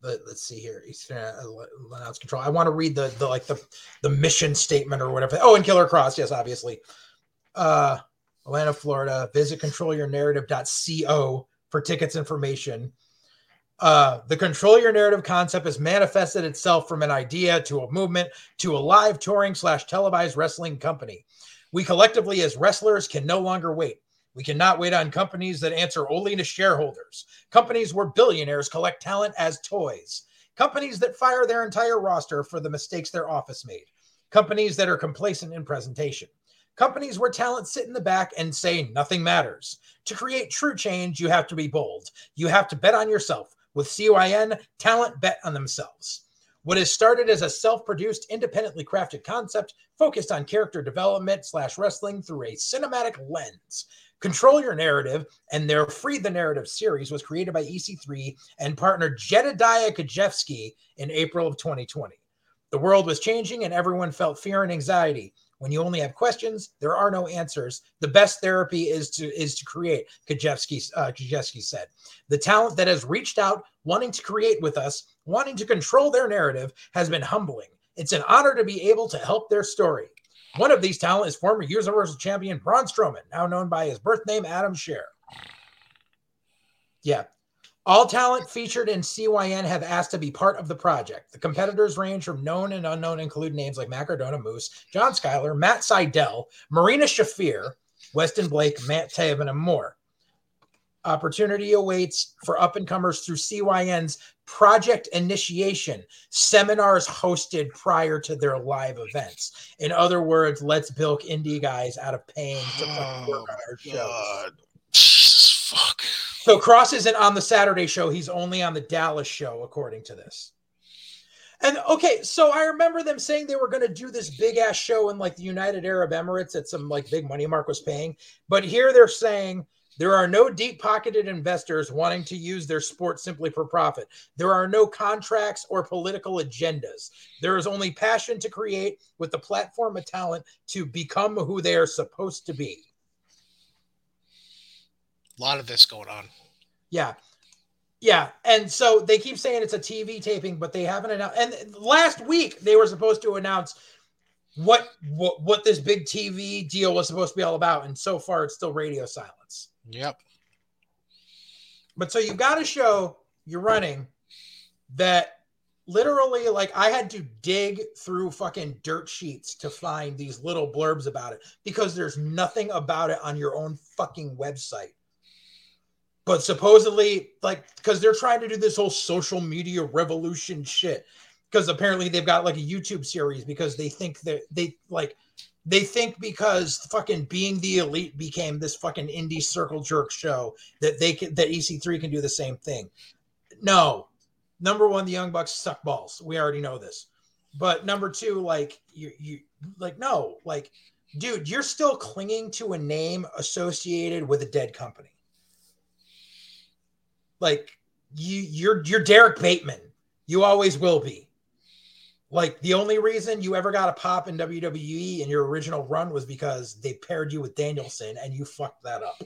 let, us see here. Eastern uh, control. I want to read the the like the the mission statement or whatever. Oh, and Killer Kross, yes, obviously. Uh, Atlanta, Florida. Visit controlyournarrative.co for tickets information. Uh, the control your narrative concept has manifested itself from an idea to a movement to a live touring slash televised wrestling company. We collectively, as wrestlers, can no longer wait. We cannot wait on companies that answer only to shareholders, companies where billionaires collect talent as toys, companies that fire their entire roster for the mistakes their office made, companies that are complacent in presentation, companies where talent sit in the back and say nothing matters. To create true change, you have to be bold. You have to bet on yourself. With CYN, talent bet on themselves. What has started as a self-produced, independently crafted concept focused on character development slash wrestling through a cinematic lens. Control Your Narrative and their Free the Narrative series was created by EC3 and partner Jedediah Kajewski in April of 2020. The world was changing and everyone felt fear and anxiety. When you only have questions, there are no answers. The best therapy is to is to create. Kajewski, uh, Kajewski said, "The talent that has reached out, wanting to create with us, wanting to control their narrative, has been humbling. It's an honor to be able to help their story. One of these talent is former Universal Champion Braun Strowman, now known by his birth name Adam Scherr. Yeah, all talent featured in CYN have asked to be part of the project. The competitors range from known and unknown, include names like Matt Cardona, Moose, John Skyler, Matt Sydal, Marina Shafir, Weston Blake, Matt Taven, and more. Opportunity awaits for up and comers through CYN's project initiation seminars hosted prior to their live events. In other words, let's bilk indie guys out of paying to oh, work on oh, our shows. Jesus, fuck. So Kross isn't on the Saturday show. He's only on the Dallas show, according to this. And okay, so I remember them saying they were going to do this big ass show in like the United Arab Emirates at some like big money mark was paying. But here they're saying there are no deep pocketed investors wanting to use their sport simply for profit. There are no contracts or political agendas. There is only passion to create with the platform of talent to become who they are supposed to be. A lot of this going on. Yeah. Yeah. And so they keep saying it's a TV taping, but they haven't announced. And last week they were supposed to announce what what what this big TV deal was supposed to be all about. And so far it's still radio silence. Yep. But so you've got to show you're running that literally like I had to dig through fucking dirt sheets to find these little blurbs about it because there's nothing about it on your own fucking website but supposedly like because they're trying to do this whole social media revolution shit because apparently they've got like a youtube series because they think that they like they think because fucking being the elite became this fucking indie circle jerk show that they can that ec3 can do the same thing. No. Number one the young bucks suck balls. We already know this. But number two like you you like no. Like dude you're still clinging to a name associated with a dead company. Like you you're you're Derrick Bateman. You always will be. Like the only reason you ever got a pop in WWE in your original run was because they paired you with Danielson and you fucked that up.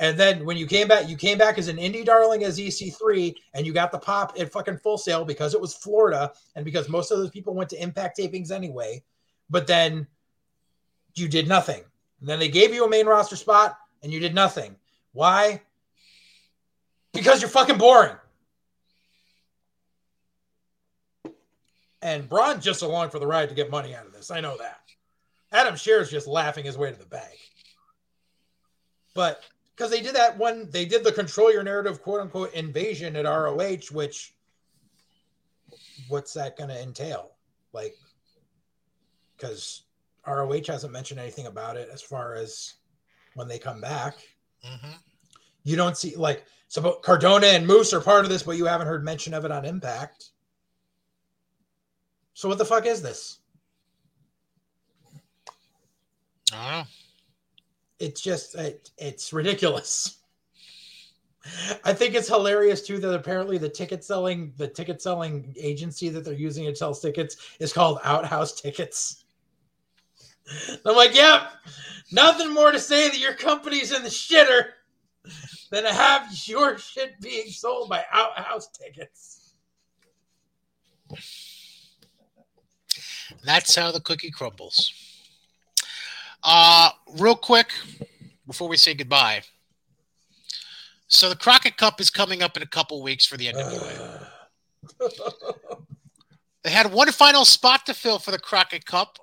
And then when you came back, you came back as an indie darling as EC3, and you got the pop at fucking Full Sail because it was Florida and because most of those people went to Impact tapings anyway. But then you did nothing. And then they gave you a main roster spot and you did nothing. Why? Because you're fucking boring. And Braun just along for the ride to get money out of this. I know that. Adam Scherr's just laughing his way to the bank. But because they did that one, they did the control your narrative quote unquote invasion at ROH, which what's that going to entail? Like, because ROH hasn't mentioned anything about it as far as when they come back. Mm-hmm. You don't see like so Cardona and Moose are part of this, but you haven't heard mention of it on Impact. So what the fuck is this? I don't know. It's just it, it's ridiculous. I think it's hilarious too that apparently the ticket selling the ticket selling agency that they're using to sell tickets is called Outhouse Tickets. I'm like, yep, nothing more to say that your company's in the shitter than to have your shit being sold by outhouse tickets. That's how the cookie crumbles. Uh, real quick before we say goodbye. So the Crockett Cup is coming up in a couple weeks for the NWA. they had one final spot to fill for the Crockett Cup,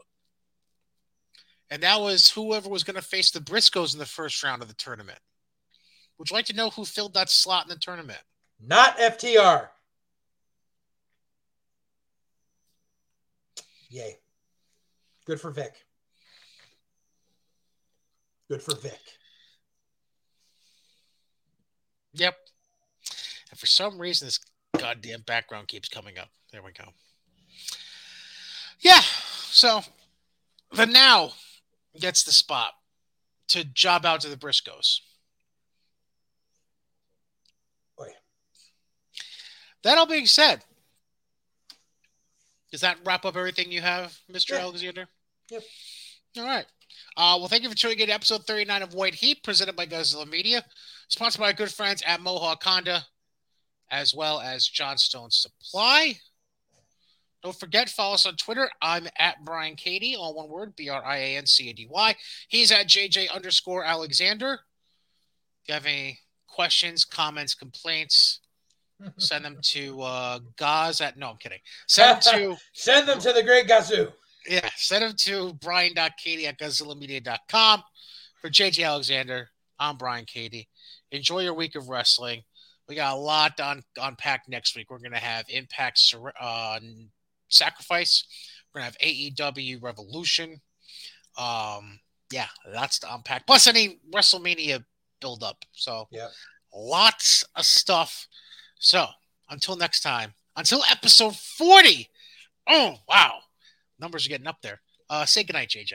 and that was whoever was going to face the Briscoes in the first round of the tournament. Would you like to know who filled that slot in the tournament? Not FTR. Yay. Good for Vik. Good for Vik. Yep. And for some reason, this goddamn background keeps coming up. There we go. Yeah. So the now gets the spot to job out to the Briscoes. Boy. That all being said, does that wrap up everything you have, Mr. Alexander? Yep. All right. Uh, well, thank you for tuning in to episode 39 of White Heat, presented by Godzilla Media, sponsored by our good friends at Mohawk Honda, as well as Johnstone Supply. Don't forget, follow us on Twitter. I'm at Brian Cady, all one word, B R I A N C A D Y. He's at JJ underscore Alexander. If you have any questions, comments, complaints, send them to uh, Gaz at, no, I'm kidding. Send them to. Send them to the great Gazoo. Yeah, send them to brian.cady at godzillamedia.com. For JJ Alexander, I'm Brian Cady. Enjoy your week of wrestling. We got a lot to un- unpack next week. We're going to have Impact uh, Sacrifice. We're going to have AEW Revolution. Um, yeah, that's to unpack. Plus any WrestleMania build up. So, yeah. lots of stuff. So, until next time, until episode 40. Oh, wow. Numbers are getting up there. Uh, say goodnight, JJ.